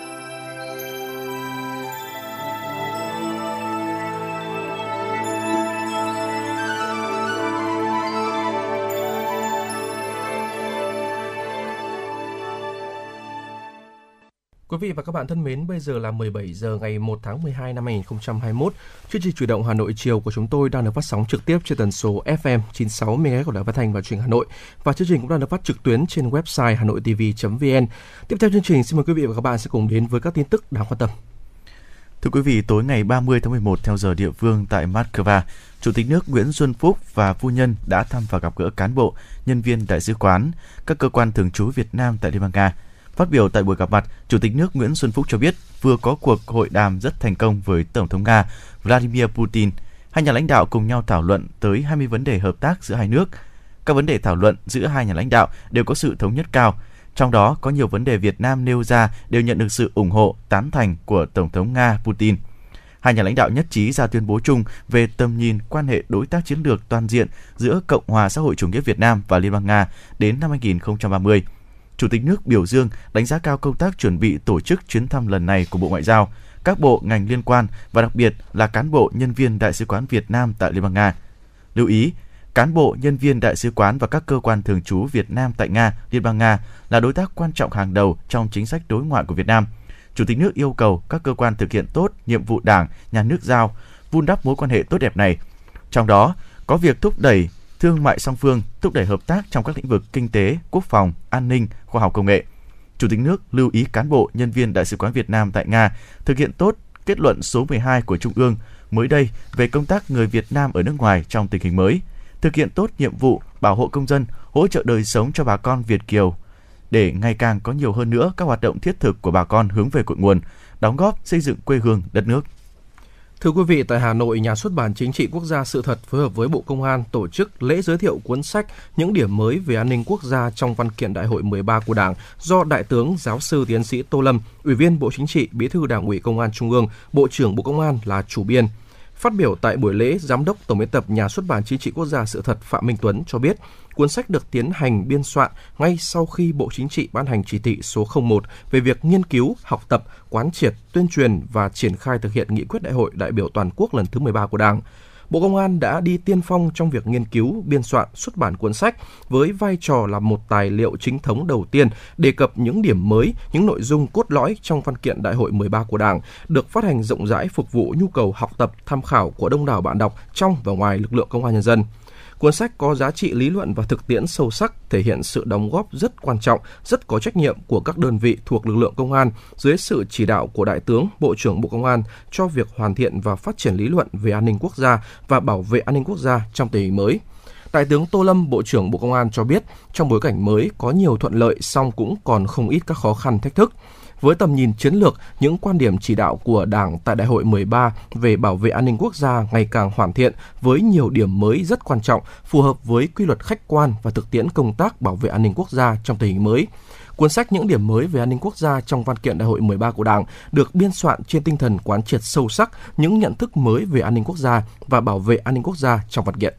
Vị và các bạn thân mến, bây giờ là 17 giờ ngày 1 tháng 12 năm 2021. Chương trình chủ động Hà Nội chiều của chúng tôi đang được phát sóng trực tiếp trên tần số FM 96 MHz của Đài Phát thanh và Truyền hình Hà Nội và chương trình cũng đang được phát trực tuyến trên website hanoitv.vn. Tiếp theo chương trình xin mời quý vị và các bạn sẽ cùng đến với các tin tức đáng quan tâm. Thưa quý vị, tối ngày 30 tháng 11 theo giờ địa phương tại Moscow, Chủ tịch nước Nguyễn Xuân Phúc và phu nhân đã thăm và gặp gỡ cán bộ, nhân viên đại sứ quán, các cơ quan thường trú Việt Nam tại Liên bang Nga. Phát biểu tại buổi gặp mặt, Chủ tịch nước Nguyễn Xuân Phúc cho biết vừa có cuộc hội đàm rất thành công với Tổng thống Nga Vladimir Putin. Hai nhà lãnh đạo cùng nhau thảo luận tới 20 vấn đề hợp tác giữa hai nước. Các vấn đề thảo luận giữa hai nhà lãnh đạo đều có sự thống nhất cao. Trong đó có nhiều vấn đề Việt Nam nêu ra đều nhận được sự ủng hộ, tán thành của Tổng thống Nga Putin. Hai nhà lãnh đạo nhất trí ra tuyên bố chung về tầm nhìn quan hệ đối tác chiến lược toàn diện giữa Cộng hòa xã hội chủ nghĩa Việt Nam và Liên bang Nga đến năm 2030. Chủ tịch nước biểu dương đánh giá cao công tác chuẩn bị tổ chức chuyến thăm lần này của Bộ Ngoại giao, các bộ ngành liên quan và đặc biệt là cán bộ nhân viên Đại sứ quán Việt Nam tại Liên bang Nga. Lưu ý, cán bộ, nhân viên đại sứ quán và các cơ quan thường trú Việt Nam tại Nga, Liên bang Nga là đối tác quan trọng hàng đầu trong chính sách đối ngoại của Việt Nam. Chủ tịch nước yêu cầu các cơ quan thực hiện tốt nhiệm vụ Đảng, nhà nước giao, vun đắp mối quan hệ tốt đẹp này. Trong đó, có việc thúc đẩy thương mại song phương, thúc đẩy hợp tác trong các lĩnh vực kinh tế, quốc phòng, an ninh, khoa học công nghệ. Chủ tịch nước lưu ý cán bộ, nhân viên Đại sứ quán Việt Nam tại Nga thực hiện tốt kết luận số 12 của Trung ương mới đây về công tác người Việt Nam ở nước ngoài trong tình hình mới, thực hiện tốt nhiệm vụ bảo hộ công dân, hỗ trợ đời sống cho bà con Việt Kiều để ngày càng có nhiều hơn nữa các hoạt động thiết thực của bà con hướng về cội nguồn, đóng góp xây dựng quê hương đất nước. Thưa quý vị, tại Hà Nội, Nhà xuất bản Chính trị Quốc gia Sự thật phối hợp với Bộ Công an tổ chức lễ giới thiệu cuốn sách Những điểm mới về an ninh quốc gia trong văn kiện Đại hội 13 của Đảng do Đại tướng Giáo sư Tiến sĩ Tô Lâm, Ủy viên Bộ Chính trị, Bí thư Đảng ủy Công an Trung ương, Bộ trưởng Bộ Công an là chủ biên. Phát biểu tại buổi lễ, Giám đốc Tổng biên tập Nhà xuất bản Chính trị Quốc gia Sự thật Phạm Minh Tuấn cho biết, cuốn sách được tiến hành biên soạn ngay sau khi Bộ Chính trị ban hành chỉ thị số 01 về việc nghiên cứu, học tập, quán triệt, tuyên truyền và triển khai thực hiện nghị quyết đại hội đại biểu toàn quốc lần thứ 13 của Đảng. Bộ Công an đã đi tiên phong trong việc nghiên cứu, biên soạn, xuất bản cuốn sách với vai trò là một tài liệu chính thống đầu tiên đề cập những điểm mới, những nội dung cốt lõi trong văn kiện Đại hội 13 của Đảng, được phát hành rộng rãi phục vụ nhu cầu học tập, tham khảo của đông đảo bạn đọc trong và ngoài lực lượng công an nhân dân. Cuốn sách có giá trị lý luận và thực tiễn sâu sắc, thể hiện sự đóng góp rất quan trọng, rất có trách nhiệm của các đơn vị thuộc lực lượng công an dưới sự chỉ đạo của Đại tướng, Bộ trưởng Bộ Công an cho việc hoàn thiện và phát triển lý luận về an ninh quốc gia và bảo vệ an ninh quốc gia trong tình hình mới. Đại tướng Tô Lâm, Bộ trưởng Bộ Công an cho biết, trong bối cảnh mới có nhiều thuận lợi song cũng còn không ít các khó khăn thách thức với tầm nhìn chiến lược, những quan điểm chỉ đạo của Đảng tại Đại hội 13 về bảo vệ an ninh quốc gia ngày càng hoàn thiện với nhiều điểm mới rất quan trọng, phù hợp với quy luật khách quan và thực tiễn công tác bảo vệ an ninh quốc gia trong tình hình mới. Cuốn sách Những điểm mới về an ninh quốc gia trong văn kiện Đại hội 13 của Đảng được biên soạn trên tinh thần quán triệt sâu sắc những nhận thức mới về an ninh quốc gia và bảo vệ an ninh quốc gia trong văn kiện.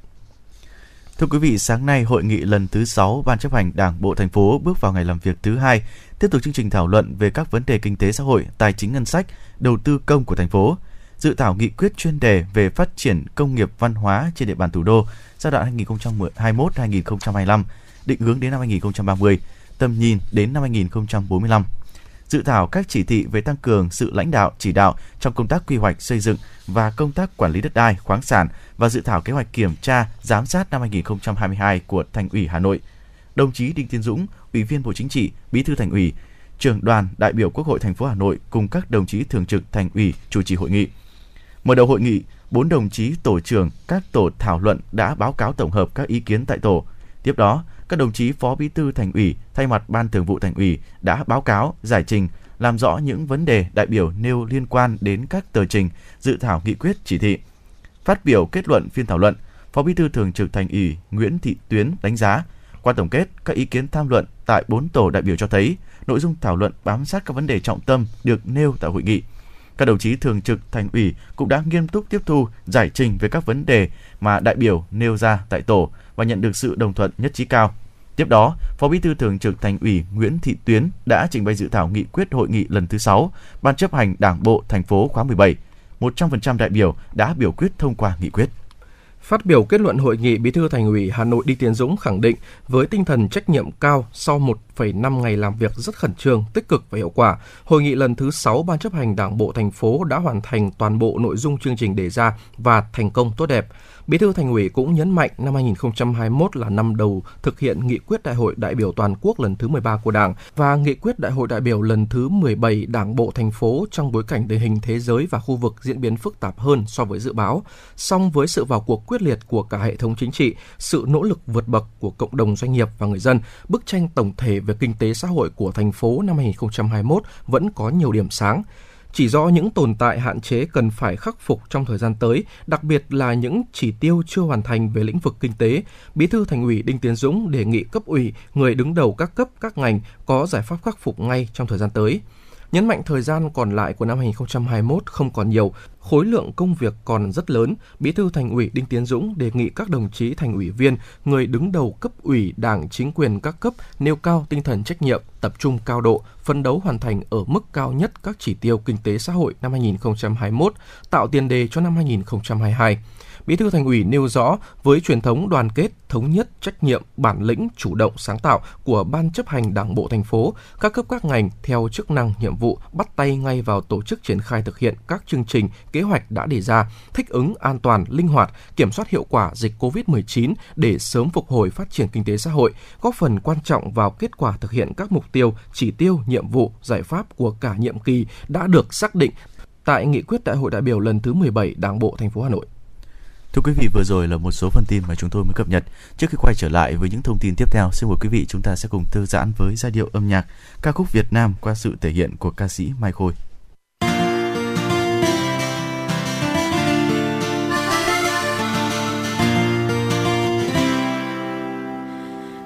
Thưa quý vị, sáng nay hội nghị lần thứ 6 Ban chấp hành Đảng bộ thành phố bước vào ngày làm việc thứ hai, tiếp tục chương trình thảo luận về các vấn đề kinh tế xã hội, tài chính ngân sách, đầu tư công của thành phố. Dự thảo nghị quyết chuyên đề về phát triển công nghiệp văn hóa trên địa bàn thủ đô giai đoạn 2021-2025, định hướng đến năm 2030, tầm nhìn đến năm 2045 dự thảo các chỉ thị về tăng cường sự lãnh đạo chỉ đạo trong công tác quy hoạch xây dựng và công tác quản lý đất đai, khoáng sản và dự thảo kế hoạch kiểm tra, giám sát năm 2022 của Thành ủy Hà Nội. Đồng chí Đinh Tiến Dũng, Ủy viên Bộ Chính trị, Bí thư Thành ủy, trưởng đoàn đại biểu Quốc hội thành phố Hà Nội cùng các đồng chí thường trực Thành ủy chủ trì hội nghị. Mở đầu hội nghị, bốn đồng chí tổ trưởng các tổ thảo luận đã báo cáo tổng hợp các ý kiến tại tổ. Tiếp đó, các đồng chí phó bí thư thành ủy thay mặt ban thường vụ thành ủy đã báo cáo giải trình làm rõ những vấn đề đại biểu nêu liên quan đến các tờ trình dự thảo nghị quyết chỉ thị phát biểu kết luận phiên thảo luận phó bí thư thường trực thành ủy nguyễn thị tuyến đánh giá qua tổng kết các ý kiến tham luận tại bốn tổ đại biểu cho thấy nội dung thảo luận bám sát các vấn đề trọng tâm được nêu tại hội nghị các đồng chí thường trực thành ủy cũng đã nghiêm túc tiếp thu giải trình về các vấn đề mà đại biểu nêu ra tại tổ và nhận được sự đồng thuận nhất trí cao Tiếp đó, Phó Bí thư Thường trực Thành ủy Nguyễn Thị Tuyến đã trình bày dự thảo nghị quyết hội nghị lần thứ 6 Ban chấp hành Đảng bộ thành phố khóa 17. 100% đại biểu đã biểu quyết thông qua nghị quyết. Phát biểu kết luận hội nghị, Bí thư Thành ủy Hà Nội Đinh Tiến Dũng khẳng định với tinh thần trách nhiệm cao sau một. 1,5 ngày làm việc rất khẩn trương, tích cực và hiệu quả, hội nghị lần thứ 6 Ban chấp hành Đảng bộ thành phố đã hoàn thành toàn bộ nội dung chương trình đề ra và thành công tốt đẹp. Bí thư Thành ủy cũng nhấn mạnh năm 2021 là năm đầu thực hiện nghị quyết Đại hội đại biểu toàn quốc lần thứ 13 của Đảng và nghị quyết Đại hội đại biểu lần thứ 17 Đảng bộ thành phố trong bối cảnh tình hình thế giới và khu vực diễn biến phức tạp hơn so với dự báo. Song với sự vào cuộc quyết liệt của cả hệ thống chính trị, sự nỗ lực vượt bậc của cộng đồng doanh nghiệp và người dân, bức tranh tổng thể về kinh tế xã hội của thành phố năm 2021 vẫn có nhiều điểm sáng chỉ rõ những tồn tại hạn chế cần phải khắc phục trong thời gian tới, đặc biệt là những chỉ tiêu chưa hoàn thành về lĩnh vực kinh tế. Bí thư Thành ủy Đinh Tiến Dũng đề nghị cấp ủy, người đứng đầu các cấp các ngành có giải pháp khắc phục ngay trong thời gian tới. Nhấn mạnh thời gian còn lại của năm 2021 không còn nhiều, khối lượng công việc còn rất lớn, Bí thư Thành ủy Đinh Tiến Dũng đề nghị các đồng chí thành ủy viên, người đứng đầu cấp ủy Đảng chính quyền các cấp nêu cao tinh thần trách nhiệm, tập trung cao độ, phấn đấu hoàn thành ở mức cao nhất các chỉ tiêu kinh tế xã hội năm 2021, tạo tiền đề cho năm 2022. Bí thư Thành ủy nêu rõ với truyền thống đoàn kết, thống nhất, trách nhiệm, bản lĩnh, chủ động, sáng tạo của ban chấp hành Đảng bộ thành phố, các cấp các ngành theo chức năng nhiệm vụ bắt tay ngay vào tổ chức triển khai thực hiện các chương trình, kế hoạch đã đề ra, thích ứng an toàn, linh hoạt, kiểm soát hiệu quả dịch COVID-19 để sớm phục hồi phát triển kinh tế xã hội, góp phần quan trọng vào kết quả thực hiện các mục tiêu, chỉ tiêu, nhiệm vụ, giải pháp của cả nhiệm kỳ đã được xác định tại nghị quyết đại hội đại biểu lần thứ 17 Đảng bộ thành phố Hà Nội. Thưa quý vị, vừa rồi là một số phần tin mà chúng tôi mới cập nhật. Trước khi quay trở lại với những thông tin tiếp theo, xin mời quý vị chúng ta sẽ cùng thư giãn với giai điệu âm nhạc ca khúc Việt Nam qua sự thể hiện của ca sĩ Mai Khôi.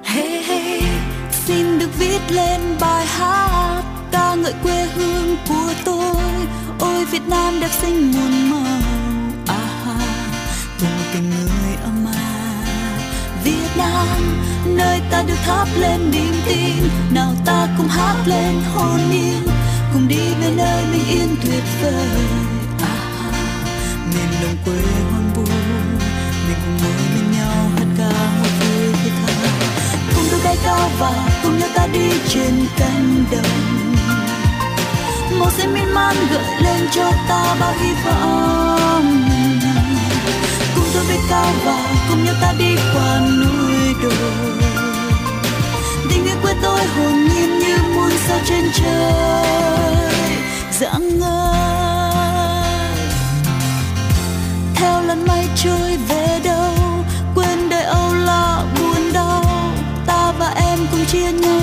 Hey, hey, xin được viết lên bài hát ca ngợi quê hương của tôi ôi Việt Nam đẹp xinh muôn màu tình người âm à Việt Nam, nơi ta được thắp lên niềm tin, nào ta cùng hát lên hồn nhiên, cùng đi về nơi mình yên tuyệt vời. À miền đồng quê hoang vu mình cùng ngồi bên nhau hát ca một vui thiết tha. Cùng đôi tay cao và cùng nhau ta đi trên cánh đồng. Màu xanh miên man gợi lên cho ta bao hy vọng với cao và cùng nhau ta đi qua núi đồi. Tình yêu quê tôi hồn nhiên như muôn sao trên trời. Dạng ngơi theo làn mây trôi về đâu, quên đời âu lo buồn đau, ta và em cùng chia nhau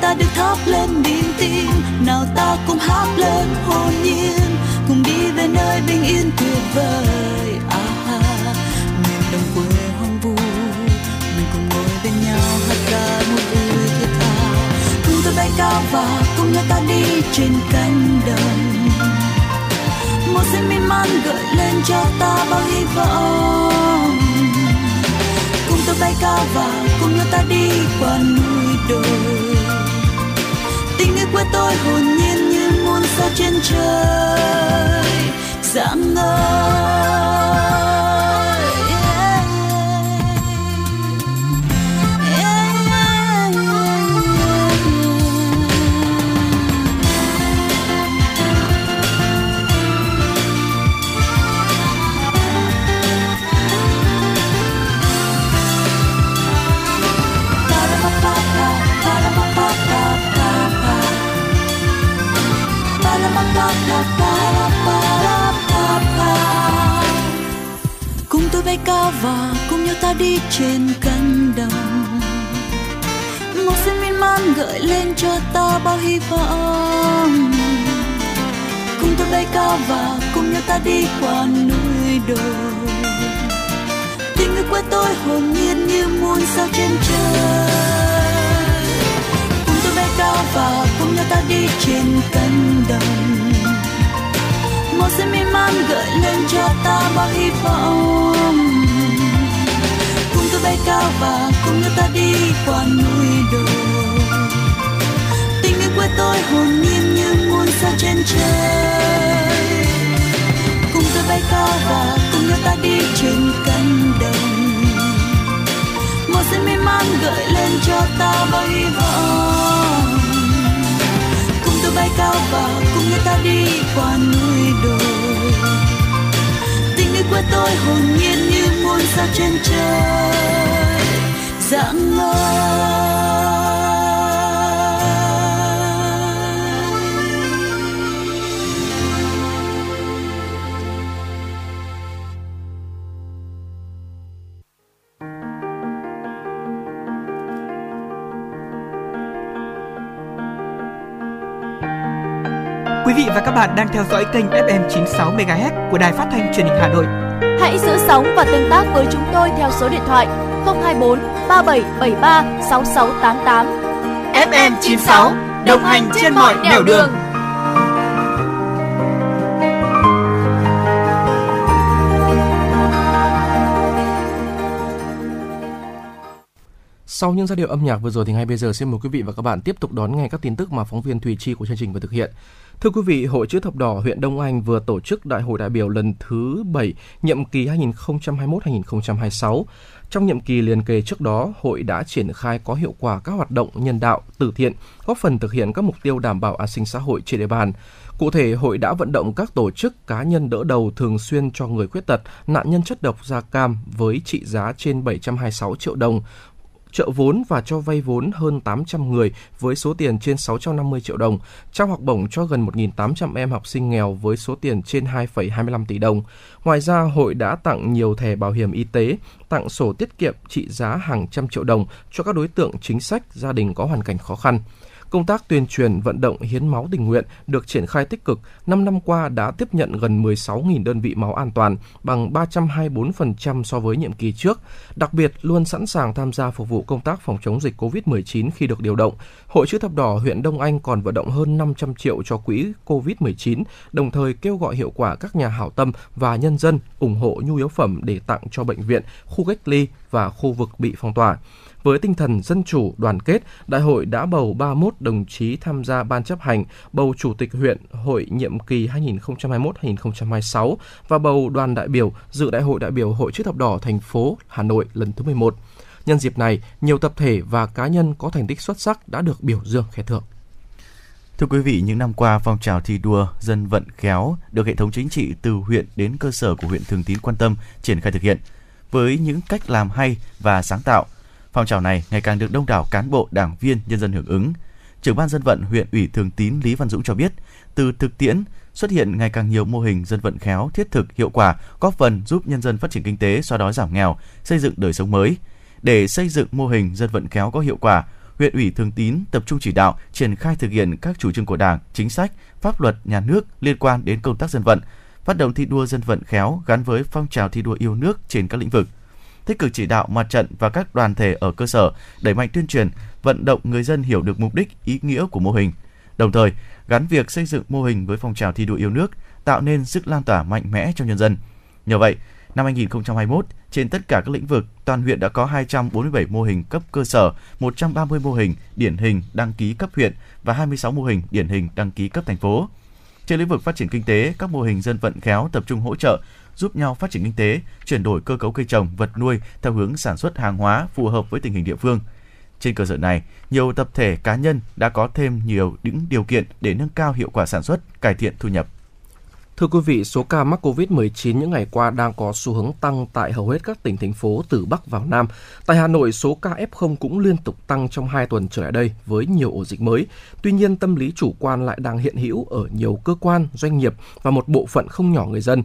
ta được thắp lên niềm tin. Nào ta cùng hát lên hồn nhiên, cùng đi về nơi bình yên tuyệt vời. À miền đồng quê hoang vu mình cùng ngồi bên nhau hát ca một vui thiết tha cùng tôi bay cao và cùng nhau ta đi trên cánh đồng. Một xanh miên man gợi lên cho ta bao hy vọng. Cùng tôi bay cao và cùng nhau ta đi qua núi đồi quê tôi hồn nhiên như muôn sao trên trời. Dạng ngời cùng cao và cùng nhau ta đi trên cánh đồng. Màu xanh miên man gợi lên cho ta bao hy vọng. Cùng tôi bay cao và cùng nhau ta đi qua núi đồi. Tình yêu quê tôi hồn nhiên như muôn sao trên trời. Cùng tôi bay cao và cùng nhau ta đi trên cánh đồng. Màu xanh miên man gợi lên cho ta bao hy vọng bay cao và cùng nhau ta đi qua núi đồi tình yêu quê tôi hồn nhiên như muôn sao trên trời. Cùng tôi bay cao và cùng nhau ta đi trên cánh đồng. Mùa xuân mê man gợi lên cho ta bao hy vọng. Cùng tôi bay cao và cùng nhau ta đi qua núi đồi của tôi hồn nhiên như muôn sao trên trời dạng ngời Quý vị và các bạn đang theo dõi kênh FM 96 MHz của đài phát thanh truyền hình Hà Nội. Hãy giữ sóng và tương tác với chúng tôi theo số điện thoại 024 3773 6688. FM 96 đồng hành trên mọi nẻo đường. Sau những giai điệu âm nhạc vừa rồi thì ngay bây giờ xin mời quý vị và các bạn tiếp tục đón nghe các tin tức mà phóng viên Thùy Chi của chương trình vừa thực hiện. Thưa quý vị, Hội chữ thập đỏ huyện Đông Anh vừa tổ chức Đại hội đại biểu lần thứ 7 nhiệm kỳ 2021-2026. Trong nhiệm kỳ liền kề trước đó, hội đã triển khai có hiệu quả các hoạt động nhân đạo, từ thiện, góp phần thực hiện các mục tiêu đảm bảo an sinh xã hội trên địa bàn. Cụ thể, hội đã vận động các tổ chức cá nhân đỡ đầu thường xuyên cho người khuyết tật, nạn nhân chất độc da cam với trị giá trên 726 triệu đồng, trợ vốn và cho vay vốn hơn 800 người với số tiền trên 650 triệu đồng, trao học bổng cho gần 1.800 em học sinh nghèo với số tiền trên 2,25 tỷ đồng. Ngoài ra, hội đã tặng nhiều thẻ bảo hiểm y tế, tặng sổ tiết kiệm trị giá hàng trăm triệu đồng cho các đối tượng chính sách, gia đình có hoàn cảnh khó khăn. Công tác tuyên truyền vận động hiến máu tình nguyện được triển khai tích cực. 5 năm qua đã tiếp nhận gần 16.000 đơn vị máu an toàn, bằng 324% so với nhiệm kỳ trước. Đặc biệt, luôn sẵn sàng tham gia phục vụ công tác phòng chống dịch COVID-19 khi được điều động. Hội chữ thập đỏ huyện Đông Anh còn vận động hơn 500 triệu cho quỹ COVID-19, đồng thời kêu gọi hiệu quả các nhà hảo tâm và nhân dân ủng hộ nhu yếu phẩm để tặng cho bệnh viện, khu cách ly và khu vực bị phong tỏa. Với tinh thần dân chủ, đoàn kết, đại hội đã bầu 31 đồng chí tham gia ban chấp hành, bầu chủ tịch huyện hội nhiệm kỳ 2021-2026 và bầu đoàn đại biểu dự đại hội đại biểu Hội chữ thập đỏ thành phố Hà Nội lần thứ 11. Nhân dịp này, nhiều tập thể và cá nhân có thành tích xuất sắc đã được biểu dương khen thưởng. Thưa quý vị, những năm qua, phong trào thi đua dân vận khéo được hệ thống chính trị từ huyện đến cơ sở của huyện Thường Tín quan tâm triển khai thực hiện. Với những cách làm hay và sáng tạo, phong trào này ngày càng được đông đảo cán bộ, đảng viên, nhân dân hưởng ứng. Trưởng ban dân vận huyện ủy Thường Tín Lý Văn Dũng cho biết, từ thực tiễn xuất hiện ngày càng nhiều mô hình dân vận khéo, thiết thực, hiệu quả, góp phần giúp nhân dân phát triển kinh tế, xóa đói giảm nghèo, xây dựng đời sống mới. Để xây dựng mô hình dân vận khéo có hiệu quả, huyện ủy Thường Tín tập trung chỉ đạo triển khai thực hiện các chủ trương của Đảng, chính sách, pháp luật nhà nước liên quan đến công tác dân vận, phát động thi đua dân vận khéo gắn với phong trào thi đua yêu nước trên các lĩnh vực tích cực chỉ đạo mặt trận và các đoàn thể ở cơ sở đẩy mạnh tuyên truyền, vận động người dân hiểu được mục đích, ý nghĩa của mô hình. Đồng thời, gắn việc xây dựng mô hình với phong trào thi đua yêu nước, tạo nên sức lan tỏa mạnh mẽ trong nhân dân. Nhờ vậy, năm 2021, trên tất cả các lĩnh vực, toàn huyện đã có 247 mô hình cấp cơ sở, 130 mô hình điển hình đăng ký cấp huyện và 26 mô hình điển hình đăng ký cấp thành phố. Trên lĩnh vực phát triển kinh tế, các mô hình dân vận khéo tập trung hỗ trợ giúp nhau phát triển kinh tế, chuyển đổi cơ cấu cây trồng, vật nuôi theo hướng sản xuất hàng hóa phù hợp với tình hình địa phương. Trên cơ sở này, nhiều tập thể cá nhân đã có thêm nhiều những điều kiện để nâng cao hiệu quả sản xuất, cải thiện thu nhập. Thưa quý vị, số ca mắc COVID-19 những ngày qua đang có xu hướng tăng tại hầu hết các tỉnh thành phố từ Bắc vào Nam. Tại Hà Nội, số ca F0 cũng liên tục tăng trong 2 tuần trở lại đây với nhiều ổ dịch mới. Tuy nhiên, tâm lý chủ quan lại đang hiện hữu ở nhiều cơ quan, doanh nghiệp và một bộ phận không nhỏ người dân.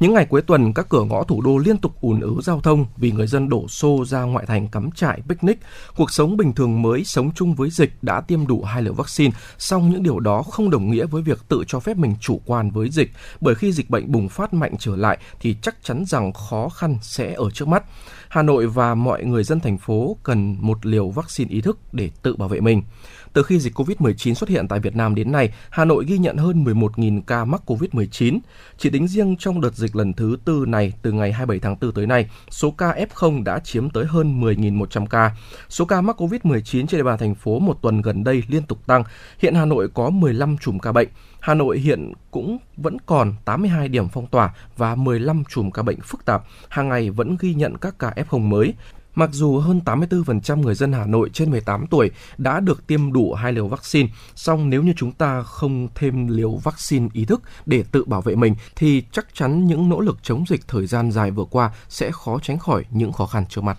Những ngày cuối tuần, các cửa ngõ thủ đô liên tục ùn ứ giao thông vì người dân đổ xô ra ngoại thành cắm trại picnic. Cuộc sống bình thường mới sống chung với dịch đã tiêm đủ hai liều vaccine, song những điều đó không đồng nghĩa với việc tự cho phép mình chủ quan với dịch, bởi khi dịch bệnh bùng phát mạnh trở lại thì chắc chắn rằng khó khăn sẽ ở trước mắt. Hà Nội và mọi người dân thành phố cần một liều vaccine ý thức để tự bảo vệ mình. Từ khi dịch COVID-19 xuất hiện tại Việt Nam đến nay, Hà Nội ghi nhận hơn 11.000 ca mắc COVID-19. Chỉ tính riêng trong đợt dịch lần thứ tư này, từ ngày 27 tháng 4 tới nay, số ca F0 đã chiếm tới hơn 10.100 ca. Số ca mắc COVID-19 trên địa bàn thành phố một tuần gần đây liên tục tăng. Hiện Hà Nội có 15 chùm ca bệnh. Hà Nội hiện cũng vẫn còn 82 điểm phong tỏa và 15 chùm ca bệnh phức tạp, hàng ngày vẫn ghi nhận các ca F0 mới. Mặc dù hơn 84% người dân Hà Nội trên 18 tuổi đã được tiêm đủ hai liều vaccine, song nếu như chúng ta không thêm liều vaccine ý thức để tự bảo vệ mình thì chắc chắn những nỗ lực chống dịch thời gian dài vừa qua sẽ khó tránh khỏi những khó khăn trước mặt.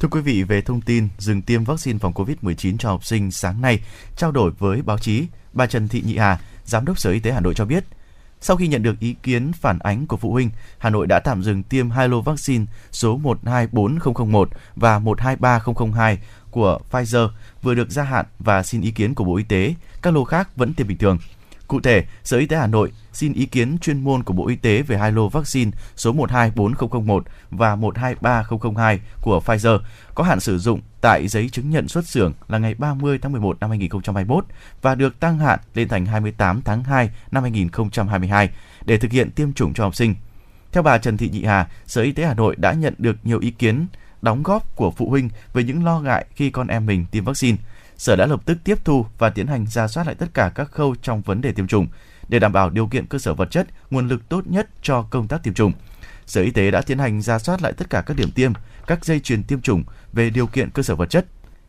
Thưa quý vị, về thông tin dừng tiêm vaccine phòng COVID-19 cho học sinh sáng nay, trao đổi với báo chí, bà Trần Thị Nhị Hà, Giám đốc Sở Y tế Hà Nội cho biết, sau khi nhận được ý kiến phản ánh của phụ huynh, Hà Nội đã tạm dừng tiêm hai lô vaccine số 124001 và 123002 của Pfizer vừa được gia hạn và xin ý kiến của Bộ Y tế. Các lô khác vẫn tiêm bình thường. Cụ thể, Sở Y tế Hà Nội xin ý kiến chuyên môn của Bộ Y tế về hai lô vaccine số 124001 và 123002 của Pfizer có hạn sử dụng tại giấy chứng nhận xuất xưởng là ngày 30 tháng 11 năm 2021 và được tăng hạn lên thành 28 tháng 2 năm 2022 để thực hiện tiêm chủng cho học sinh. Theo bà Trần Thị Nhị Hà, Sở Y tế Hà Nội đã nhận được nhiều ý kiến đóng góp của phụ huynh về những lo ngại khi con em mình tiêm vaccine. Sở đã lập tức tiếp thu và tiến hành ra soát lại tất cả các khâu trong vấn đề tiêm chủng để đảm bảo điều kiện cơ sở vật chất, nguồn lực tốt nhất cho công tác tiêm chủng. Sở Y tế đã tiến hành ra soát lại tất cả các điểm tiêm, các dây chuyền tiêm chủng về điều kiện cơ sở vật chất,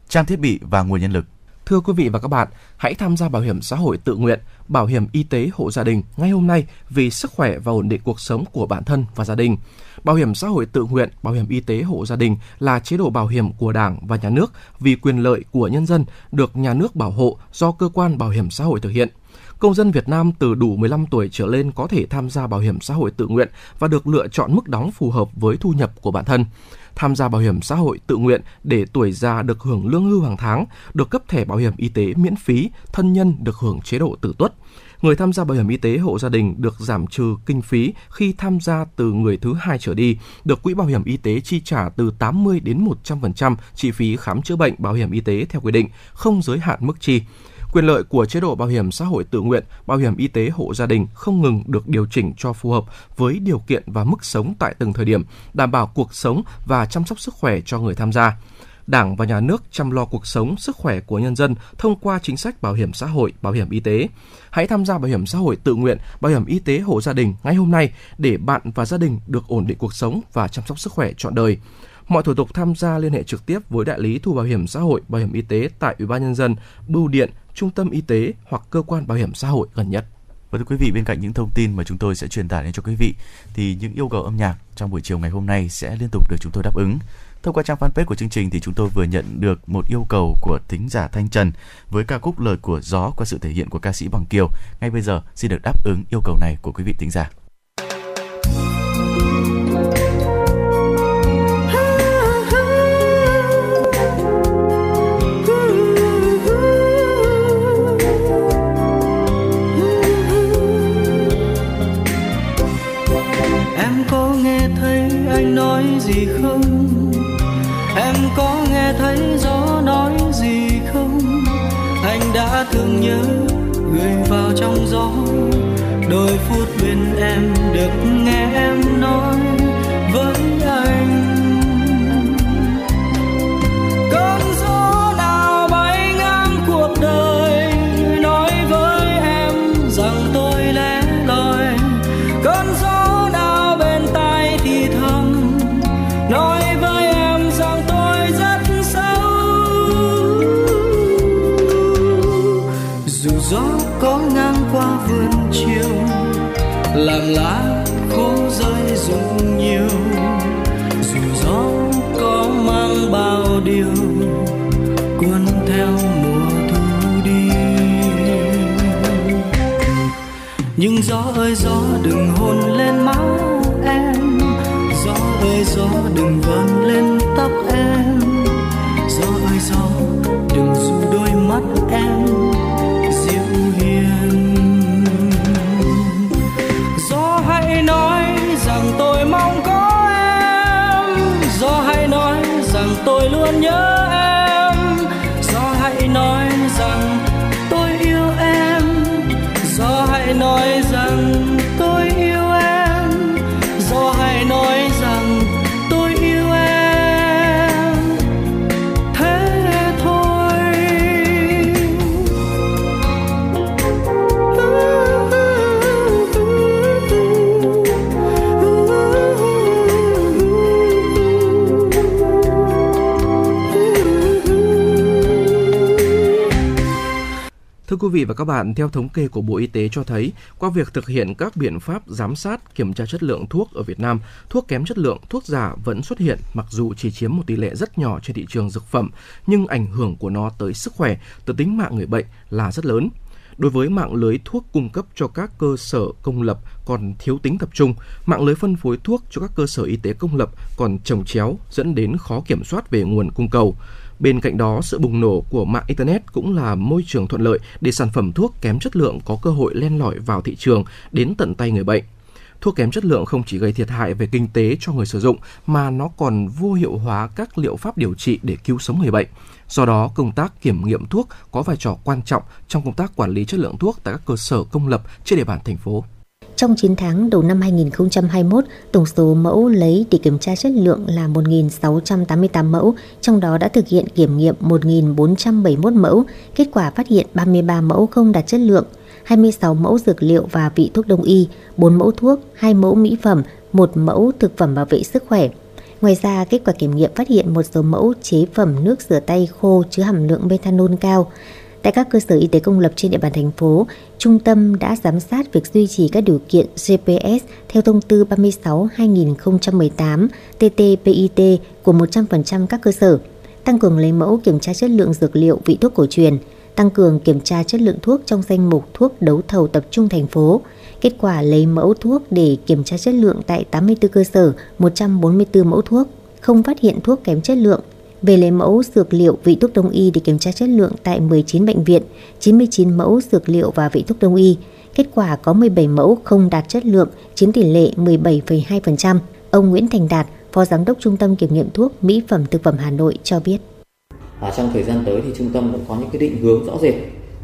trang thiết bị và nguồn nhân lực. Thưa quý vị và các bạn, hãy tham gia bảo hiểm xã hội tự nguyện, bảo hiểm y tế hộ gia đình ngay hôm nay vì sức khỏe và ổn định cuộc sống của bản thân và gia đình. Bảo hiểm xã hội tự nguyện, bảo hiểm y tế hộ gia đình là chế độ bảo hiểm của Đảng và Nhà nước vì quyền lợi của nhân dân được nhà nước bảo hộ do cơ quan bảo hiểm xã hội thực hiện. Công dân Việt Nam từ đủ 15 tuổi trở lên có thể tham gia bảo hiểm xã hội tự nguyện và được lựa chọn mức đóng phù hợp với thu nhập của bản thân tham gia bảo hiểm xã hội tự nguyện để tuổi già được hưởng lương hưu hàng tháng, được cấp thẻ bảo hiểm y tế miễn phí, thân nhân được hưởng chế độ tử tuất. Người tham gia bảo hiểm y tế hộ gia đình được giảm trừ kinh phí khi tham gia từ người thứ hai trở đi, được quỹ bảo hiểm y tế chi trả từ 80 đến 100% chi phí khám chữa bệnh bảo hiểm y tế theo quy định, không giới hạn mức chi quyền lợi của chế độ bảo hiểm xã hội tự nguyện, bảo hiểm y tế hộ gia đình không ngừng được điều chỉnh cho phù hợp với điều kiện và mức sống tại từng thời điểm, đảm bảo cuộc sống và chăm sóc sức khỏe cho người tham gia. Đảng và nhà nước chăm lo cuộc sống, sức khỏe của nhân dân thông qua chính sách bảo hiểm xã hội, bảo hiểm y tế. Hãy tham gia bảo hiểm xã hội tự nguyện, bảo hiểm y tế hộ gia đình ngay hôm nay để bạn và gia đình được ổn định cuộc sống và chăm sóc sức khỏe trọn đời. Mọi thủ tục tham gia liên hệ trực tiếp với đại lý thu bảo hiểm xã hội, bảo hiểm y tế tại Ủy ban nhân dân, bưu điện, trung tâm y tế hoặc cơ quan bảo hiểm xã hội gần nhất. Và thưa quý vị, bên cạnh những thông tin mà chúng tôi sẽ truyền tải đến cho quý vị, thì những yêu cầu âm nhạc trong buổi chiều ngày hôm nay sẽ liên tục được chúng tôi đáp ứng. Thông qua trang fanpage của chương trình thì chúng tôi vừa nhận được một yêu cầu của thính giả Thanh Trần với ca khúc lời của gió qua sự thể hiện của ca sĩ Bằng Kiều. Ngay bây giờ xin được đáp ứng yêu cầu này của quý vị thính giả. Gì không? Em có nghe thấy gió nói gì không? Anh đã thương nhớ gửi vào trong gió. Đôi phút bên em được nghe em nói. Gió ơi, gió đừng hôn lên má em. Gió ơi, gió đừng vờn lên tóc em. Gió ơi, gió đừng du đôi mắt em. Dịu hiền. Gió hãy nói rằng tôi mong có em. Gió hãy nói rằng tôi luôn nhớ quý vị và các bạn, theo thống kê của Bộ Y tế cho thấy, qua việc thực hiện các biện pháp giám sát, kiểm tra chất lượng thuốc ở Việt Nam, thuốc kém chất lượng, thuốc giả vẫn xuất hiện mặc dù chỉ chiếm một tỷ lệ rất nhỏ trên thị trường dược phẩm, nhưng ảnh hưởng của nó tới sức khỏe, tới tính mạng người bệnh là rất lớn. Đối với mạng lưới thuốc cung cấp cho các cơ sở công lập còn thiếu tính tập trung, mạng lưới phân phối thuốc cho các cơ sở y tế công lập còn trồng chéo dẫn đến khó kiểm soát về nguồn cung cầu. Bên cạnh đó, sự bùng nổ của mạng Internet cũng là môi trường thuận lợi để sản phẩm thuốc kém chất lượng có cơ hội len lỏi vào thị trường đến tận tay người bệnh. Thuốc kém chất lượng không chỉ gây thiệt hại về kinh tế cho người sử dụng mà nó còn vô hiệu hóa các liệu pháp điều trị để cứu sống người bệnh. Do đó, công tác kiểm nghiệm thuốc có vai trò quan trọng trong công tác quản lý chất lượng thuốc tại các cơ sở công lập trên địa bàn thành phố. Trong 9 tháng đầu năm 2021, tổng số mẫu lấy để kiểm tra chất lượng là 1.688 mẫu, trong đó đã thực hiện kiểm nghiệm 1.471 mẫu, kết quả phát hiện 33 mẫu không đạt chất lượng, 26 mẫu dược liệu và vị thuốc đông y, 4 mẫu thuốc, 2 mẫu mỹ phẩm, 1 mẫu thực phẩm bảo vệ sức khỏe. Ngoài ra, kết quả kiểm nghiệm phát hiện một số mẫu chế phẩm nước rửa tay khô chứa hàm lượng methanol cao. Tại các cơ sở y tế công lập trên địa bàn thành phố, trung tâm đã giám sát việc duy trì các điều kiện GPS theo thông tư 36-2018 TT-PIT của 100% các cơ sở, tăng cường lấy mẫu kiểm tra chất lượng dược liệu vị thuốc cổ truyền, tăng cường kiểm tra chất lượng thuốc trong danh mục thuốc đấu thầu tập trung thành phố. Kết quả lấy mẫu thuốc để kiểm tra chất lượng tại 84 cơ sở, 144 mẫu thuốc, không phát hiện thuốc kém chất lượng. Về lấy mẫu dược liệu vị thuốc đông y để kiểm tra chất lượng tại 19 bệnh viện, 99 mẫu dược liệu và vị thuốc đông y. Kết quả có 17 mẫu không đạt chất lượng, chiếm tỷ lệ 17,2%. Ông Nguyễn Thành Đạt, Phó Giám đốc Trung tâm Kiểm nghiệm Thuốc Mỹ phẩm Thực phẩm Hà Nội cho biết. À, trong thời gian tới thì trung tâm cũng có những cái định hướng rõ rệt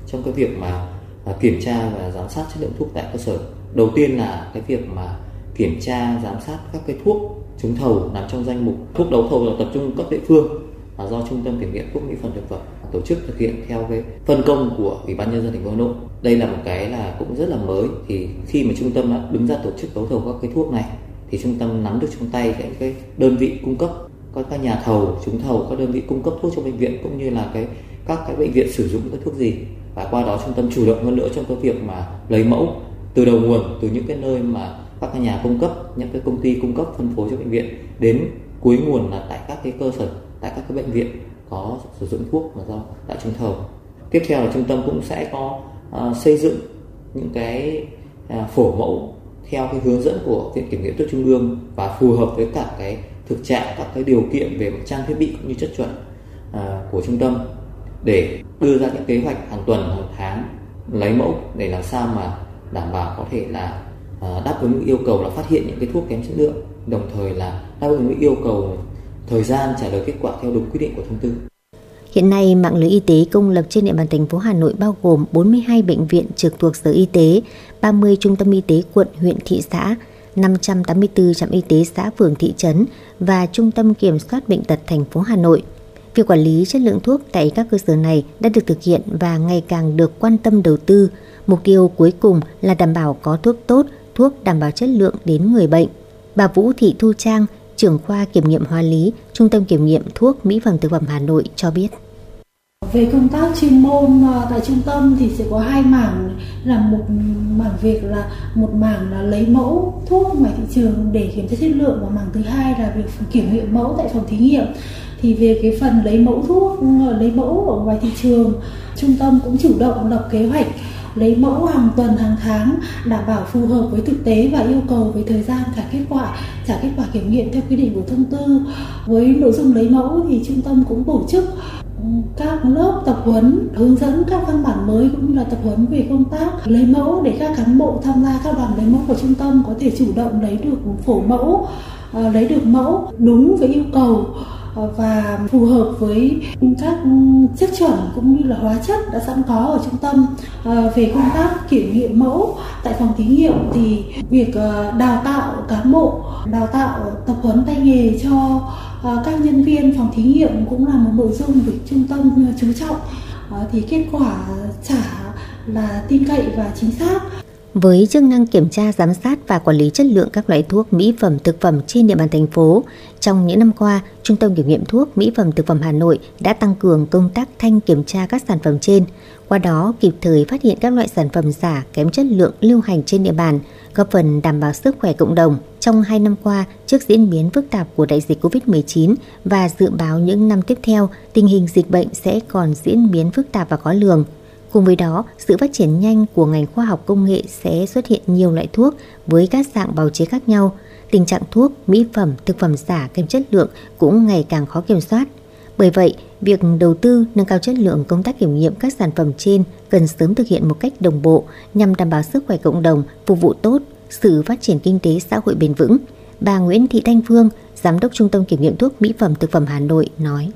trong cái việc mà à, kiểm tra và giám sát chất lượng thuốc tại cơ sở. Đầu tiên là cái việc mà kiểm tra giám sát các cái thuốc trúng thầu nằm trong danh mục thuốc đấu thầu là tập trung cấp địa phương là do trung tâm kiểm nghiệm thuốc mỹ phẩm thực phẩm tổ chức thực hiện theo cái phân công của ủy ban nhân dân thành phố hà nội. Đây là một cái là cũng rất là mới. Thì khi mà trung tâm đã đứng ra tổ chức đấu thầu các cái thuốc này, thì trung tâm nắm được trong tay những cái đơn vị cung cấp các các nhà thầu trúng thầu, các đơn vị cung cấp thuốc cho bệnh viện cũng như là cái, các cái bệnh viện sử dụng cái thuốc gì. Và qua đó trung tâm chủ động hơn nữa trong cái việc mà lấy mẫu từ đầu nguồn, từ những cái nơi mà các cái nhà cung cấp những cái công ty cung cấp phân phối cho bệnh viện đến cuối nguồn là tại các cái cơ sở tại các cái bệnh viện có sử dụng thuốc mà do tại trúng thầu. Tiếp theo là trung tâm cũng sẽ có uh, xây dựng những cái uh, phổ mẫu theo cái hướng dẫn của viện kiểm nghiệm thuốc trung ương và phù hợp với cả cái thực trạng các cái điều kiện về mặt trang thiết bị cũng như chất chuẩn uh, của trung tâm để đưa ra những kế hoạch hàng tuần hàng tháng lấy mẫu để làm sao mà đảm bảo có thể là Ờ, đáp ứng yêu cầu là phát hiện những cái thuốc kém chất lượng đồng thời là đáp ứng yêu cầu thời gian trả lời kết quả theo đúng quy định của thông tư. Hiện nay, mạng lưới y tế công lập trên địa bàn thành phố Hà Nội bao gồm 42 bệnh viện trực thuộc Sở Y tế, 30 trung tâm y tế quận, huyện, thị xã, 584 trạm y tế xã, phường, thị trấn và Trung tâm Kiểm soát Bệnh tật thành phố Hà Nội. Việc quản lý chất lượng thuốc tại các cơ sở này đã được thực hiện và ngày càng được quan tâm đầu tư. Mục tiêu cuối cùng là đảm bảo có thuốc tốt, thuốc đảm bảo chất lượng đến người bệnh. Bà Vũ Thị Thu Trang, trưởng khoa kiểm nghiệm hóa lý, Trung tâm kiểm nghiệm thuốc Mỹ phẩm thực phẩm Hà Nội cho biết. Về công tác chuyên môn à, tại trung tâm thì sẽ có hai mảng là một mảng việc là một mảng là lấy mẫu thuốc ngoài thị trường để kiểm tra chất lượng và mảng thứ hai là việc kiểm nghiệm mẫu tại phòng thí nghiệm. Thì về cái phần lấy mẫu thuốc, à, lấy mẫu ở ngoài thị trường, trung tâm cũng chủ động lập kế hoạch lấy mẫu hàng tuần, hàng tháng, đảm bảo phù hợp với thực tế và yêu cầu về thời gian trả kết quả, trả kết quả kiểm nghiệm theo quy định của thông tư. Với nội dung lấy mẫu thì trung tâm cũng tổ chức ừ, các lớp tập huấn, hướng dẫn các văn bản mới cũng như là tập huấn về công tác lấy mẫu để các cán bộ tham gia các đoàn lấy mẫu của trung tâm có thể chủ động lấy được phổ mẫu ờ, lấy được mẫu đúng với yêu cầu và phù hợp với các chất chuẩn cũng như là hóa chất đã sẵn có ở trung tâm. Ờ, về công tác kiểm nghiệm mẫu tại phòng thí nghiệm thì việc ờ, đào tạo cán bộ, đào tạo tập huấn tay nghề cho ờ, các nhân viên phòng thí nghiệm cũng là một nội dung được trung tâm chú trọng. Thì kết quả trả là tin cậy và chính xác với chức năng kiểm tra, giám sát và quản lý chất lượng các loại thuốc, mỹ phẩm, thực phẩm trên địa bàn thành phố, trong những năm qua, Trung tâm Kiểm nghiệm Thuốc, Mỹ phẩm, Thực phẩm Hà Nội đã tăng cường công tác thanh kiểm tra các sản phẩm trên, qua đó kịp thời phát hiện các loại sản phẩm giả kém chất lượng lưu hành trên địa bàn, góp phần đảm bảo sức khỏe cộng đồng. Trong 2 năm qua, trước diễn biến phức tạp của đại dịch COVID-19 và dự báo những năm tiếp theo, tình hình dịch bệnh sẽ còn diễn biến phức tạp và khó lường. Cùng với đó, sự phát triển nhanh của ngành khoa học công nghệ sẽ xuất hiện nhiều loại thuốc với các dạng bào chế khác nhau. Tình trạng thuốc, mỹ phẩm, thực phẩm giả kém chất lượng cũng ngày càng khó kiểm soát. Bởi vậy, việc đầu tư nâng cao chất lượng công tác kiểm nghiệm các sản phẩm trên cần sớm thực hiện một cách đồng bộ nhằm đảm bảo sức khỏe cộng đồng, phục vụ tốt sự phát triển kinh tế xã hội bền vững. Bà Nguyễn Thị Thanh Phương, Giám đốc Trung tâm Kiểm nghiệm Thuốc Mỹ phẩm Thực phẩm Hà Nội nói.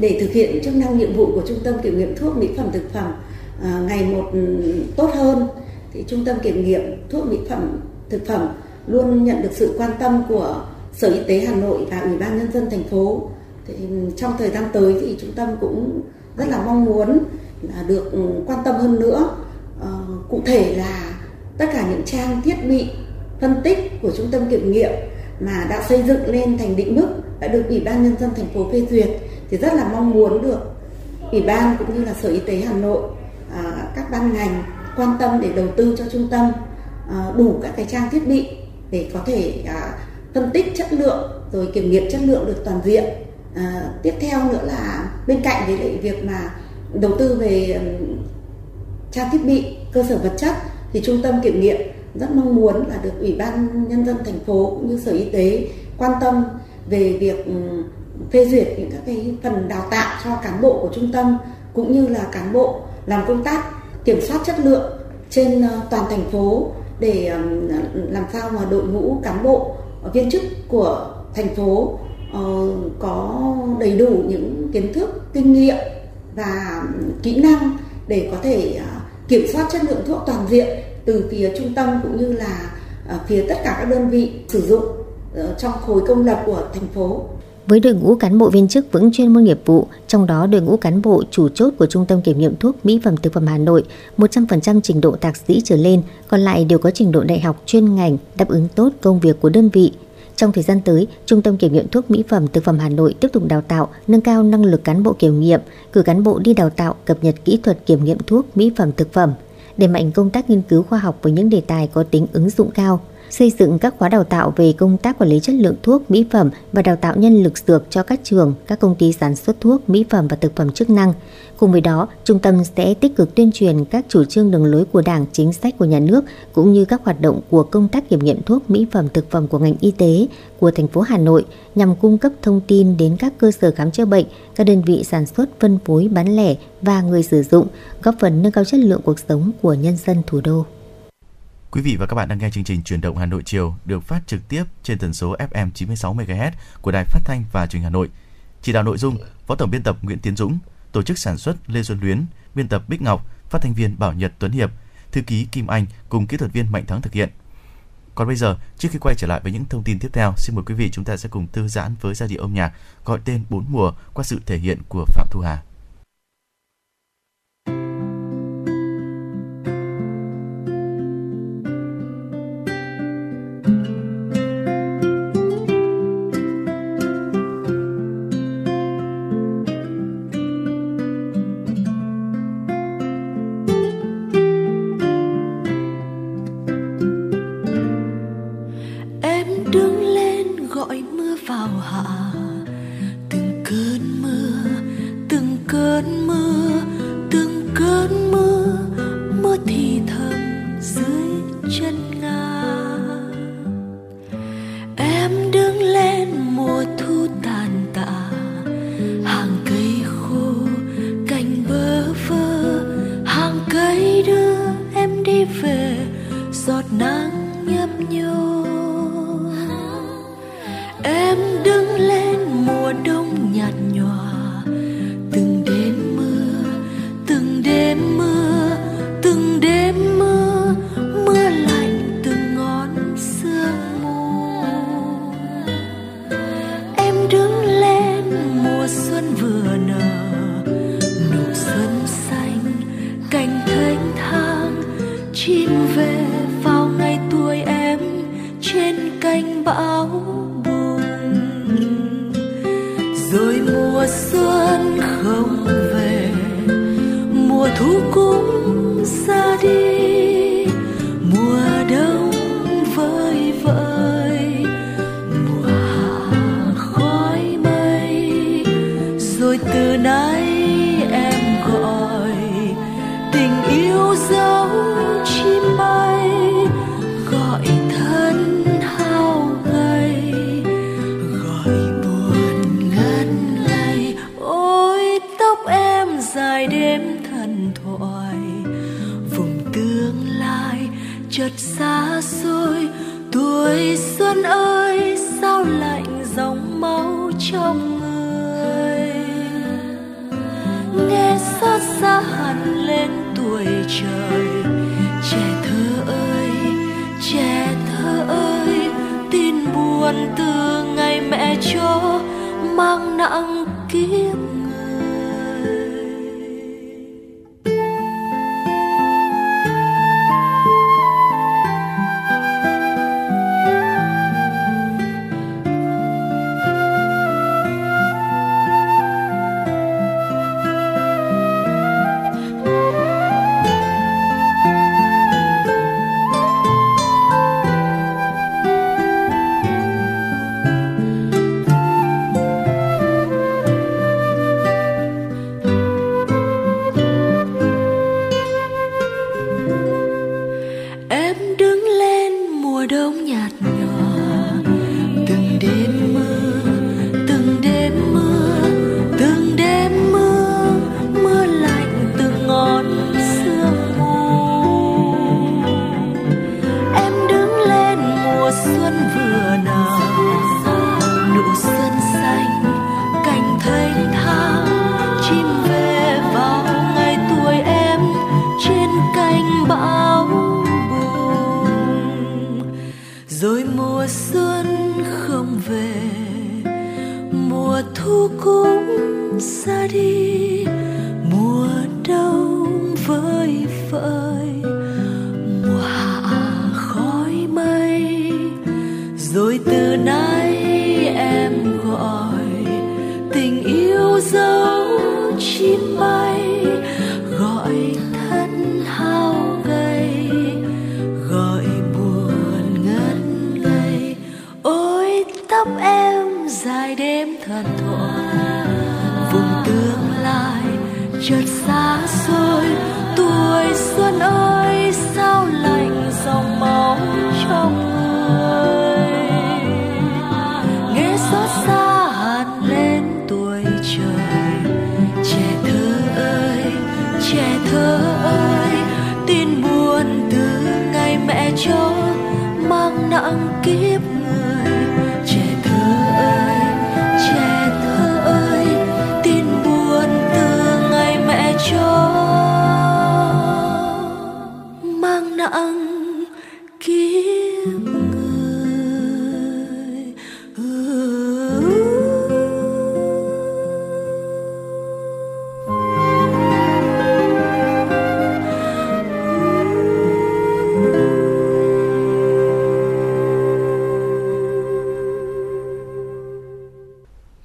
Để thực hiện chức năng nhiệm vụ của Trung tâm Kiểm nghiệm Thuốc Mỹ phẩm Thực phẩm à, ngày một ừ, tốt hơn thì trung tâm kiểm nghiệm thuốc mỹ phẩm thực phẩm luôn nhận được sự quan tâm của sở y tế hà nội và ủy ban nhân dân thành phố. Thì ừ, trong thời gian tới thì trung tâm cũng rất là mong muốn là được ừ, quan tâm hơn nữa. À, cụ thể là tất cả những trang thiết bị phân tích của trung tâm kiểm nghiệm mà đã xây dựng lên thành định mức đã được ủy ban nhân dân thành phố phê duyệt thì rất là mong muốn được ủy ban cũng như là sở y tế hà nội à, các ban ngành quan tâm để đầu tư cho trung tâm à, đủ các cái trang thiết bị để có thể à, phân tích chất lượng rồi kiểm nghiệm chất lượng được toàn diện. À, tiếp theo nữa là bên cạnh với lại việc mà đầu tư về trang thiết bị cơ sở vật chất thì trung tâm kiểm nghiệm rất mong muốn là được ủy ban nhân dân thành phố cũng như sở y tế quan tâm về việc phê duyệt những các cái phần đào tạo cho cán bộ của trung tâm, cũng như là cán bộ làm công tác kiểm soát chất lượng trên ờ, toàn thành phố để làm sao mà đội ngũ cán bộ ờ, viên chức của thành phố ờ, có đầy đủ những kiến thức, kinh nghiệm và kỹ năng để có thể kiểm soát chất lượng thuốc toàn diện từ phía trung tâm cũng như là phía tất cả các đơn vị sử dụng trong khối công lập của thành phố. Với đội ngũ cán bộ viên chức vững chuyên môn nghiệp vụ, trong đó đội ngũ cán bộ chủ chốt của Trung tâm Kiểm nghiệm Thuốc Mỹ phẩm Thực phẩm Hà Nội 100% trình độ thạc sĩ trở lên, còn lại đều có trình độ đại học chuyên ngành đáp ứng tốt công việc của đơn vị. Trong thời gian tới, Trung tâm Kiểm nghiệm Thuốc Mỹ phẩm Thực phẩm Hà Nội tiếp tục đào tạo, nâng cao năng lực cán bộ kiểm nghiệm, cử cán bộ đi đào tạo, cập nhật kỹ thuật kiểm nghiệm thuốc, mỹ phẩm thực phẩm, đẩy mạnh công tác nghiên cứu khoa học với những đề tài có tính ứng dụng cao, xây dựng các khóa đào tạo về công tác quản lý chất lượng thuốc, mỹ phẩm và đào tạo nhân lực dược cho các trường, các công ty sản xuất thuốc, mỹ phẩm và thực phẩm chức năng. Cùng với đó, trung tâm sẽ tích cực tuyên truyền các chủ trương đường lối của Đảng, chính sách của nhà nước cũng như các hoạt động của công tác kiểm nghiệm thuốc, mỹ phẩm, thực phẩm của ngành y tế của thành phố Hà Nội nhằm cung cấp thông tin đến các cơ sở khám chữa bệnh, các đơn vị sản xuất, phân phối, bán lẻ và người sử dụng, góp phần nâng cao chất lượng cuộc sống của nhân dân thủ đô. Quý vị và các bạn đang nghe chương trình Truyền động Hà Nội chiều được phát trực tiếp trên tần số FM 96 MHz của Đài Phát thanh và Truyền hình Hà Nội. Chỉ đạo nội dung: Phó tổng biên tập Nguyễn Tiến Dũng, tổ chức sản xuất Lê Xuân Luyến, biên tập Bích Ngọc, phát thanh viên Bảo Nhật Tuấn Hiệp, thư ký Kim Anh cùng kỹ thuật viên Mạnh Thắng thực hiện. Còn bây giờ, trước khi quay trở lại với những thông tin tiếp theo, xin mời quý vị chúng ta sẽ cùng thư giãn với giai điệu âm nhạc gọi tên Bốn mùa qua sự thể hiện của Phạm Thu Hà.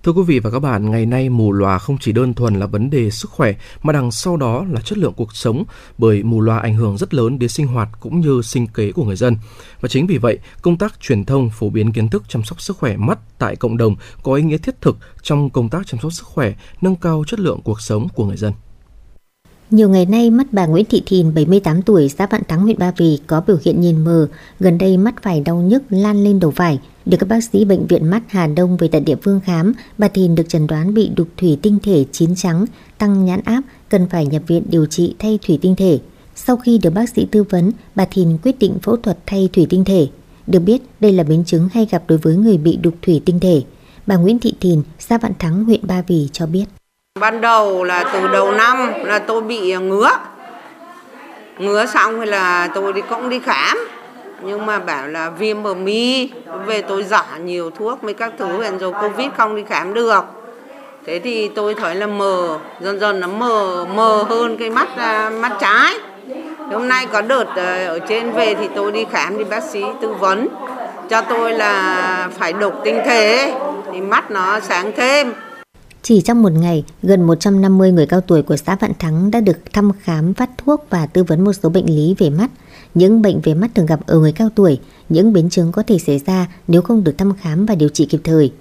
Thưa quý vị và các bạn, ngày nay mù lòa không chỉ đơn thuần là vấn đề sức khỏe mà đằng sau đó là chất lượng cuộc sống bởi mù lòa ảnh hưởng rất lớn đến sinh hoạt cũng như sinh kế của người dân. Và chính vì vậy, công tác truyền thông phổ biến kiến thức chăm sóc sức khỏe mắt tại cộng đồng có ý nghĩa thiết thực trong công tác chăm sóc sức khỏe, nâng cao chất lượng cuộc sống của người dân. Nhiều ngày nay, mắt bà Nguyễn Thị Thìn, 78 tuổi, xã Vạn Thắng, huyện Ba Vì có biểu hiện nhìn mờ. Gần đây mắt phải đau nhức lan lên đầu phải. Được các bác sĩ Bệnh viện Mắt Hà Đông về tại địa phương khám, bà Thìn được chẩn đoán bị đục thủy tinh thể chín trắng, tăng nhãn áp, cần phải nhập viện điều trị thay thủy tinh thể. Sau khi được bác sĩ tư vấn, bà Thìn quyết định phẫu thuật thay thủy tinh thể. Được biết, đây là biến chứng hay gặp đối với người bị đục thủy tinh thể. Bà Nguyễn Thị Thìn, xã Vạn Thắng, huyện Ba Vì cho biết. Ban đầu là từ đầu năm là tôi bị ngứa. Ngứa xong thì là tôi đi cũng đi khám. Nhưng mà bảo là viêm bờ mi, về tôi giả nhiều thuốc mấy các thứ Hiện rồi Covid không đi khám được. Thế thì tôi thấy là mờ, dần dần nó mờ mờ hơn cái mắt à, mắt trái. Hôm nay có đợt à, ở trên về thì tôi đi khám đi bác sĩ tư vấn cho tôi là phải đục tinh thể thì mắt nó sáng thêm. Chỉ trong một ngày, gần 150 người cao tuổi của xã Vạn Thắng đã được thăm khám, phát thuốc và tư vấn một số bệnh lý về mắt. Những bệnh về mắt thường gặp ở người cao tuổi, những biến chứng có thể xảy ra nếu không được thăm khám và điều trị kịp thời.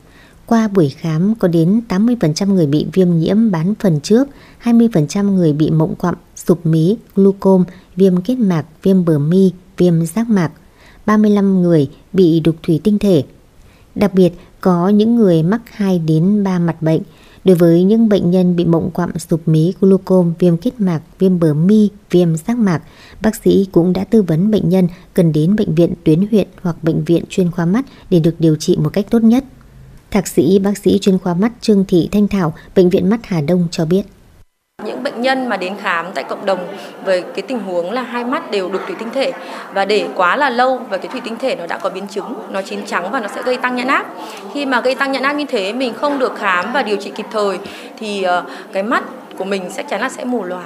Qua buổi khám, có đến 80% người bị viêm nhiễm bán phần trước, 20% người bị mộng quặm, sụp mí, glucom, viêm kết mạc, viêm bờ mi, viêm giác mạc. 35 người bị đục thủy tinh thể. Đặc biệt, có những người mắc 2 đến 3 mặt bệnh. Đối với những bệnh nhân bị mộng quặm, sụp mí, glucom, viêm kết mạc, viêm bờ mi, viêm giác mạc, bác sĩ cũng đã tư vấn bệnh nhân cần đến bệnh viện tuyến huyện hoặc bệnh viện chuyên khoa mắt để được điều trị một cách tốt nhất. Thạc sĩ bác sĩ chuyên khoa mắt Trương Thị Thanh Thảo, Bệnh viện Mắt Hà Đông cho biết. Những bệnh nhân mà đến khám tại cộng đồng với cái tình huống là hai mắt đều đục thủy tinh thể và để quá là lâu và cái thủy tinh thể nó đã có biến chứng, nó chín trắng và nó sẽ gây tăng nhãn áp. Khi mà gây tăng nhãn áp như thế mình không được khám và điều trị kịp thời thì ờ, cái mắt của mình chắc chắn là sẽ mù lòa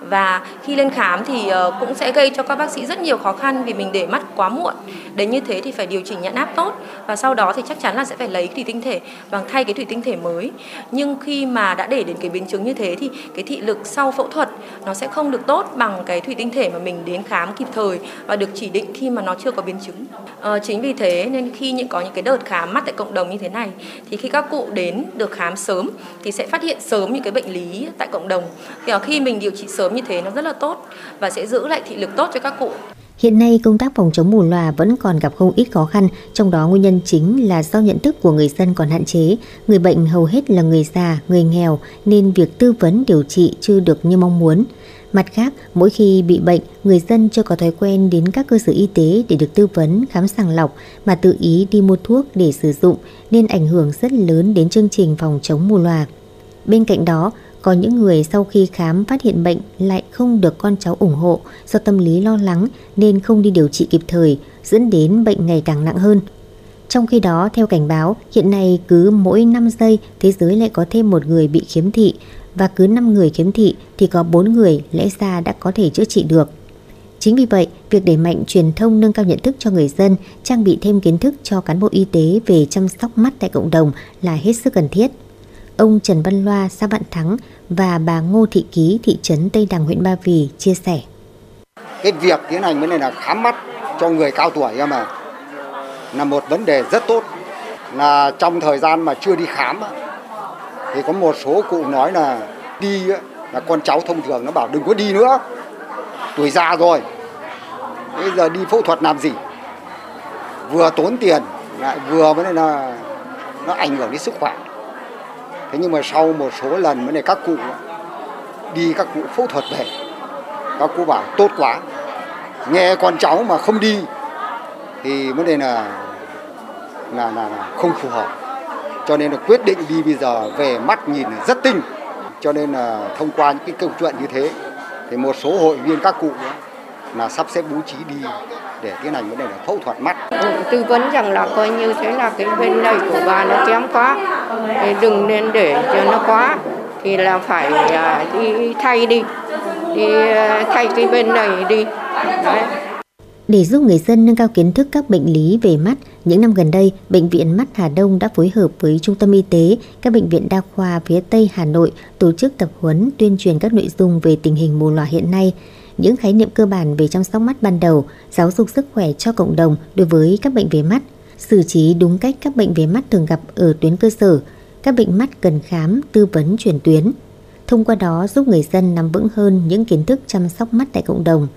và khi lên khám thì ờ, cũng sẽ gây cho các bác sĩ rất nhiều khó khăn vì mình để mắt quá muộn. Đến như thế thì phải điều chỉnh nhãn áp tốt và sau đó thì chắc chắn là sẽ phải lấy thủy tinh thể và thay cái thủy tinh thể mới. Nhưng khi mà đã để đến cái biến chứng như thế thì cái thị lực sau phẫu thuật nó sẽ không được tốt bằng cái thủy tinh thể mà mình đến khám kịp thời và được chỉ định khi mà nó chưa có biến chứng. À, chính vì thế nên khi những có những cái đợt khám mắt tại cộng đồng như thế này thì khi các cụ đến được khám sớm thì sẽ phát hiện sớm những cái bệnh lý tại cộng đồng. thì khi mình điều trị sớm như thế nó rất là tốt và sẽ giữ lại thị lực tốt cho các cụ. Hiện nay công tác phòng chống mù lòa vẫn còn gặp không ít khó khăn, trong đó nguyên nhân chính là do nhận thức của người dân còn hạn chế, người bệnh hầu hết là người già, người nghèo nên việc tư vấn điều trị chưa được như mong muốn. Mặt khác, mỗi khi bị bệnh, người dân chưa có thói quen đến các cơ sở y tế để được tư vấn, khám sàng lọc mà tự ý đi mua thuốc để sử dụng nên ảnh hưởng rất lớn đến chương trình phòng chống mù lòa. Bên cạnh đó, có những người sau khi khám phát hiện bệnh lại không được con cháu ủng hộ do tâm lý lo lắng nên không đi điều trị kịp thời, dẫn đến bệnh ngày càng nặng hơn. Trong khi đó, theo cảnh báo, hiện nay cứ mỗi 5 giây thế giới lại có thêm một người bị khiếm thị và cứ 5 người khiếm thị thì có 4 người lẽ ra đã có thể chữa trị được. Chính vì vậy, việc đẩy mạnh truyền thông nâng cao nhận thức cho người dân, trang bị thêm kiến thức cho cán bộ y tế về chăm sóc mắt tại cộng đồng là hết sức cần thiết. Ông Trần Văn Loa, xã Vạn Thắng và bà Ngô Thị Ký, thị trấn Tây Đằng, huyện Ba Vì chia sẻ. Cái việc tiến hành vấn đề là khám mắt cho người cao tuổi mà là một vấn đề rất tốt. Là trong thời gian mà chưa đi khám thì có một số cụ nói là đi là con cháu thông thường nó bảo đừng có đi nữa. Tuổi già rồi. Bây giờ đi phẫu thuật làm gì? Vừa tốn tiền lại vừa vấn đề là nó ảnh hưởng đến sức khỏe thế nhưng mà sau một số lần mới này các cụ đi các cụ phẫu thuật về các cụ bảo tốt quá nghe con cháu mà không đi thì vấn đề là là, là, là không phù hợp. Cho nên là quyết định đi bây giờ về mắt nhìn rất tinh. Cho nên là thông qua những cái câu chuyện như thế thì một số hội viên các cụ là sắp xếp bố trí đi để tiến hành vấn đề là phẫu thuật mắt. Tư vấn rằng là coi như thế là cái bên này của bà nó kém quá, thì đừng nên để cho nó quá, thì là phải à, đi thay đi, đi à, thay cái bên này đi. Đấy. Để giúp người dân nâng cao kiến thức các bệnh lý về mắt, những năm gần đây, Bệnh viện Mắt Hà Đông đã phối hợp với Trung tâm Y tế, các bệnh viện đa khoa phía Tây Hà Nội tổ chức tập huấn tuyên truyền các nội dung về tình hình mù lòa hiện nay, những khái niệm cơ bản về chăm sóc mắt ban đầu, giáo dục sức khỏe cho cộng đồng đối với các bệnh về mắt, xử trí đúng cách các bệnh về mắt thường gặp ở tuyến cơ sở, các bệnh mắt cần khám, tư vấn chuyển tuyến. Thông qua đó giúp người dân nắm vững hơn những kiến thức chăm sóc mắt tại cộng đồng.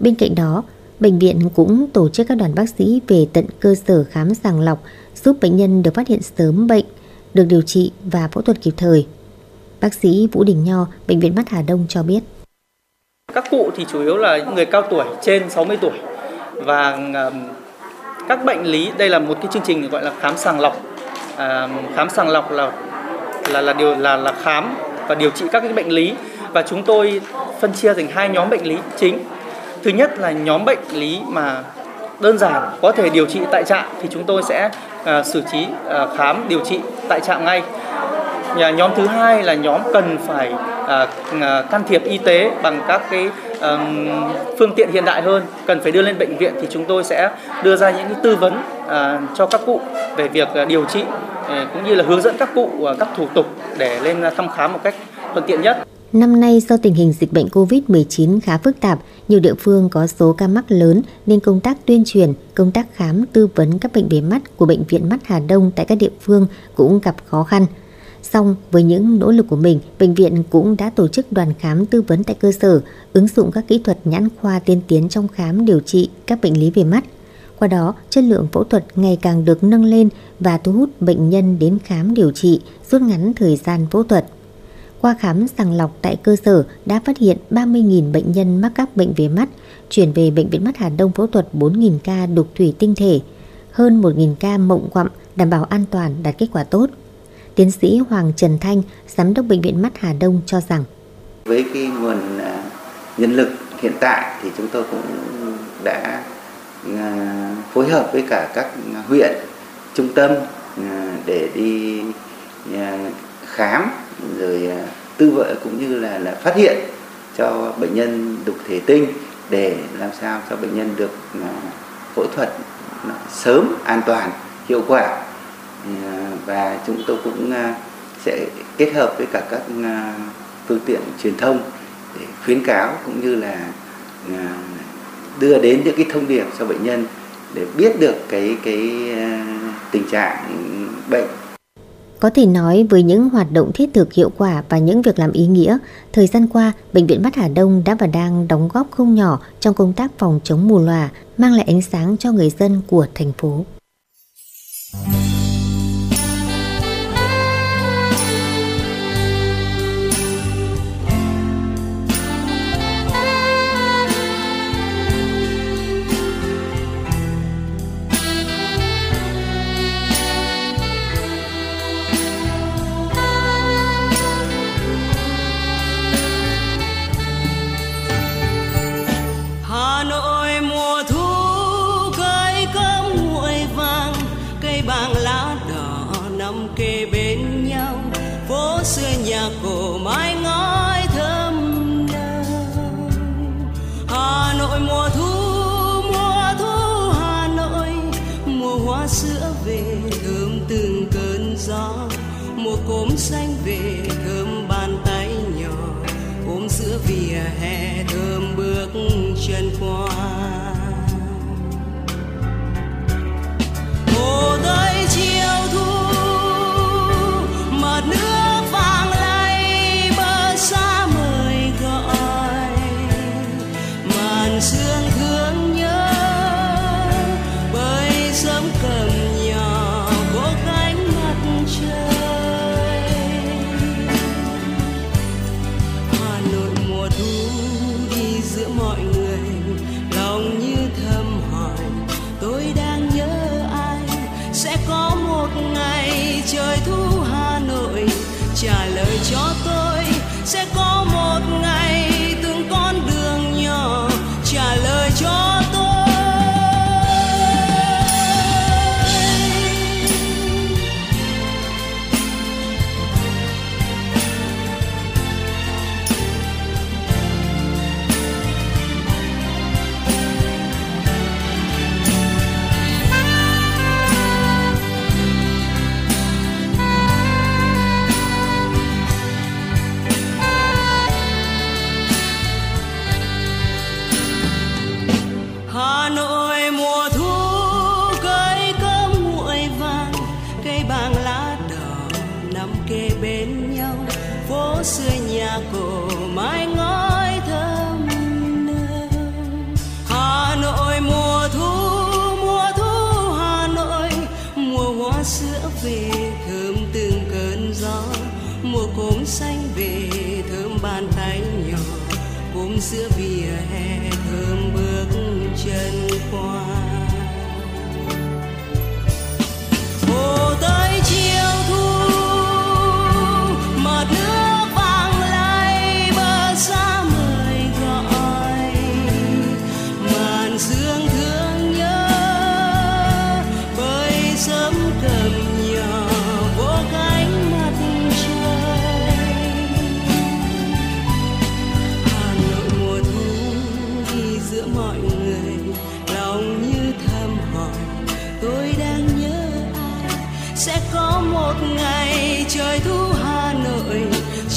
Bên cạnh đó, bệnh viện cũng tổ chức các đoàn bác sĩ về tận cơ sở khám sàng lọc, giúp bệnh nhân được phát hiện sớm bệnh, được điều trị và phẫu thuật kịp thời. Bác sĩ Vũ Đình Nho, Bệnh viện Mắt Hà Đông cho biết. Các cụ thì chủ yếu là người cao tuổi trên 60 tuổi và các bệnh lý đây là một cái chương trình gọi là khám sàng lọc. À, khám sàng lọc là là là điều là là khám và điều trị các cái bệnh lý và chúng tôi phân chia thành hai nhóm bệnh lý chính. Thứ nhất là nhóm bệnh lý mà đơn giản có thể điều trị tại trạm thì chúng tôi sẽ à, xử trí à, khám điều trị tại trạm ngay. Nhóm thứ hai là nhóm cần phải à, à, can thiệp y tế bằng các cái um, phương tiện hiện đại hơn, cần phải đưa lên bệnh viện thì chúng tôi sẽ đưa ra những cái tư vấn à, cho các cụ về việc điều trị cũng như là hướng dẫn các cụ các thủ tục để lên thăm khám một cách thuận tiện nhất. Năm nay do tình hình dịch bệnh COVID-19 khá phức tạp, nhiều địa phương có số ca mắc lớn nên công tác tuyên truyền, công tác khám tư vấn các bệnh về mắt của Bệnh viện Mắt Hà Đông tại các địa phương cũng gặp khó khăn. Song với những nỗ lực của mình, bệnh viện cũng đã tổ chức đoàn khám tư vấn tại cơ sở, ứng dụng các kỹ thuật nhãn khoa tiên tiến trong khám điều trị các bệnh lý về mắt. Qua đó, chất lượng phẫu thuật ngày càng được nâng lên và thu hút bệnh nhân đến khám điều trị, rút ngắn thời gian phẫu thuật. Qua khám sàng lọc tại cơ sở đã phát hiện 30.000 bệnh nhân mắc các bệnh về mắt, chuyển về Bệnh viện Mắt Hà Đông phẫu thuật 4.000 ca đục thủy tinh thể, hơn 1.000 ca mộng quặm đảm bảo an toàn đạt kết quả tốt. Tiến sĩ Hoàng Trần Thanh, Giám đốc Bệnh viện Mắt Hà Đông cho rằng. Với cái nguồn à, nhân lực hiện tại thì chúng tôi cũng đã à, phối hợp với cả các huyện, trung tâm à, để đi khám rồi tư vấn cũng như là là phát hiện cho bệnh nhân đục thể tinh để làm sao cho bệnh nhân được phẫu thuật sớm, an toàn, hiệu quả và chúng tôi cũng à, sẽ kết hợp với cả các à, phương tiện truyền thông để khuyến cáo cũng như là à, đưa đến những cái thông điệp cho bệnh nhân để biết được cái cái tình trạng bệnh Có thể nói với những hoạt động thiết thực hiệu quả và những việc làm ý nghĩa, thời gian qua, Bệnh viện Mắt Hà Đông đã và đang đóng góp không nhỏ trong công tác phòng chống mù lòa, mang lại ánh sáng cho người dân của thành phố.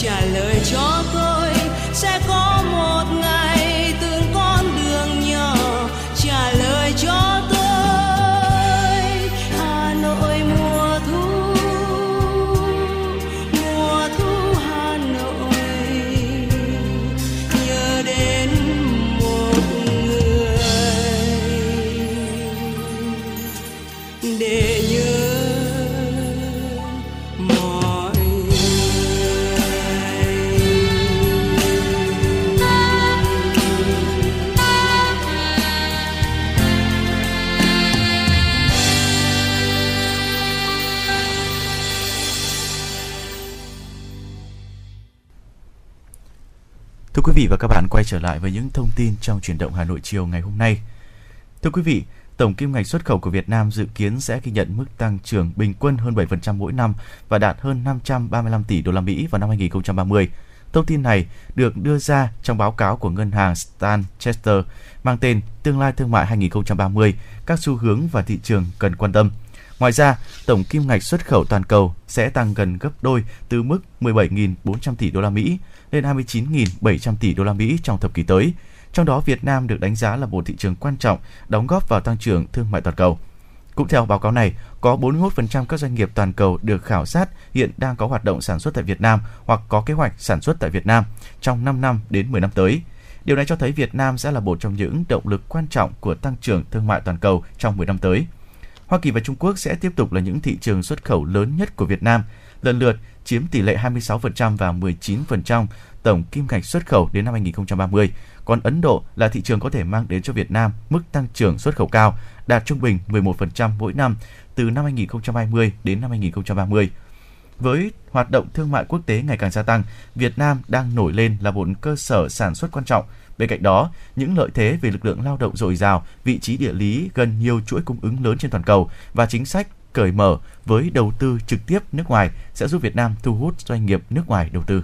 Trả lời cho tôi trở lại với những thông tin trong chuyển động Hà Nội chiều ngày hôm nay. Thưa quý vị, tổng kim ngạch xuất khẩu của Việt Nam dự kiến sẽ ghi nhận mức tăng trưởng bình quân hơn 7% mỗi năm và đạt hơn 535 tỷ đô la Mỹ vào năm 2030. Thông tin này được đưa ra trong báo cáo của ngân hàng Stan Chester mang tên Tương lai thương mại 2030, các xu hướng và thị trường cần quan tâm. Ngoài ra, tổng kim ngạch xuất khẩu toàn cầu sẽ tăng gần gấp đôi từ mức 17.400 tỷ đô la Mỹ lên 29.700 tỷ đô la Mỹ trong thập kỷ tới. Trong đó, Việt Nam được đánh giá là một thị trường quan trọng, đóng góp vào tăng trưởng thương mại toàn cầu. Cũng theo báo cáo này, có 41% các doanh nghiệp toàn cầu được khảo sát hiện đang có hoạt động sản xuất tại Việt Nam hoặc có kế hoạch sản xuất tại Việt Nam trong 5 năm đến 10 năm tới. Điều này cho thấy Việt Nam sẽ là một trong những động lực quan trọng của tăng trưởng thương mại toàn cầu trong 10 năm tới. Hoa Kỳ và Trung Quốc sẽ tiếp tục là những thị trường xuất khẩu lớn nhất của Việt Nam, lần lượt chiếm tỷ lệ 26% và 19% tổng kim ngạch xuất khẩu đến năm 2030. Còn Ấn Độ là thị trường có thể mang đến cho Việt Nam mức tăng trưởng xuất khẩu cao, đạt trung bình 11% mỗi năm từ năm 2020 đến năm 2030. Với hoạt động thương mại quốc tế ngày càng gia tăng, Việt Nam đang nổi lên là một cơ sở sản xuất quan trọng. Bên cạnh đó, những lợi thế về lực lượng lao động dồi dào, vị trí địa lý gần nhiều chuỗi cung ứng lớn trên toàn cầu và chính sách cởi mở với đầu tư trực tiếp nước ngoài sẽ giúp Việt Nam thu hút doanh nghiệp nước ngoài đầu tư.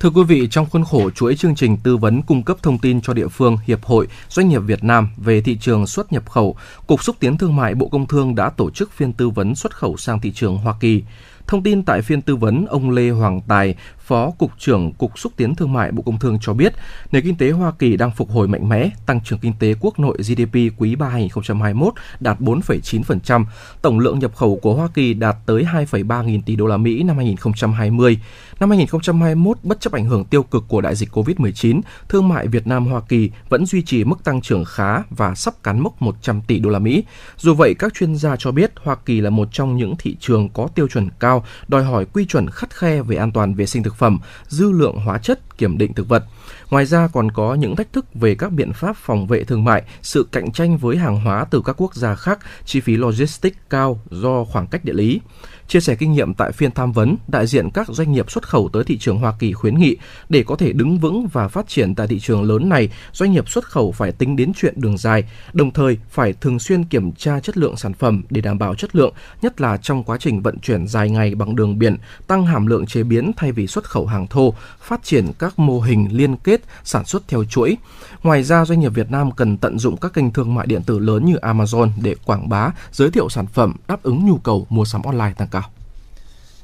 Thưa quý vị, trong khuôn khổ chuỗi chương trình tư vấn cung cấp thông tin cho địa phương, hiệp hội, doanh nghiệp Việt Nam về thị trường xuất nhập khẩu, Cục xúc tiến thương mại Bộ Công Thương đã tổ chức phiên tư vấn xuất khẩu sang thị trường Hoa Kỳ. Thông tin tại phiên tư vấn, ông Lê Hoàng Tài, Phó Cục trưởng Cục Xúc tiến Thương mại Bộ Công Thương cho biết, nền kinh tế Hoa Kỳ đang phục hồi mạnh mẽ, tăng trưởng kinh tế quốc nội GDP quý 3 2021 đạt 4,9%, tổng lượng nhập khẩu của Hoa Kỳ đạt tới 2,3 nghìn tỷ đô la Mỹ năm 2020. Năm 2021, bất chấp ảnh hưởng tiêu cực của đại dịch COVID-19, thương mại Việt Nam Hoa Kỳ vẫn duy trì mức tăng trưởng khá và sắp cán mốc 100 tỷ đô la Mỹ. Dù vậy, các chuyên gia cho biết Hoa Kỳ là một trong những thị trường có tiêu chuẩn cao, đòi hỏi quy chuẩn khắt khe về an toàn vệ sinh thực thực phẩm, dư lượng hóa chất, kiểm định thực vật. Ngoài ra còn có những thách thức về các biện pháp phòng vệ thương mại, sự cạnh tranh với hàng hóa từ các quốc gia khác, chi phí logistics cao do khoảng cách địa lý. Chia sẻ kinh nghiệm tại phiên tham vấn, đại diện các doanh nghiệp xuất khẩu tới thị trường Hoa Kỳ khuyến nghị để có thể đứng vững và phát triển tại thị trường lớn này, doanh nghiệp xuất khẩu phải tính đến chuyện đường dài, đồng thời phải thường xuyên kiểm tra chất lượng sản phẩm để đảm bảo chất lượng, nhất là trong quá trình vận chuyển dài ngày bằng đường biển, tăng hàm lượng chế biến thay vì xuất khẩu hàng thô, phát triển các mô hình liên kết sản xuất theo chuỗi. Ngoài ra, doanh nghiệp Việt Nam cần tận dụng các kênh thương mại điện tử lớn như Amazon để quảng bá, giới thiệu sản phẩm đáp ứng nhu cầu mua sắm online tăng cao.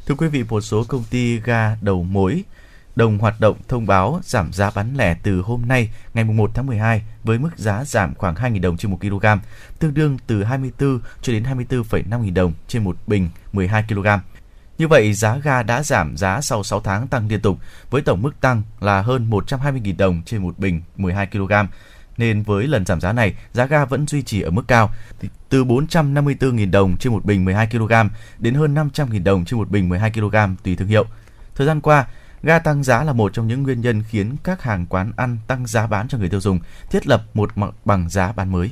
Thưa quý vị, một số công ty ga đầu mối đồng hoạt động thông báo giảm giá bán lẻ từ hôm nay ngày 1 tháng 12 với mức giá giảm khoảng 2.000 đồng trên 1 kg, tương đương từ 24 cho đến 24,5 nghìn đồng trên một bình 12 kg. Như vậy, giá ga đã giảm giá sau 6 tháng tăng liên tục, với tổng mức tăng là hơn 120.000 đồng trên một bình 12 kg. Nên với lần giảm giá này, giá ga vẫn duy trì ở mức cao, từ 454.000 đồng trên một bình 12 kg đến hơn 500.000 đồng trên một bình 12 kg tùy thương hiệu. Thời gian qua, ga tăng giá là một trong những nguyên nhân khiến các hàng quán ăn tăng giá bán cho người tiêu dùng, thiết lập một mặt bằng giá bán mới.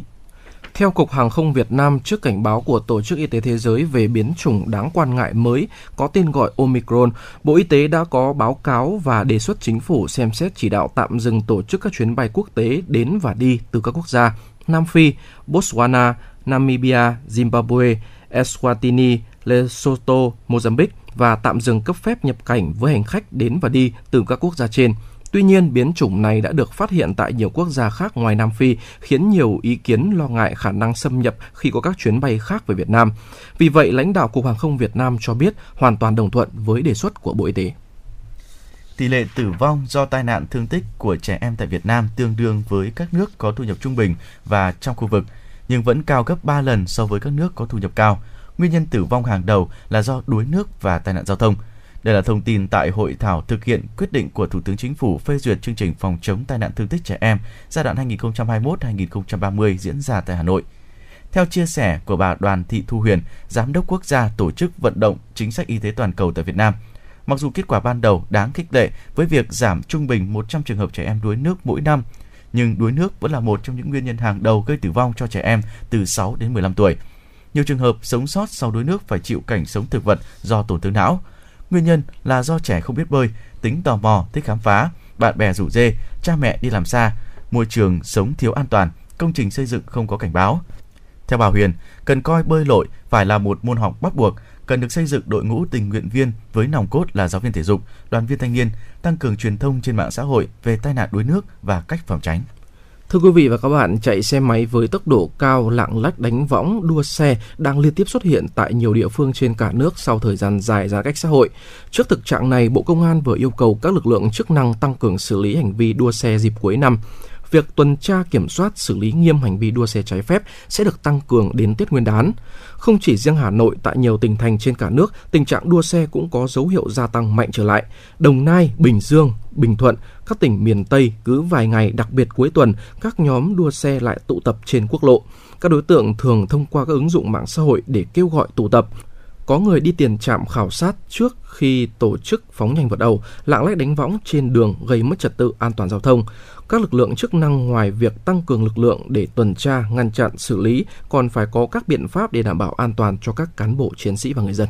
Theo Cục Hàng không Việt Nam, trước cảnh báo của Tổ chức Y tế Thế giới về biến chủng đáng quan ngại mới có tên gọi Omicron, Bộ Y tế đã có báo cáo và đề xuất chính phủ xem xét chỉ đạo tạm dừng tổ chức các chuyến bay quốc tế đến và đi từ các quốc gia Nam Phi, Botswana, Namibia, Zimbabwe, Eswatini, Lesotho, Mozambique và tạm dừng cấp phép nhập cảnh với hành khách đến và đi từ các quốc gia trên. Tuy nhiên, biến chủng này đã được phát hiện tại nhiều quốc gia khác ngoài Nam Phi, khiến nhiều ý kiến lo ngại khả năng xâm nhập khi có các chuyến bay khác về Việt Nam. Vì vậy, lãnh đạo Cục Hàng không Việt Nam cho biết hoàn toàn đồng thuận với đề xuất của Bộ Y tế. Tỷ lệ tử vong do tai nạn thương tích của trẻ em tại Việt Nam tương đương với các nước có thu nhập trung bình và trong khu vực, nhưng vẫn cao gấp 3 lần so với các nước có thu nhập cao. Nguyên nhân tử vong hàng đầu là do đuối nước và tai nạn giao thông – đây là thông tin tại hội thảo thực hiện quyết định của Thủ tướng Chính phủ phê duyệt chương trình phòng chống tai nạn thương tích trẻ em giai đoạn 2021-2030 diễn ra tại Hà Nội. Theo chia sẻ của bà Đoàn Thị Thu Huyền, Giám đốc quốc gia tổ chức vận động chính sách y tế toàn cầu tại Việt Nam, mặc dù kết quả ban đầu đáng khích lệ với việc giảm trung bình 100 trường hợp trẻ em đuối nước mỗi năm, nhưng đuối nước vẫn là một trong những nguyên nhân hàng đầu gây tử vong cho trẻ em từ 6 đến 15 tuổi. Nhiều trường hợp sống sót sau đuối nước phải chịu cảnh sống thực vật do tổn thương não, Nguyên nhân là do trẻ không biết bơi, tính tò mò, thích khám phá, bạn bè rủ dê, cha mẹ đi làm xa, môi trường sống thiếu an toàn, công trình xây dựng không có cảnh báo. Theo bà Huyền, cần coi bơi lội phải là một môn học bắt buộc, cần được xây dựng đội ngũ tình nguyện viên với nòng cốt là giáo viên thể dục, đoàn viên thanh niên, tăng cường truyền thông trên mạng xã hội về tai nạn đuối nước và cách phòng tránh. Thưa quý vị và các bạn, chạy xe máy với tốc độ cao, lạng lách đánh võng, đua xe đang liên tiếp xuất hiện tại nhiều địa phương trên cả nước sau thời gian dài giãn cách xã hội. Trước thực trạng này, Bộ Công an vừa yêu cầu các lực lượng chức năng tăng cường xử lý hành vi đua xe dịp cuối năm. Việc tuần tra kiểm soát xử lý nghiêm hành vi đua xe trái phép sẽ được tăng cường đến Tết Nguyên đán. Không chỉ riêng Hà Nội, tại nhiều tỉnh thành trên cả nước, tình trạng đua xe cũng có dấu hiệu gia tăng mạnh trở lại. Đồng Nai, Bình Dương, Bình Thuận, các tỉnh miền Tây cứ vài ngày, đặc biệt cuối tuần, các nhóm đua xe lại tụ tập trên quốc lộ. Các đối tượng thường thông qua các ứng dụng mạng xã hội để kêu gọi tụ tập. Có người đi tiền trạm khảo sát trước khi tổ chức phóng nhanh vượt ẩu, lạng lách đánh võng trên đường gây mất trật tự an toàn giao thông. Các lực lượng chức năng ngoài việc tăng cường lực lượng để tuần tra, ngăn chặn, xử lý, còn phải có các biện pháp để đảm bảo an toàn cho các cán bộ chiến sĩ và người dân.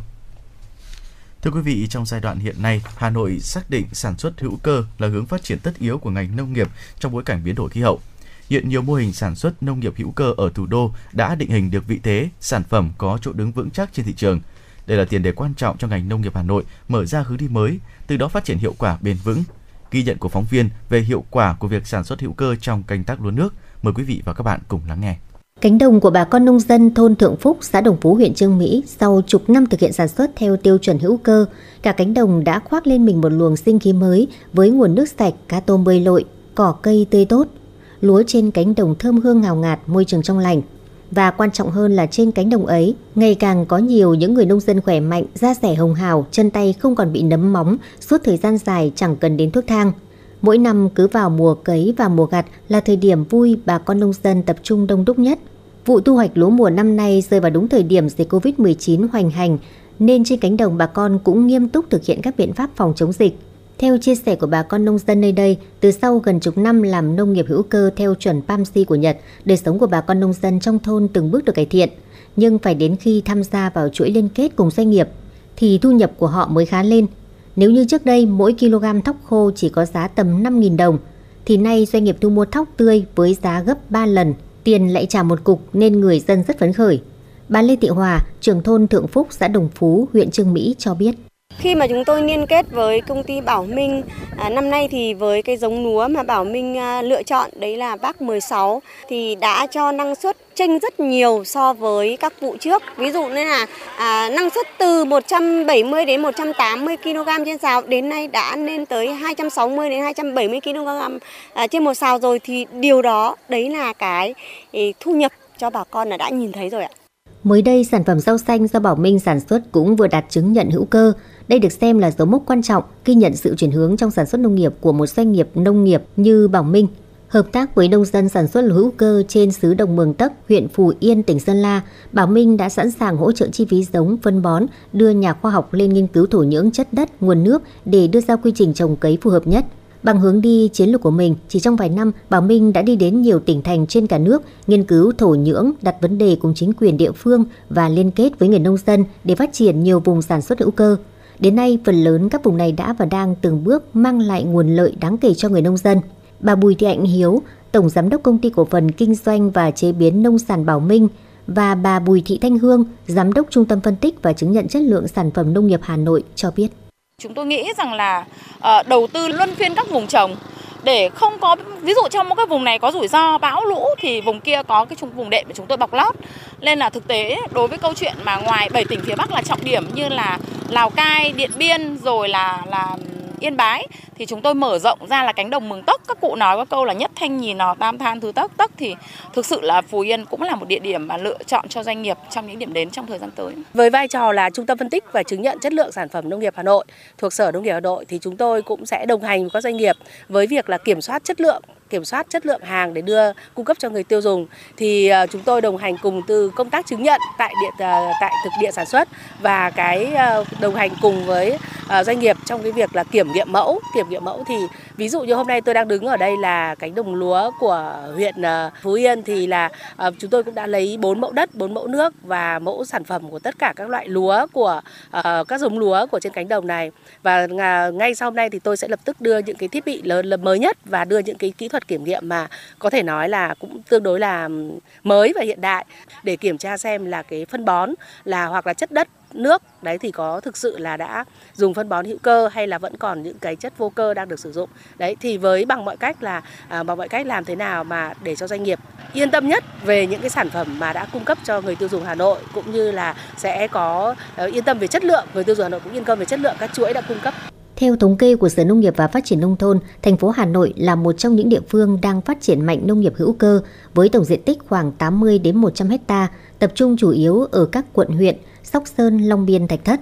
Thưa quý vị, trong giai đoạn hiện nay, Hà Nội xác định sản xuất hữu cơ là hướng phát triển tất yếu của ngành nông nghiệp trong bối cảnh biến đổi khí hậu. Hiện nhiều mô hình sản xuất nông nghiệp hữu cơ ở thủ đô đã định hình được vị thế, sản phẩm có chỗ đứng vững chắc trên thị trường. Đây là tiền đề quan trọng cho ngành nông nghiệp Hà Nội mở ra hướng đi mới, từ đó phát triển hiệu quả bền vững. Ghi nhận của phóng viên về hiệu quả của việc sản xuất hữu cơ trong canh tác lúa nước. Mời quý vị và các bạn cùng lắng nghe. Cánh đồng của bà con nông dân thôn Thượng Phúc, xã Đồng Phú, huyện Trương Mỹ sau chục năm thực hiện sản xuất theo tiêu chuẩn hữu cơ, cả cánh đồng đã khoác lên mình một luồng sinh khí mới với nguồn nước sạch, cá tôm bơi lội, cỏ cây tươi tốt. Lúa trên cánh đồng thơm hương ngào ngạt, môi trường trong lành. Và quan trọng hơn là trên cánh đồng ấy, ngày càng có nhiều những người nông dân khỏe mạnh, da rẻ hồng hào, chân tay không còn bị nấm móng, suốt thời gian dài chẳng cần đến thuốc thang. Mỗi năm cứ vào mùa cấy và mùa gặt là thời điểm vui bà con nông dân tập trung đông đúc nhất. Vụ thu hoạch lúa mùa năm nay rơi vào đúng thời điểm dịch Covid-19 hoành hành, nên trên cánh đồng bà con cũng nghiêm túc thực hiện các biện pháp phòng chống dịch. Theo chia sẻ của bà con nông dân nơi đây, từ sau gần chục năm làm nông nghiệp hữu cơ theo chuẩn PAMSI của Nhật, đời sống của bà con nông dân trong thôn từng bước được cải thiện. Nhưng phải đến khi tham gia vào chuỗi liên kết cùng doanh nghiệp, thì thu nhập của họ mới khá lên. Nếu như trước đây mỗi kg thóc khô chỉ có giá tầm 5.000 đồng, thì nay doanh nghiệp thu mua thóc tươi với giá gấp 3 lần, tiền lại trả một cục nên người dân rất phấn khởi. Bà Lê Thị Hòa, trưởng thôn Thượng Phúc, xã Đồng Phú, huyện Trương Mỹ cho biết. Khi mà chúng tôi liên kết với công ty Bảo Minh, à, năm nay thì với cái giống lúa mà Bảo Minh à, lựa chọn đấy là bác 16 thì đã cho năng suất chênh rất nhiều so với các vụ trước. Ví dụ như là à, năng suất từ 170 đến 180 kg trên sào đến nay đã lên tới 260 đến 270 kg à, trên một sào rồi thì điều đó đấy là cái ý, thu nhập cho bà con là đã nhìn thấy rồi ạ. Mới đây, sản phẩm rau xanh do Bảo Minh sản xuất cũng vừa đạt chứng nhận hữu cơ. Đây được xem là dấu mốc quan trọng ghi nhận sự chuyển hướng trong sản xuất nông nghiệp của một doanh nghiệp nông nghiệp như Bảo Minh. Hợp tác với nông dân sản xuất hữu cơ trên xứ Đồng Mường Tấc, huyện Phù Yên, tỉnh Sơn La, Bảo Minh đã sẵn sàng hỗ trợ chi phí giống, phân bón, đưa nhà khoa học lên nghiên cứu thổ nhưỡng chất đất, nguồn nước để đưa ra quy trình trồng cấy phù hợp nhất. Bằng hướng đi chiến lược của mình, chỉ trong vài năm, Bảo Minh đã đi đến nhiều tỉnh thành trên cả nước, nghiên cứu thổ nhưỡng, đặt vấn đề cùng chính quyền địa phương và liên kết với người nông dân để phát triển nhiều vùng sản xuất hữu cơ. Đến nay, phần lớn các vùng này đã và đang từng bước mang lại nguồn lợi đáng kể cho người nông dân. Bà Bùi Thị Hạnh Hiếu, Tổng Giám đốc Công ty Cổ phần Kinh doanh và Chế biến Nông sản Bảo Minh và bà Bùi Thị Thanh Hương, Giám đốc Trung tâm Phân tích và Chứng nhận Chất lượng Sản phẩm Nông nghiệp Hà Nội cho biết. Chúng tôi nghĩ rằng là ờ, đầu tư luân phiên các vùng trồng để không có ví dụ trong một cái vùng này có rủi ro bão lũ thì vùng kia có cái trung vùng đệm để chúng tôi bọc lót. Nên là thực tế đối với câu chuyện mà ngoài 7 tỉnh phía Bắc là trọng điểm như là Lào Cai, Điện Biên rồi là là Yên Bái. Thì chúng tôi mở rộng ra là cánh đồng Mường Tốc. Các cụ nói có câu là nhất thanh nhì nò tam than thứ tốc. Tốc thì thực sự là Phú Yên cũng là một địa điểm mà lựa chọn cho doanh nghiệp trong những điểm đến trong thời gian tới. Với vai trò là trung tâm phân tích và chứng nhận chất lượng sản phẩm nông nghiệp Hà Nội, thuộc Sở Nông nghiệp Hà Nội, thì chúng tôi cũng sẽ đồng hành với các doanh nghiệp với việc là kiểm soát chất lượng kiểm soát chất lượng hàng để đưa, cung cấp cho người tiêu dùng. Thì ờ, chúng tôi đồng hành cùng từ công tác chứng nhận tại địa ờ, tại thực địa sản xuất và cái ờ, đồng hành cùng với doanh nghiệp trong cái việc là kiểm nghiệm mẫu. Kiểm nghiệm mẫu thì ví dụ như hôm nay tôi đang đứng ở đây là cánh đồng lúa của huyện Phú Yên thì là chúng tôi cũng đã lấy bốn mẫu đất, bốn mẫu nước và mẫu sản phẩm của tất cả các loại lúa của các giống lúa của trên cánh đồng này. Và ngay sau hôm nay thì tôi sẽ lập tức đưa những cái thiết bị lớn, mới nhất và đưa những cái kỹ thuật kiểm nghiệm mà có thể nói là cũng tương đối là mới và hiện đại. Để kiểm tra xem là cái phân bón là hoặc là chất đất nước đấy thì có thực sự là đã dùng phân bón hữu cơ hay là vẫn còn những cái chất vô cơ đang được sử dụng. Đấy thì với bằng mọi cách là à, bằng mọi cách làm thế nào mà để cho doanh nghiệp yên tâm nhất về những cái sản phẩm mà đã cung cấp cho người tiêu dùng Hà Nội cũng như là sẽ có uh, yên tâm về chất lượng người tiêu dùng Hà Nội cũng yên tâm về chất lượng các chuỗi đã cung cấp theo thống kê của Sở Nông nghiệp và Phát triển Nông thôn, thành phố Hà Nội là một trong những địa phương đang phát triển mạnh nông nghiệp hữu cơ với tổng diện tích khoảng 80 đến 100 hecta, tập trung chủ yếu ở các quận huyện Sóc Sơn, Long Biên, Thạch Thất.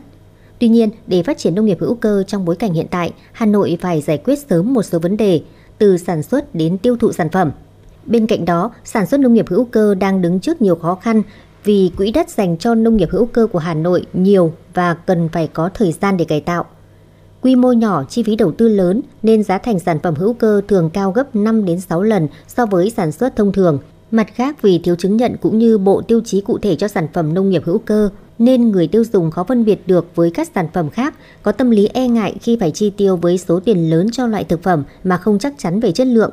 Tuy nhiên, để phát triển nông nghiệp hữu cơ trong bối cảnh hiện tại, Hà Nội phải giải quyết sớm một số vấn đề, từ sản xuất đến tiêu thụ sản phẩm. Bên cạnh đó, sản xuất nông nghiệp hữu cơ đang đứng trước nhiều khó khăn vì quỹ đất dành cho nông nghiệp hữu cơ của Hà Nội nhiều và cần phải có thời gian để cải tạo. Quy mô nhỏ, chi phí đầu tư lớn nên giá thành sản phẩm hữu cơ thường cao gấp 5 đến 6 lần so với sản xuất thông thường. Mặt khác vì thiếu chứng nhận cũng như bộ tiêu chí cụ thể cho sản phẩm nông nghiệp hữu cơ nên người tiêu dùng khó phân biệt được với các sản phẩm khác, có tâm lý e ngại khi phải chi tiêu với số tiền lớn cho loại thực phẩm mà không chắc chắn về chất lượng.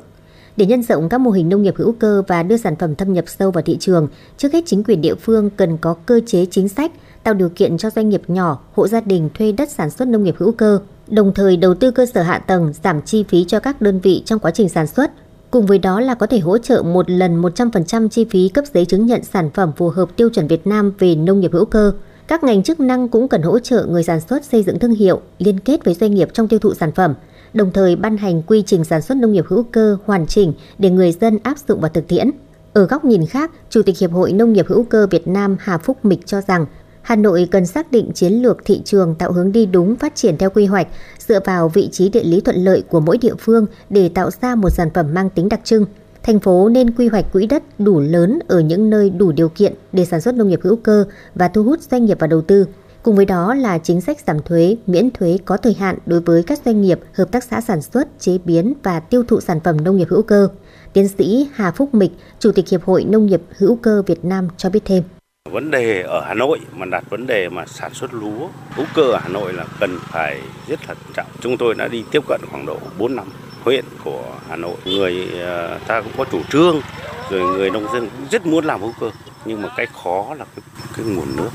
Để nhân rộng các mô hình nông nghiệp hữu cơ và đưa sản phẩm thâm nhập sâu vào thị trường, trước hết chính quyền địa phương cần có cơ chế chính sách tạo điều kiện cho doanh nghiệp nhỏ, hộ gia đình thuê đất sản xuất nông nghiệp hữu cơ, đồng thời đầu tư cơ sở hạ tầng, giảm chi phí cho các đơn vị trong quá trình sản xuất. Cùng với đó là có thể hỗ trợ một lần 100% chi phí cấp giấy chứng nhận sản phẩm phù hợp tiêu chuẩn Việt Nam về nông nghiệp hữu cơ. Các ngành chức năng cũng cần hỗ trợ người sản xuất xây dựng thương hiệu, liên kết với doanh nghiệp trong tiêu thụ sản phẩm, đồng thời ban hành quy trình sản xuất nông nghiệp hữu cơ hoàn chỉnh để người dân áp dụng và thực tiễn. Ở góc nhìn khác, Chủ tịch Hiệp hội Nông nghiệp hữu cơ Việt Nam Hà Phúc Mịch cho rằng Hà Nội cần xác định chiến lược thị trường tạo hướng đi đúng phát triển theo quy hoạch, dựa vào vị trí địa lý thuận lợi của mỗi địa phương để tạo ra một sản phẩm mang tính đặc trưng. Thành phố nên quy hoạch quỹ đất đủ lớn ở những nơi đủ điều kiện để sản xuất nông nghiệp hữu cơ và thu hút doanh nghiệp và đầu tư. Cùng với đó là chính sách giảm thuế, miễn thuế có thời hạn đối với các doanh nghiệp, hợp tác xã sản xuất, chế biến và tiêu thụ sản phẩm nông nghiệp hữu cơ. Tiến sĩ Hà Phúc Mịch, Chủ tịch Hiệp hội Nông nghiệp hữu cơ Việt Nam cho biết thêm. Vấn đề ở Hà Nội mà đặt vấn đề mà sản xuất lúa hữu cơ ở Hà Nội là cần phải rất thận trọng. Chúng tôi đã đi tiếp cận khoảng độ 4 năm huyện của Hà Nội. Người ờ, ta cũng có chủ trương, rồi người nông dân cũng rất muốn làm hữu cơ. Nhưng mà cái khó là cái, cái nguồn nước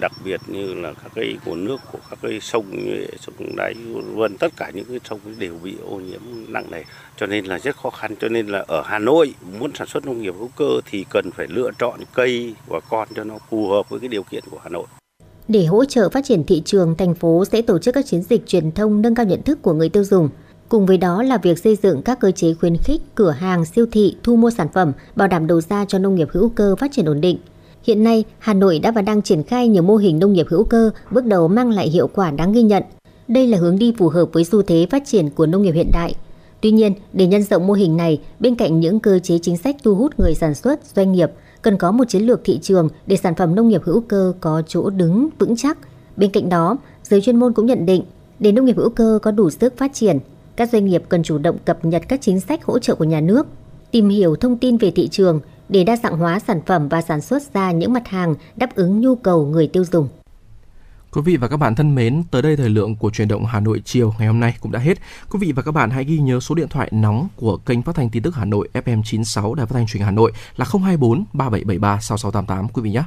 đặc biệt như là các cái nguồn nước của các cái sông như sông đáy vân tất cả những cái sông đều bị ô nhiễm nặng nề cho nên là rất khó khăn cho nên là ở Hà Nội muốn sản xuất nông nghiệp hữu cơ thì cần phải lựa chọn cây và con cho nó phù hợp với cái điều kiện của Hà Nội. Để hỗ trợ phát triển thị trường, thành phố sẽ tổ chức các chiến dịch truyền thông nâng cao nhận thức của người tiêu dùng. Cùng với đó là việc xây dựng các cơ chế khuyến khích cửa hàng, siêu thị thu mua sản phẩm, bảo đảm đầu ra cho nông nghiệp hữu cơ phát triển ổn định. Hiện nay, Hà Nội đã và đang triển khai nhiều mô hình nông nghiệp hữu cơ, bước đầu mang lại hiệu quả đáng ghi nhận. Đây là hướng đi phù hợp với xu thế phát triển của nông nghiệp hiện đại. Tuy nhiên, để nhân rộng mô hình này, bên cạnh những cơ chế chính sách thu hút người sản xuất, doanh nghiệp, cần có một chiến lược thị trường để sản phẩm nông nghiệp hữu cơ có chỗ đứng vững chắc. Bên cạnh đó, giới chuyên môn cũng nhận định, để nông nghiệp hữu cơ có đủ sức phát triển, các doanh nghiệp cần chủ động cập nhật các chính sách hỗ trợ của nhà nước, tìm hiểu thông tin về thị trường để đa dạng hóa sản phẩm và sản xuất ra những mặt hàng đáp ứng nhu cầu người tiêu dùng. Quý vị và các bạn thân mến, tới đây thời lượng của truyền động Hà Nội chiều ngày hôm nay cũng đã hết. Quý vị và các bạn hãy ghi nhớ số điện thoại nóng của kênh phát thanh tin tức Hà Nội FM 96 Đài Phát thanh Truyền hình Hà Nội là 024 3773 6688 quý vị nhé.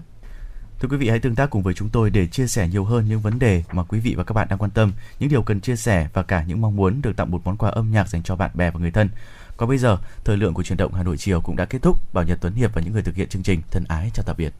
Thưa quý vị hãy tương tác cùng với chúng tôi để chia sẻ nhiều hơn những vấn đề mà quý vị và các bạn đang quan tâm, những điều cần chia sẻ và cả những mong muốn được tặng một món quà âm nhạc dành cho bạn bè và người thân. Còn bây giờ, thời lượng của truyền động Hà Nội chiều cũng đã kết thúc. Bảo Nhật Tuấn Hiệp và những người thực hiện chương trình thân ái chào tạm biệt.